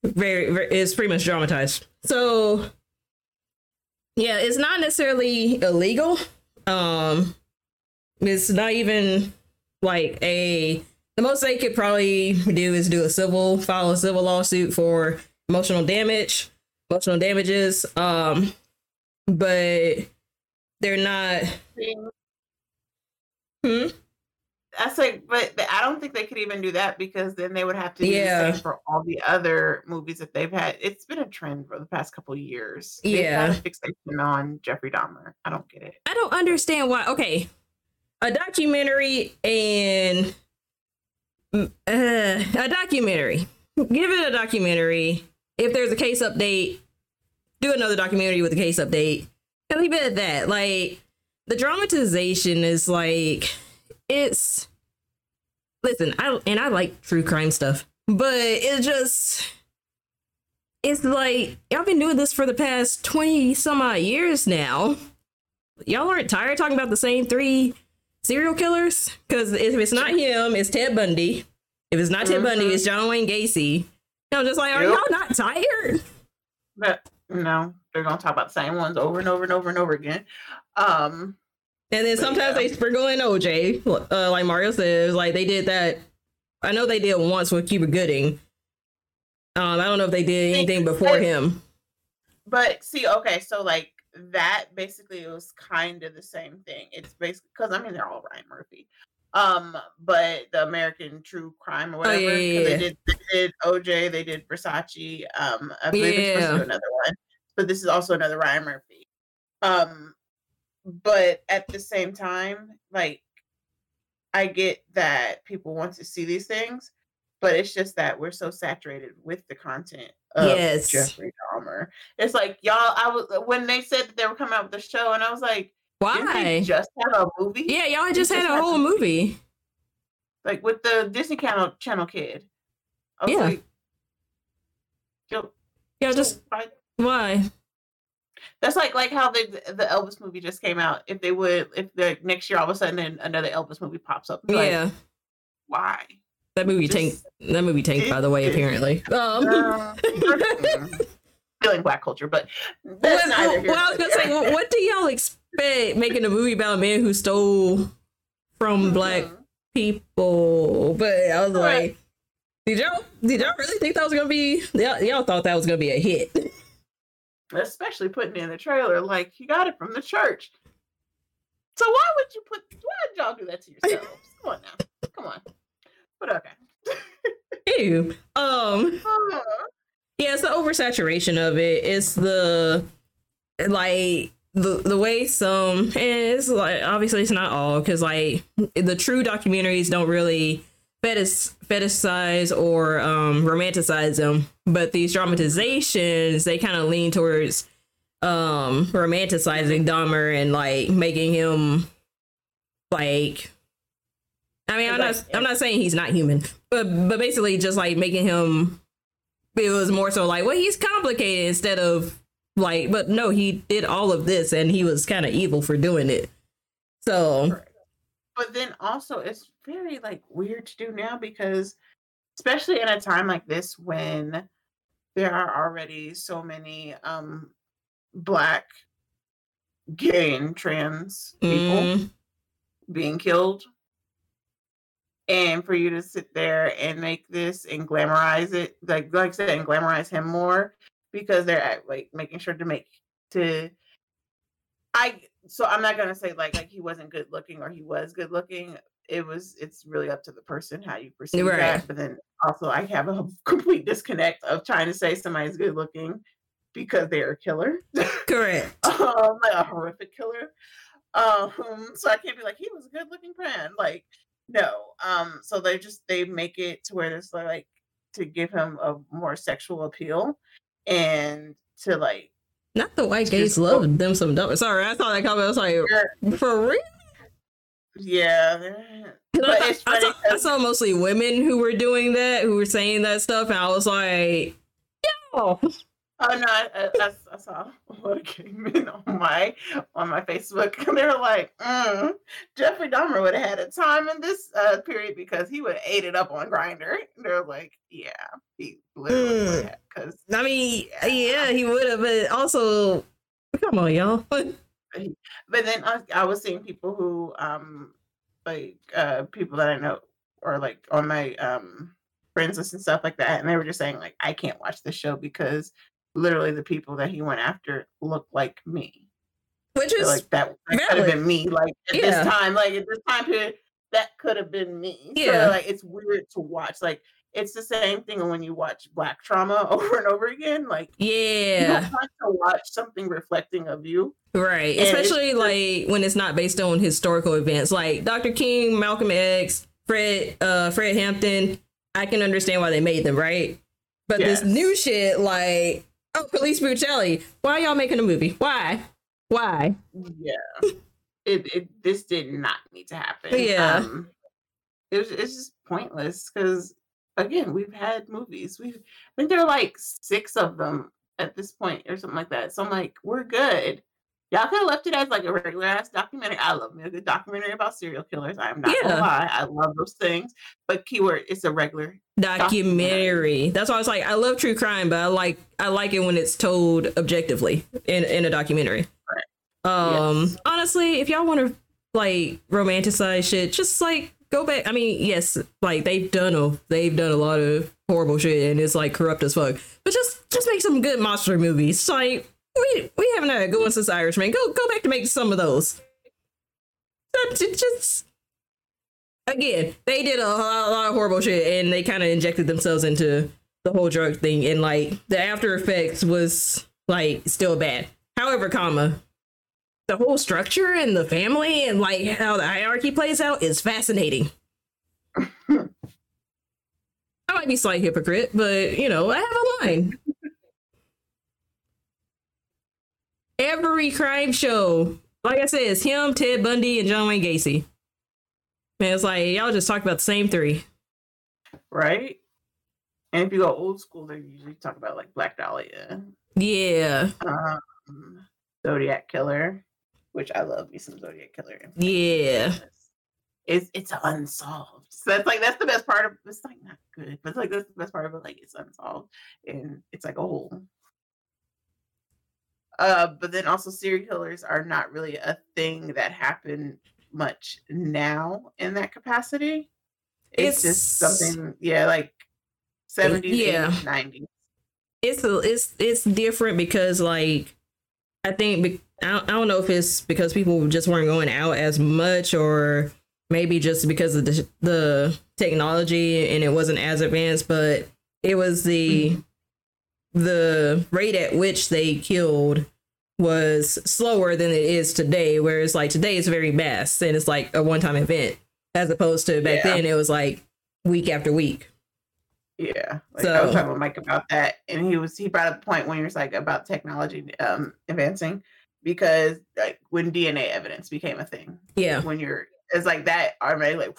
very, very it's pretty much dramatized. So yeah, it's not necessarily illegal. Um it's not even like a the most they could probably do is do a civil file a civil lawsuit for emotional damage, emotional damages. Um, but they're not. Hmm. I say, but I don't think they could even do that because then they would have to do Yeah. the same for all the other movies that they've had. It's been a trend for the past couple of years. They've Yeah. fixation on Jeffrey Dahmer. I don't get it. I don't understand why. Okay, a documentary and mm, uh, a documentary. Give it a documentary. If there's a case update, do another documentary with a case update. And leave it at that. Like the dramatization is like it's. Listen, I and I like true crime stuff, but it just it's like y'all been doing this for the past 20 some odd years now y'all aren't tired talking about the same three serial killers? Because if it's not him, it's Ted Bundy. If it's not Ted Bundy, Mhm. it's John Wayne Gacy. I'm just like, are Yep. y'all not tired? But no, they're gonna talk about the same ones over and over and over and over again. Um, And then sometimes yeah. they sprinkle in OJ, uh, like Mario says. Like they did that. I know they did once with Cuba Gooding. Um, I don't know if they did anything before him. but see, okay, so like that basically was kind of the same thing. It's basically because I mean they're all Ryan Murphy. Um, but the American True Crime or whatever, Oh, yeah, yeah, they did they did OJ, they did Versace. Um, I believe they're supposed to Yeah. do another one, but this is also another Ryan Murphy. Um, but at the same time, like I get that people want to see these things, but it's just that we're so saturated with the content of Yes. Jeffrey Dahmer. It's like y'all. I was uh, when they said that they were coming out with the show, and I was like, Why? just have a movie? Yeah, y'all We just had just a whole the- movie. like with the Disney Channel Channel kid. Yeah. like, yo, just why- why? That's like like how the the Elvis movie just came out. If they would, if the next year all of a sudden another Elvis movie pops up, like, Yeah, why? that movie just- tanked. That movie tanked, by the way. Apparently. Um. Uh, feeling black culture, but Well, that's well, here well, I was gonna say, well, what do y'all expect making a movie about a man who stole from black Mhm. people? But I was Right. like, did y'all did y'all really think that was gonna be? Y'all, y'all thought that was gonna be a hit? Especially putting in the trailer like he got it from the church. So why would you put? Why did y'all do that to yourselves? Come on now, come on. But okay. Ew. Um. Uh, Yeah, it's the oversaturation of it. It's the like the the way some and it's like obviously it's not all because like the true documentaries don't really fetish fetishize or um romanticize them, but these dramatizations they kind of lean towards um romanticizing Dahmer and like making him like I mean I'm not I'm not saying he's not human, but but basically just like making him it was more so like, well, he's complicated instead of like, but no, he did all of this and he was kind of evil for doing it. So, but then also it's very like weird to do now because especially in a time like this when there are already so many um black gay and trans people mm, being killed and for you to sit there and make this and glamorize it like like I said and glamorize him more because they're at, like making sure to make to I so I'm not gonna say like like he wasn't good looking or he was good looking. It was it's really up to the person how you perceive Right. that. But then also I have a complete disconnect of trying to say somebody's good looking because they're a killer. correct. um, like a horrific killer. Um, so I can't be like he was a good looking man. Like, no. Um, so they just they make it to where it's like to give him a more sexual appeal and to like Not the white gays love them some dumb. Sorry, I saw that comment. I was like, for real? yeah. I, it's I, saw, I saw mostly women who were doing that, who were saying that stuff, and I was like, yo. Oh no, I saw what came in on my on my Facebook, and they were like, mm, "Jeffrey Dahmer would have had a time in this uh, period because he would have ate it up on Grindr." They're like, "Yeah, he literally Mm. Because I mean, yeah, he would have, but also, come on, y'all. but then I, I was seeing people who um like uh people that I know or like on my um friends list and stuff like that, and they were just saying like I can't watch this show because literally the people that he went after look like me. Which So, is like that, that could have been me. Like at Yeah. this time, like at this time period, that could have been me. Yeah. So like it's weird to watch. Like it's the same thing when you watch Black Trauma over and over again. Like yeah, don't want to watch something reflecting of you. right. And Especially just- like when it's not based on historical events, like Dr. King, Malcolm X, Fred, uh, Fred Hampton. I can understand why they made them, right? But Yes. this new shit, like, oh, police brutality. Why y'all making a movie? Why? Why? Yeah. it, it this did not need to happen. Yeah. Um, it was it's just pointless because again, we've had movies. We've I think there are like six of them at this point or something like that. So I'm like, we're good. Y'all could have left it as like a regular ass documentary. I love me a good documentary about serial killers. I am not Yeah. gonna lie. I love those things. But keyword, it's a regular. documentary. That's why I was like, I love true crime, but I like I like it when it's told objectively in in a documentary. Right. Um, Yes. honestly, if y'all want to like romanticize shit, just like go back. I mean, yes, like they've done a they've done a lot of horrible shit and it's like corrupt as fuck. But just just make some good monster movies. Like we we haven't had a good one since Irishman. Go go back to make some of those. Just- again, they did a lot, a lot of horrible shit and they kind of injected themselves into the whole drug thing and like the after effects was like still bad. However, comma, the whole structure and the family and like how the hierarchy plays out is fascinating. I might be slight hypocrite, but you know, I have a line. Every crime show, like I said, it's him, Ted Bundy, and John Wayne Gacy. Man, it's like y'all just talk about the same three. Right? And if you go old school, they usually talk about like Black Dahlia. Yeah, um, Zodiac Killer, which I love me some Zodiac Killer. yeah, It's it's unsolved. So that's like that's the best part of it's like not good, but it's like that's the best part of it. Like it's unsolved and it's like a whole. Uh, but then also serial killers are not really a thing that happen much now in that capacity. It's, just something, yeah, like seventies, yeah. eighties, nineties. it's a, it's it's different because like I think be, I, don't, I don't know if it's because people just weren't going out as much or maybe just because of the the technology and it wasn't as advanced but it was the the rate at which they killed was slower than it is today whereas like today it's very mass and it's like a one-time event as opposed to back Yeah. then it was like week after week. Yeah, like I was So- talking with Mike about that, and he was he brought up a point when he was like about technology um advancing because like when DNA evidence became a thing, yeah. When you're it's like that already like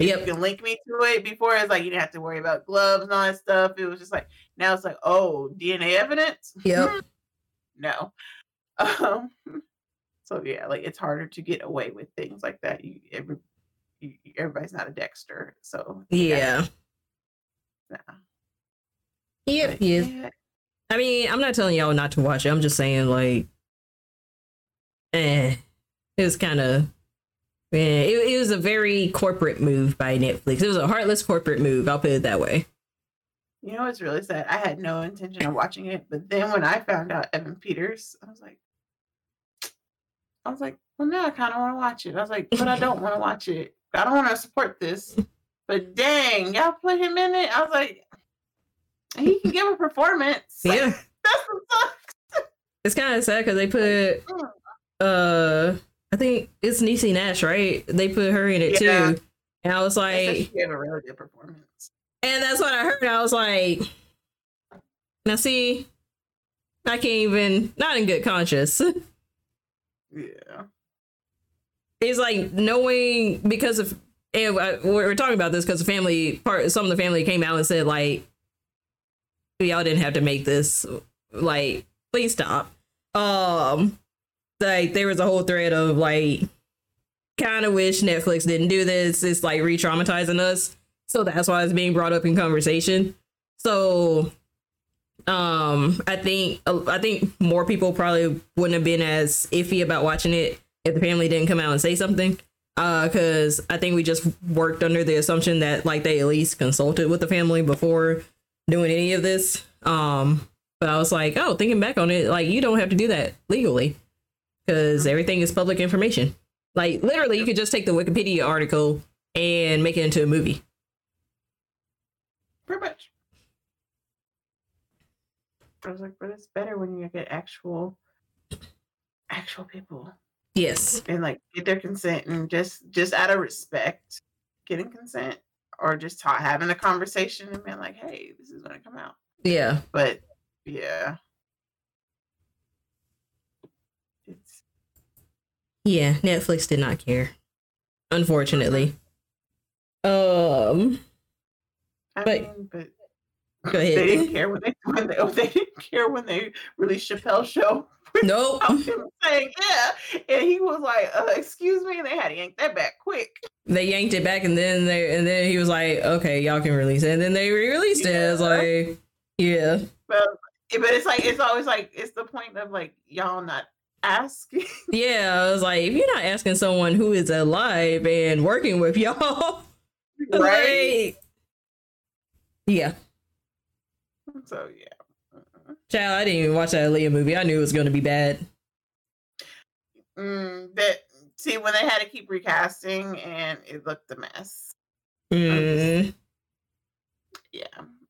Yep. you can link me to it before it's like you didn't have to worry about gloves and all that stuff. It was just like now it's like oh DNA evidence, yep no, um, so yeah, like it's harder to get away with things like that. You every you, everybody's not a Dexter, so yeah nah. Yep, But, yeah. yeah, I mean, I'm not telling y'all not to watch it. I'm just saying, like, eh, it was kind of, yeah, it, it was a very corporate move by Netflix. It was a heartless corporate move. I'll put it that way. You know what's really sad? I had no intention of watching it, but then when I found out Evan Peters, I was like, I was like, well, now I kind of want to watch it. I was like, but I don't want to watch it. I don't want to support this. But dang, y'all put him in it. I was like, he can give a performance. Yeah, That's what sucks. it's kind of sad because they put, uh, I think it's Niecy Nash, right? They put her in it Yeah. too, and I was like, she gave a really good performance. and that's what I heard. I was like, now see, I can't even, not in good conscience. Yeah. it's like knowing because of and I- we're talking about this because the family part some of the family came out and said like y'all didn't have to make this like please stop um like there was a whole thread of like kind of wish netflix didn't do this. It's like re-traumatizing us. So that's why it's being brought up in conversation. So um i think i think more people probably wouldn't have been as iffy about watching it if the family didn't come out and say something. Uh, because I think we just worked under the assumption that like they at least consulted with the family before doing any of this. Um, but I was like, oh, thinking back on it, like you don't have to do that legally because everything is public information. Like literally, you could just take the Wikipedia article and make it into a movie. Pretty much. I was like, but it's better when you get actual, actual people Yes. and like get their consent and just just out of respect, getting consent or just ta- having a conversation and being like, hey, this is gonna come out. Yeah. But yeah, it's Yeah. Netflix did not care, unfortunately. Um. I But- mean, but Go they didn't care when they when they, oh, they didn't care when they released Chappelle's show. Nope. him saying yeah, and he was like, uh, "Excuse me," and they had to yank that back quick. They yanked it back, and then they and then he was like, "Okay, y'all can release it." And then they re-released it. It's like, yeah, But but it's like it's always like it's the point of like y'all not asking. yeah. I was like, if you're not asking someone who is alive and working with y'all, right? like, yeah. So yeah. Child, I didn't even watch that Aaliyah movie. I knew it was going to be bad. Mm, that see when they had to keep recasting and it looked a mess. Mm, Yeah.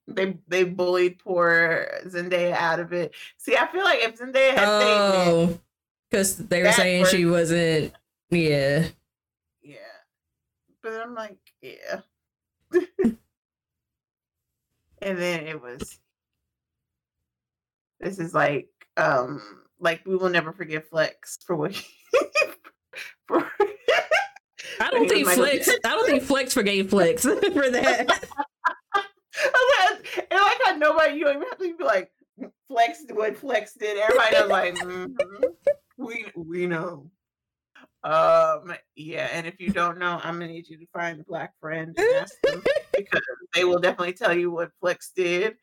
They they bullied poor Zendaya out of it. See, I feel like if Zendaya had stayed in, oh, because they were saying she wasn't. Yeah. yeah. But I'm like, yeah. and then it was this is like um like we will never forgive Flex for what he, for I don't think Flex. I don't think Flex forgave Flex for that. I like, and like how nobody you don't even have to be like Flex what Flex did. Everybody was like, "Mhm, we we know. Um yeah, and if you don't know, I'm gonna need you to find the black friend and ask them because they will definitely tell you what Flex did.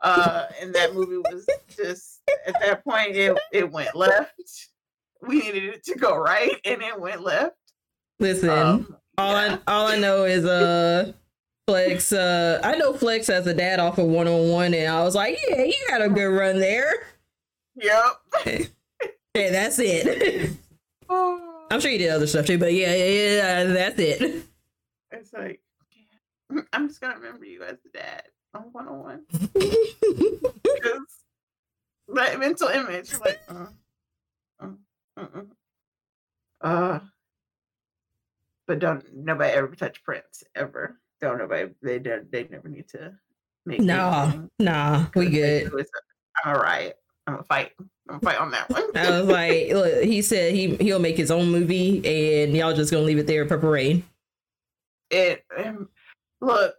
Uh and that movie was just at that point it it went left. We needed it to go right and it went left. Listen, Um, all yeah. I all I know is uh Flex. Uh, I know Flex as a dad off of one on one, and I was like, yeah, you got a good run there. Yep. Yeah, that's it. I'm sure you did other stuff too, but yeah, yeah, yeah, that's it. It's like, I'm just gonna remember you as the dad on 101 because that mental image, like, uh, uh, uh, uh, uh, but don't nobody ever touch Prince ever. Don't nobody. They don't. They never need to make. nah, anything, nah, we good. I'm a riot. I'm a fight. I'm a fight on that one. I was like, look, he said he he'll make his own movie, and y'all just gonna leave it there for parade. it um, look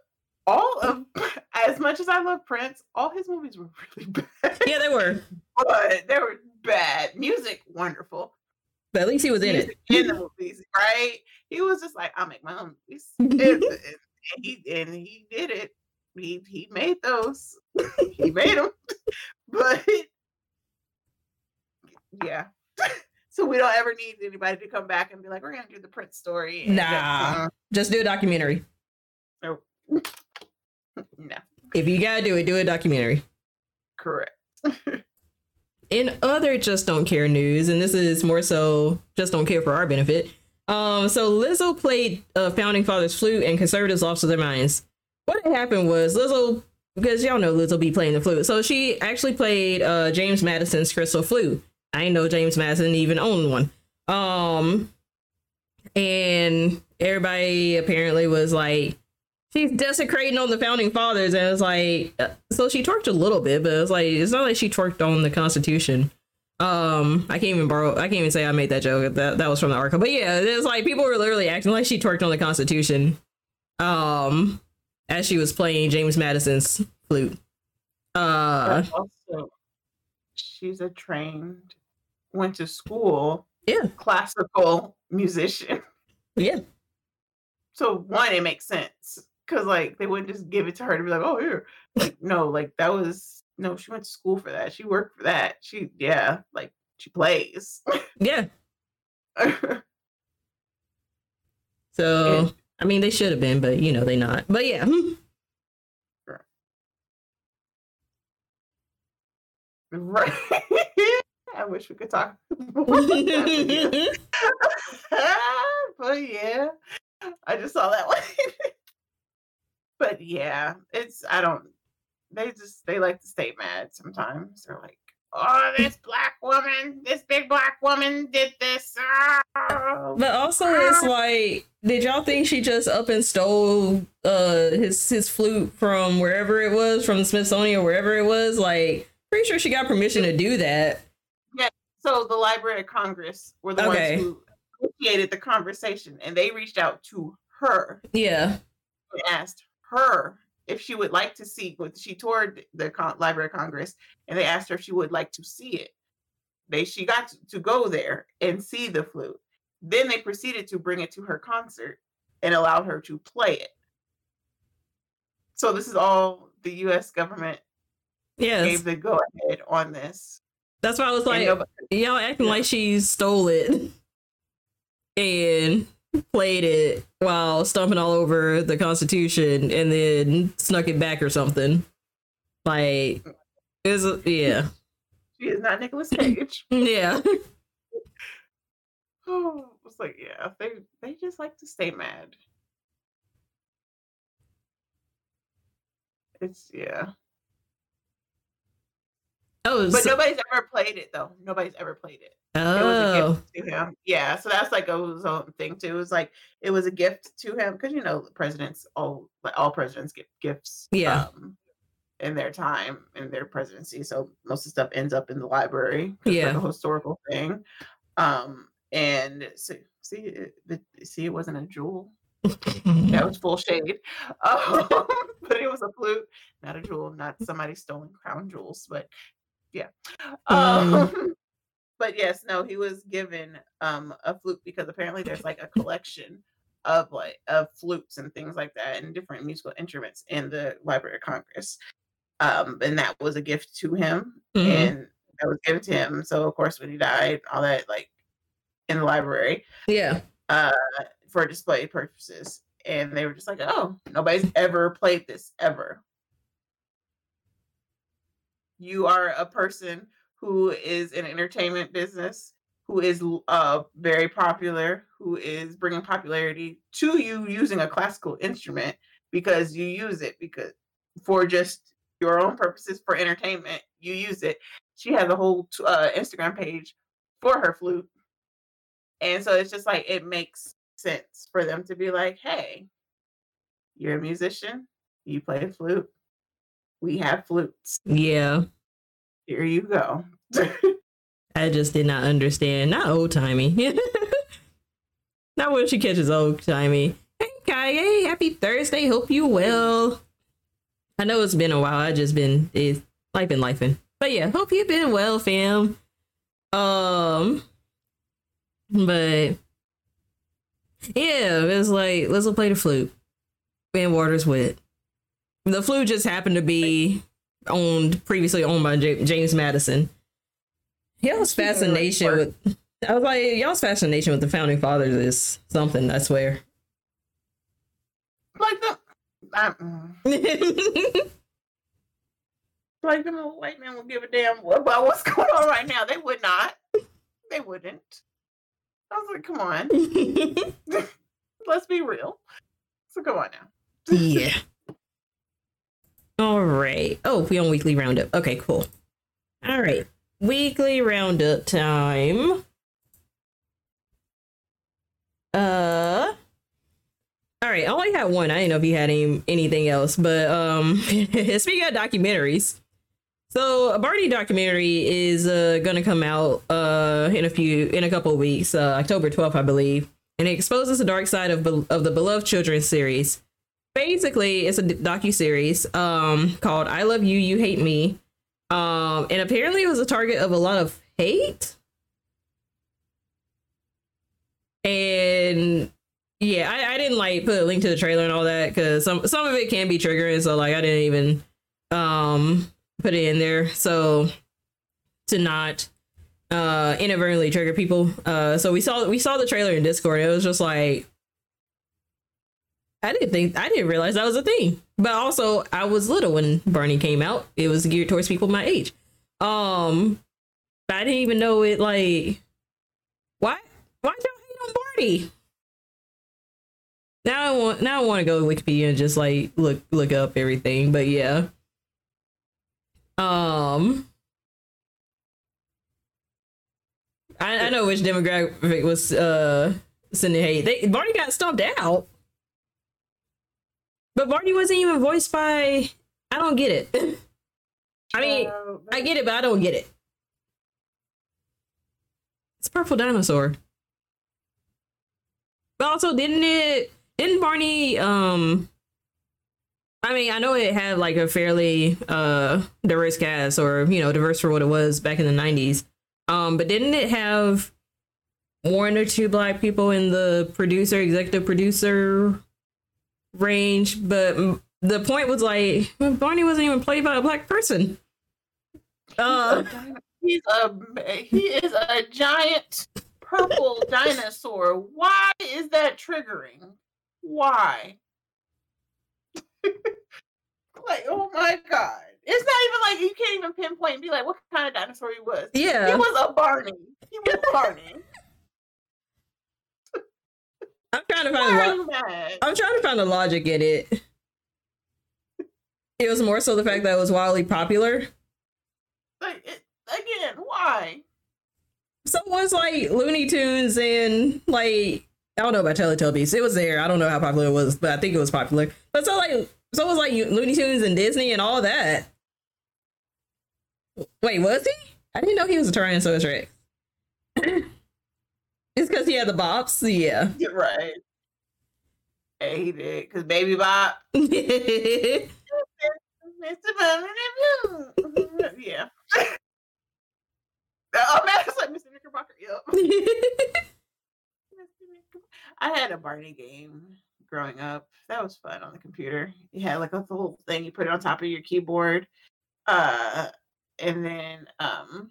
all of as much as I love Prince, all his movies were really bad. Yeah, they were, but they were bad. Music, wonderful. but at least he was in it. In the movies, right? He was just like, I'll make my own movies. and, and he and he did it. He he made those. he made them. but yeah. so we don't ever need anybody to come back and be like, we're gonna do the Prince story. Nah. Just do a documentary. uh, no, If you gotta do it, do a documentary. correct. in other just don't care news, and this is more so just don't care for our benefit. Um, so Lizzo played uh, Founding Fathers flute, and conservatives lost their minds. What happened was Lizzo, because y'all know Lizzo be playing the flute, so she actually played uh, James Madison's crystal flute. I know James Madison even owned one. Um, and everybody apparently was like, she's desecrating on the founding fathers, and it was like, uh, so she twerked a little bit, but it was like, it's not like she twerked on the Constitution. Um, I can't even borrow. I can't even say I made that joke. That that was from the article. But yeah, it's like people were literally acting like she twerked on the Constitution. Um, as she was playing James Madison's flute. Uh, also, she's a trained, went to school, Yeah. classical musician. yeah, So one, it makes sense because like they wouldn't just give it to her to be like, oh here, like no, like that was no. She went to school for that. She worked for that. She yeah, like she plays. yeah. So Yeah. I mean, they should have been, but you know, they not. But yeah, Right. I wish we could talk more about that, but yeah. I just saw that one. but yeah, it's I don't. They just they like to stay mad sometimes. They're like, "Oh, this black woman, this big black woman did this." ah." but also it's like, did y'all think she just up and stole uh his his flute from wherever it was, from the Smithsonian wherever it was? Like, pretty sure she got permission to do that. So the Library of Congress were the Okay. ones who initiated the conversation, and they reached out to her Yeah, and asked her if she would like to see what she toured the Con- Library of Congress, and they asked her if she would like to see it. They she got to, to go there and see the flute. Then they proceeded to bring it to her concert and allowed her to play it. So this is all the U.S. government yes. gave the go ahead on this. That's why I was like, nobody- y'all acting Yeah. like she stole it and played it while stomping all over the Constitution and then snuck it back or something. Like, is yeah, she is not Nicolas Cage. yeah, Oh, it's like yeah, they they just like to stay mad. It's yeah, oh, but so- nobody's ever played it though. Nobody's ever played it. It was a oh, gift to him. Yeah, so that's like a his own thing too. It was like it was a gift to him because you know presidents all like all presidents get gifts. Yeah. Um, in their time in their presidency, so most of the stuff ends up in the library. Yeah. like a historical thing. Um, and so, see, it, the, see, it wasn't a jewel. That was full shade. Um, but it was a flute, not a jewel, not somebody stolen crown jewels, but yeah. Um. Um, but yes, no, he was given um a flute because apparently there's like a collection of like of flutes and things like that and different musical instruments in the Library of Congress. Um, and that was a gift to him Mhm. and that was given to him. So of course when he died, all that like in the library yeah, uh, for display purposes. And they were just like, oh, nobody's ever played this ever. You are a person who is in entertainment business, who is uh, very popular, who is bringing popularity to you using a classical instrument because you use it because for just your own purposes for entertainment, you use it. She has a whole uh, Instagram page for her flute and so it's just like it makes sense for them to be like, hey, you're a musician, you play flute, we have flutes. yeah. Here you go. I just did not understand. Not old timey. not when she catches old timey. Hey, Kanye, happy Thursday. Hope you well. I know it's been a while. I just been it's life been lifing. But yeah, hope you've been well, fam. Um, but yeah, it was like let's go play the flute. Van Waters wet. The flu just happened to be owned previously owned by J- James Madison. Y'all's She's gonna, like, fascination with I was like y'all's fascination with the founding fathers is something, I swear. like the mm, like them old white men would give a damn what about what's going on right now. They would not. They wouldn't. I was like, come on, let's be real. So come on now. yeah. All right. Oh, we on weekly roundup. Okay, cool. All right. Weekly roundup time. Uh all right, I only had one. I didn't know if you had any anything else, but um speaking of documentaries, so a Barney documentary is uh gonna come out uh in a few in a couple weeks, uh October 12th, I believe, and it exposes the dark side of of the beloved children's series. Basically, it's a docu series um called "I Love You, You Hate Me," um, and apparently it was a target of a lot of hate. And yeah, I, I didn't like put a link to the trailer and all that because some some of it can be triggering, so like I didn't even um put it in there so to not uh inadvertently trigger people. Uh so we saw we saw the trailer in Discord. It was just like I didn't think I didn't realize that was a thing. But also, I was little when Barney came out. It was geared towards people my age. Um, I didn't even know it. Like, why? Why y'all hate on Barney? Now I want. Now I want to go to Wikipedia and just like look look up everything. But yeah. Um. I, I know which demographic was uh sending hate. They Barney got stomped out. But Barney wasn't even voiced by I don't get it. I mean, Uh, I get it, but I don't get it. It's purple dinosaur. But also didn't it didn't Barney um I mean, I know it had like a fairly uh diverse cast or, you know, diverse for what it was back in the 90s. Um but didn't it have one or two black people in the producer executive producer range, but the point was like Barney wasn't even played by a black person. Uh, He's a he is a giant purple dinosaur. Why is that triggering? Why? like, oh my god. It's not even like you can't even pinpoint and be like what kind of dinosaur he was. Yeah. He was a Barney. He was Barney. I'm trying to find. lo- I'm trying to find the logic in it. It was more so the fact that it was wildly popular. Like it, again, why? So it was like Looney Tunes and like I don't know about Teletubbies. It was there. I don't know how popular it was, but I think it was popular. But so like so it was like Looney Tunes and Disney and all that. Wait, was he? I didn't know he was a Tyrannosaurus Rex. it's because he had the bops. Yeah. You're right. Yeah, he did. Cause Baby Bop. Yeah. Oh man, it's like Mr. Knickerbocker. Yep. I had a Barney game growing up. That was fun on the computer. You had like a little thing you put it on top of your keyboard. Uh and then um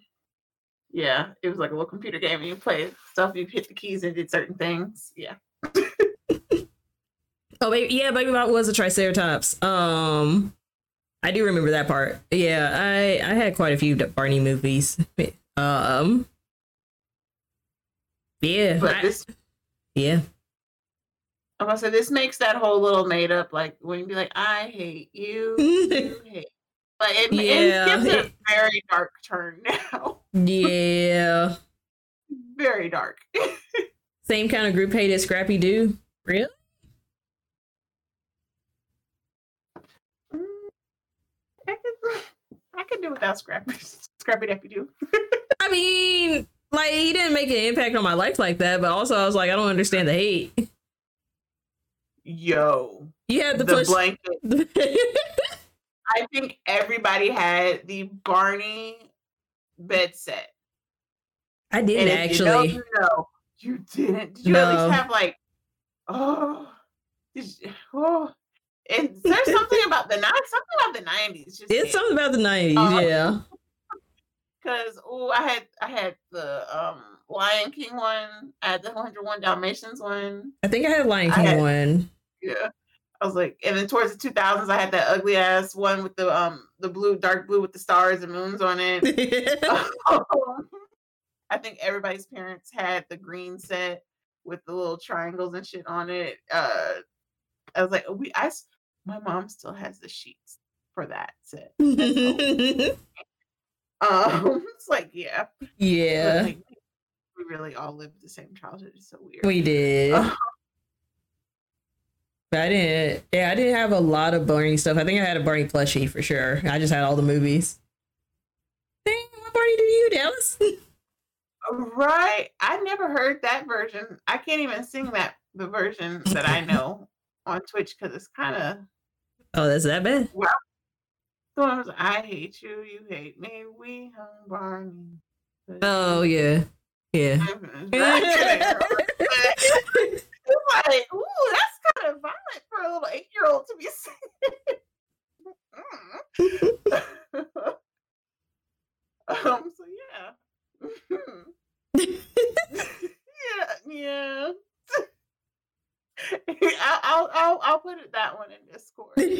yeah, it was like a little computer game you play stuff, you hit the keys and did certain things. Yeah. Oh, baby, yeah, Baby Bop was a Triceratops. Um, I do remember that part. Yeah, I I had quite a few Barney movies. Um, yeah, But I- this yeah, I'm gonna say this makes that whole little made up like when you be like, I hate you, you hate. Like it, Yeah, it gives it a very dark turn now. yeah. very dark. Same kind of group hated Scrappy Doo. Really? Mm, I could, I could do without Scrappy, Scrappy Dappy Doo. I mean, like he didn't make an impact on my life like that, but also I was like, I don't understand the hate. Yo, You had the push. blanket. I think everybody had the Barney bed set. I didn't And if you know, actually. you know, you didn't. Did you at least have like, oh, did you- oh. And there's something about the night, something about the nineties. Just It's something about the nineties, Uh, yeah. because oh, I had I had the um Lion King one, I had the 101 Dalmatians one. I think I had Lion King had- one. Yeah. I was like, and then towards the 2000s, I had that ugly ass one with the um the blue, dark blue with the stars and moons on it. I think everybody's parents had the green set with the little triangles and shit on it. Uh, I was like, we, I, my mom still has the sheets for that set. Um, it's like, yeah, yeah, like, we really all lived the same childhood. It's so weird. we did. But I didn't. Yeah, I didn't have a lot of Barney stuff. I think I had a Barney plushie for sure. I just had all the movies. Dang, what Barney do you, Dallas? Right. I never heard that version. I can't even sing that the version that I know on Twitch because it's kind of Oh, that's that bad. the one was I hate you, you hate me, we hung Barney. Oh yeah, yeah. Right there. It's like, ooh, that's kind of violent for a little eight year old to be saying. Um, so yeah. yeah, yeah. I'll, I'll I'll I'll put it that one in Discord. Because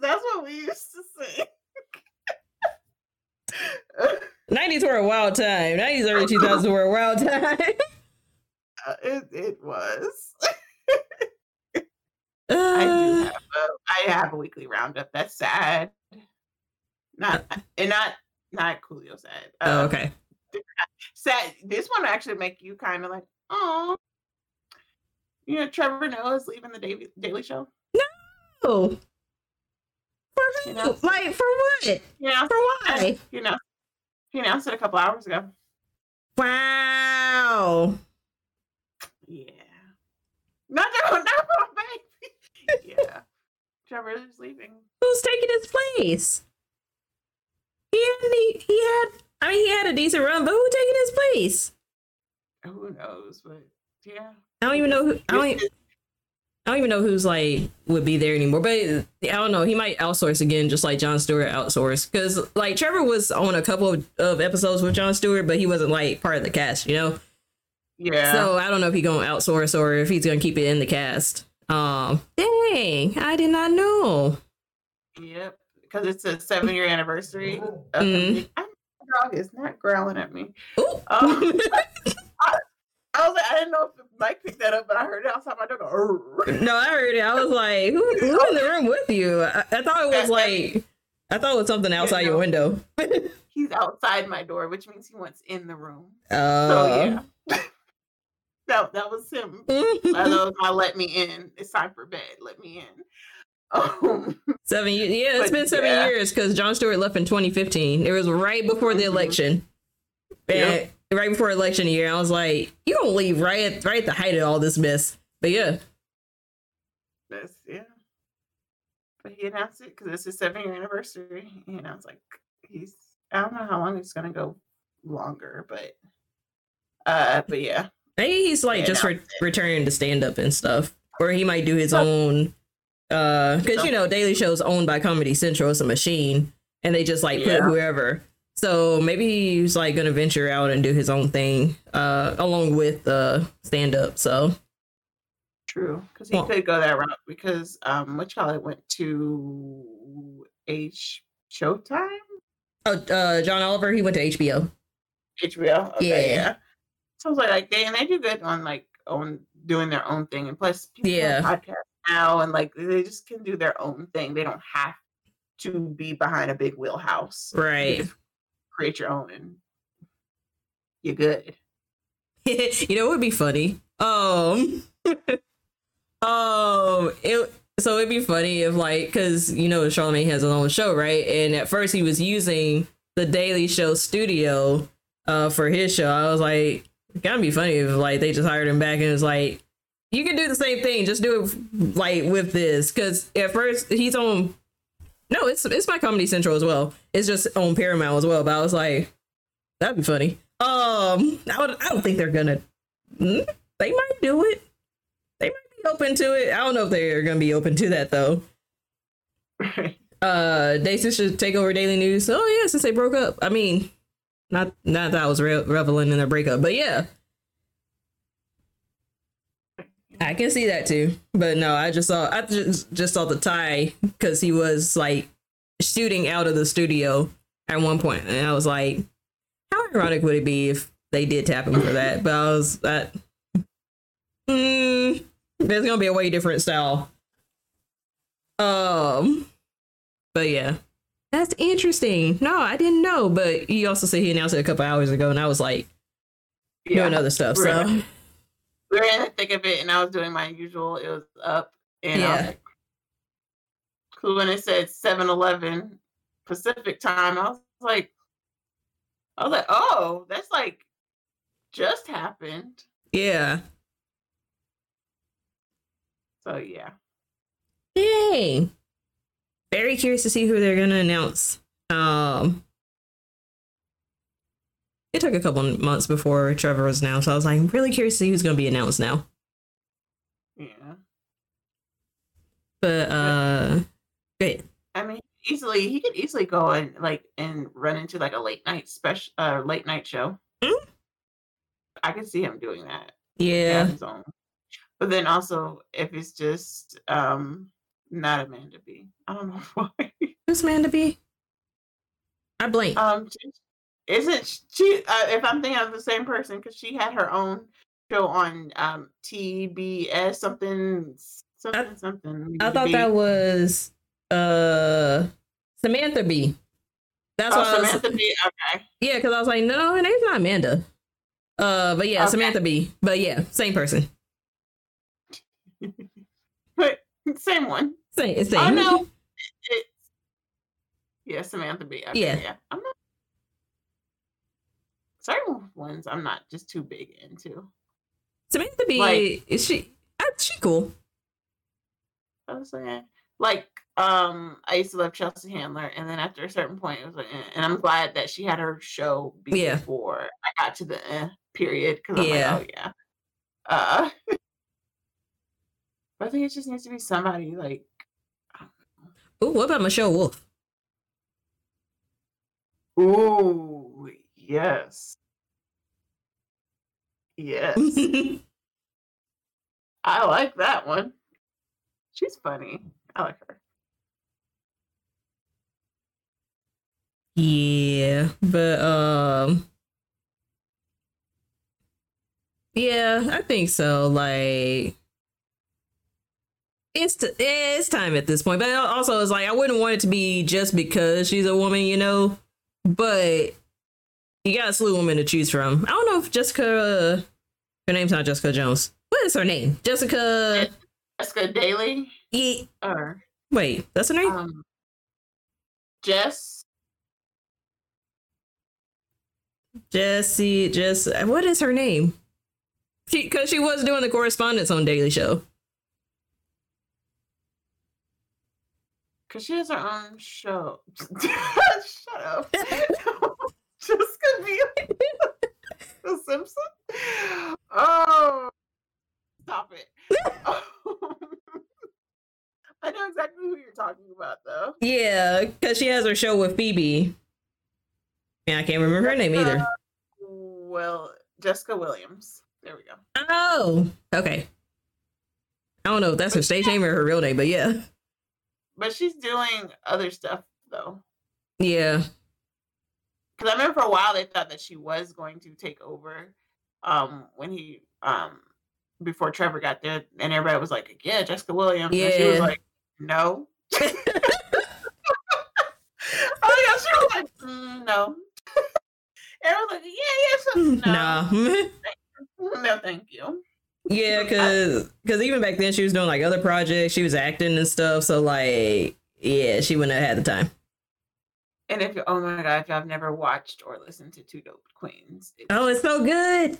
that's what we used to say. 90s were a wild time. 90s, early 2000s were a wild time. Uh, it it was. I do Uh, have a I have a weekly roundup. That's sad. Not and not not Coolio sad. oh, Uh, okay. Sad. This one actually make you kind of like, oh, you know, Trevor Noah is leaving the Daily, Daily Show. No. For You who? know? Like, for what? Yeah, For why? you know, he announced it a couple hours ago. Wow. Yeah, not that not my baby. yeah, Trevor is leaving. Who's taking his place? He had, he, he had, I mean, he had a decent run, but who taking his place? Who knows? But yeah, I don't even know who, I don't, I don't even know who's like would be there anymore. But I don't know. He might outsource again, just like Jon Stewart outsourced. Because like Trevor was on a couple of, of episodes with Jon Stewart, but he wasn't like part of the cast, you know. Yeah. So I don't know if he's gonna outsource or if he's gonna keep it in the cast. Um, dang, I did not know. Yep, because it's a seven year anniversary. Of Mm. him. I, my dog is not growling at me. Ooh. Um, I was like, I didn't know if Mike picked that up, but I heard it outside my door. Go, no, I heard it. I was like, who, who in the room with you? I, I thought it was like, I thought it was something outside your no. window. He's outside my door, which means he wants in the room. Uh, So yeah, that that was him. That was my let me in. It's time for bed. Let me in. Um, seven years. Yeah, it's been seven yeah. years because Jon Stewart left in 2015. It was right before the Mhm. election. Right before election year, I was like, you gonna leave right at right at the height of all this mess. But yeah, that's yeah. But he announced it because it's his seven year anniversary. and I was like he's. I don't know how long it's gonna go longer, but uh, but yeah. Maybe he's like Yeah, just re- returning to stand up and stuff, or he might do his Well- own. Uh, because you know, Daily Show's owned by Comedy Central. It's a machine, and they just like put whoever. So maybe he's like gonna venture out and do his own thing, uh, along with uh stand up. So True, because he Well- could go that route because um, which y'all went to H Showtime, Oh, uh, John Oliver, he went to HBO. HBO. Okay, Yeah. yeah. So I was like, like they and they do good on like on doing their own thing, and plus people have podcasts now, and like they just can do their own thing. They don't have to be behind a big wheelhouse. Right. just create your own, and you're good. you know, it would be funny. Um, um, it. So it'd be funny if like, because you know, Charlamagne has his own show, right? And at first he was using the Daily Show studio, uh, for his show. I was like, it gotta be funny if like they just hired him back and it's like, you can do the same thing, just do it like with this. Because at first he's on. No, it's it's my Comedy Central as well. It's just on Paramount as well. But I was like, that'd be funny. Um, I, would, I don't think they're gonna. Mm, They might do it. They might be open to it. I don't know if they're gonna be open to that though. Uh, Daisy should take over Daily News. Oh yeah, since they broke up. I mean, not not that I was re- reveling in their breakup, but yeah, I can see that too. But no, I just saw I just just saw the tie because he was like shooting out of the studio at one point, and I was like, how ironic would it be if they did tap him for that? But I was that. Mm, there's gonna be a way different style. Um, but yeah, that's interesting. No, I didn't know. But you also said he announced it a couple hours ago, and I was like doing other stuff. So we were in the thick of it, and I was doing my usual. It was up, and I was Yeah. like, when it said 7-Eleven Pacific time, I was like, I was like, oh, that's like just happened. yeah, So yeah, dang. Very curious to see who they're gonna announce. Um, it took a couple months before Trevor was announced. So I was like, really curious to see who's gonna be announced now. yeah. But uh, great. I mean, easily he could easily go and like and run into like a late night special, uh, late night show. Mm. I could see him doing that. Yeah. But then also, if it's just um not Amanda B, I don't know why. Who's Amanda B? I blink. Um, isn't she? Uh, if I'm thinking of the same person, because she had her own show on um TBS something something something. I thought B. that was uh Samantha Bee. That's oh what I was, Samantha Bee. Okay, yeah, because I was like, no, her name's not Amanda. Uh, but yeah, Okay. Samantha Bee. But yeah, same person. but same one. Same, same. Oh no, yeah Samantha Bee. Okay, Yeah. yeah. I'm not certain ones. I'm not just too big into. Samantha Bee. Like- is she? She cool. I was saying, like, um, I used to love Chelsea Handler, and then after a certain point, it was like, eh, and I'm glad that she had her show Yeah. before I got to the eh, period because I'm Yeah. like, oh yeah. Uh, but I think it just needs to be somebody like, Ooh, what about Michelle Wolf? ooh, yes, yes, I like that one. She's funny. I like her. yeah, but um, yeah, I think so. Like. It's t- it's time at this point, but also it's like I wouldn't want it to be just because she's a woman, you know. But you got a slew of women to choose from. I don't know if Jessica, uh, her name's not Jessica Jones. What is her name? Jessica. Jessica Daly Ye- or Wait, that's her name. um, Jess. Jessie. Jess. What is her name? She because she was doing the correspondence on Daily Show. Because she has her own show. Shut up. Just gonna be the Simpson. Oh, stop it. I know exactly who you're talking about, though. Yeah, because she has her show with Phoebe. And I can't remember her name either. Well, Jessica Williams. There we go. Oh, okay. I don't know if that's her stage name or her real name, but yeah. But she's doing other stuff though. Yeah. Because I remember for a while they thought that she was going to take over um when he um before Trevor got there and everybody was like, Yeah, Jessica Williams. And she was like, No. oh yeah, she was like, "Mm, no. Everyone was like, Yeah, yeah, so, no. Nah. No, thank you. Yeah, because because even back then she was doing like other projects. She was acting and stuff. So like, yeah, she wouldn't have had the time. And if oh my god, if y'all have never watched or listened to Two Dope Queens, it's, Oh, it's so good.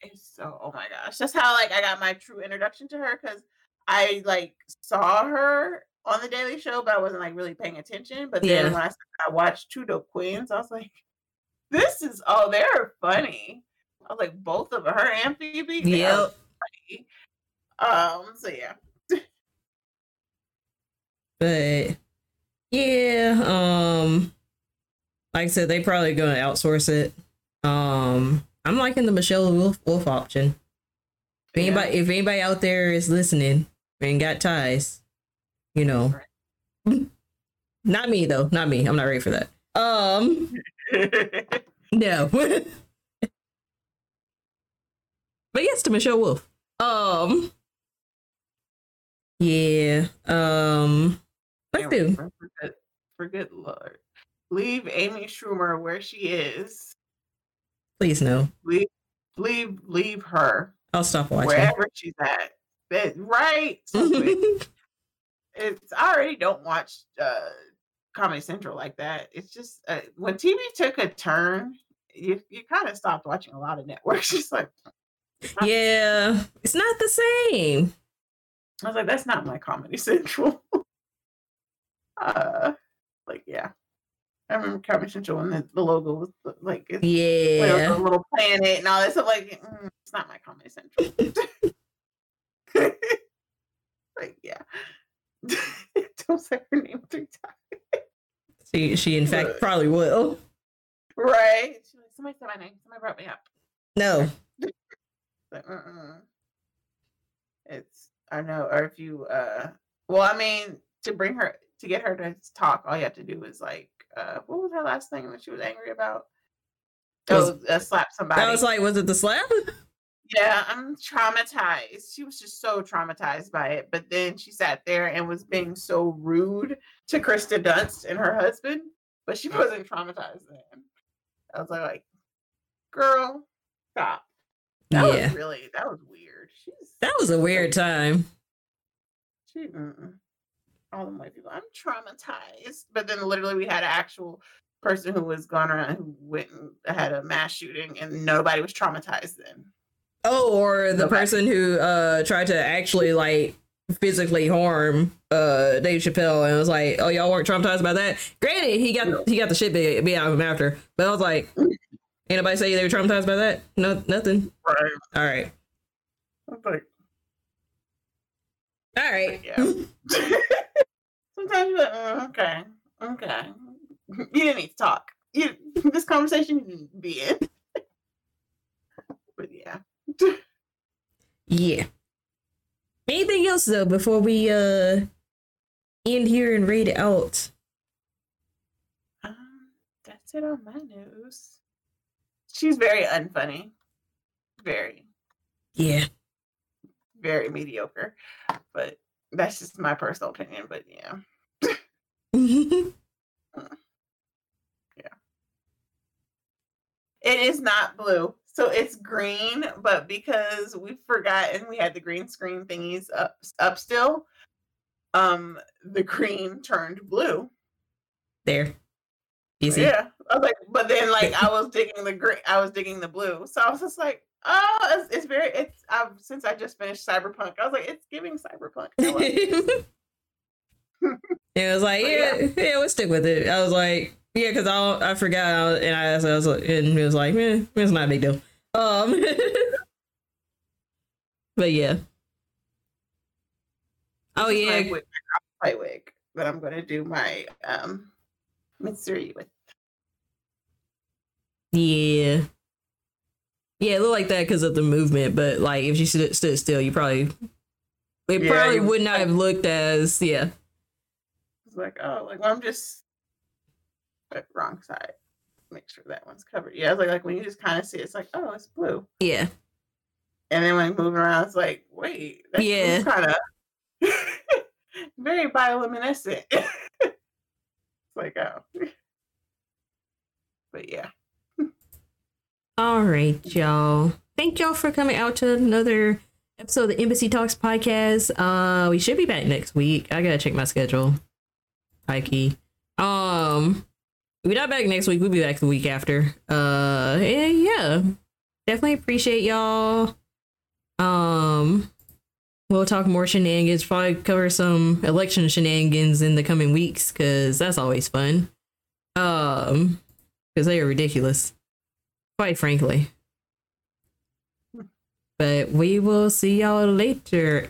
it's so oh my gosh. That's how like I got my true introduction to her because I like saw her on the Daily Show, but I wasn't like really paying attention. But then Yeah. when I, I watched Two Dope Queens, I was like, this is oh, they're funny. I was like, both of her and Phoebe. Yep. Funny. Um, so yeah. But yeah, um, like I said, they probably gonna outsource it. Um, I'm liking the Michelle Wolf, Wolf option. If Yeah. anybody, if anybody out there is listening and got ties, you know, not me though, not me. I'm not ready for that. Um, no. but yes, to Michelle Wolf. Um, yeah. Um, let's do. For, good, for good lord. Leave Amy Schumer where she is. Please no. Leave leave leave her I'll stop watching. wherever she's at. That- right. So it's I already don't watch uh Comedy Central like that. It's just uh, when TV took a turn, you you kind of stopped watching a lot of networks. Just like yeah, it's not the same. I was like, that's not my Comedy Central. uh, like yeah, I remember Comedy Central when the, the logo was like it's, when it was Yeah. a little planet and all that stuff. Like mm, it's not my Comedy Central. like yeah, don't say her name three times. She she in fact probably will. Right? She's like, somebody said my name. Somebody brought me up. No. It's I know, or if you uh well, I mean, to bring her to get her to talk, all you have to do is like uh what was her last thing that she was angry about? Was- Oh, uh, slap somebody. I was like, was it the slap? yeah, I'm traumatized. She was just so traumatized by it. But then she sat there and was being so rude to Kirsten Dunst and her husband, but she wasn't traumatized then. I was like, like girl, stop. That yeah, was really that was weird. She's that was a weird time. she mm-mm. all the white people. I'm traumatized. But then literally we had an actual person who was gone around who went and had a mass shooting and nobody was traumatized then. Oh, or the Okay. person who uh tried to actually like physically harm uh Dave Chappelle and was like, "Oh, y'all weren't traumatized by that." Granted, he got No. he got the shit beat, beat out of him after, but I was like, "Ain't nobody say they were traumatized by that? No, nothing. Right. All right, like, all right. Yeah. Sometimes you're like, "Mm, okay, okay. You didn't need to talk. You this conversation you didn't be in. but yeah. yeah. Anything else though before we uh end here and read it out? Um, that's it on my news. She's very unfunny. Very, Yeah. very mediocre. But that's just my personal opinion. But yeah. Yeah. It is not blue. So it's green, but because we forgot and we had the green screen thingies up up still, um, the green turned blue. there. Easy. Yeah. I was like, but then like I was digging the green, I was digging the blue. So I was just like, oh, it's, it's very it's I've since I just finished Cyberpunk, I was like, it's giving Cyberpunk. I it. it was like, But yeah, yeah, we'll stick with it. I was like, yeah, because I I forgot, and I, I was like, and he was like, eh, it's not a big deal. Um, but yeah. Oh is my yeah, wig, my wig that I'm gonna do my um Mitsuri with. yeah, yeah. It looked like that because of the movement, but like if she stood, stood still, you probably it Yeah, probably would not have looked as yeah. It's like, oh, like well, I'm just but wrong side. Make sure that one's covered. Yeah, it's like like when you just kind of see it, it's like, oh, it's blue. Yeah, And then when moving around, it's like, wait, that's Yeah. kind of very bioluminescent. it's like, oh, but yeah, All right, y'all. Thank y'all for coming out to another episode of the Embassy Talks podcast. Uh, we should be back next week. I gotta check my schedule. High key. Um, we're not back next week. We'll be back the week after. Uh, yeah, definitely appreciate y'all. Um, we'll talk more shenanigans. Probably cover some election shenanigans in the coming weeks because that's always fun. Um, because they are ridiculous quite frankly. But we will see y'all later.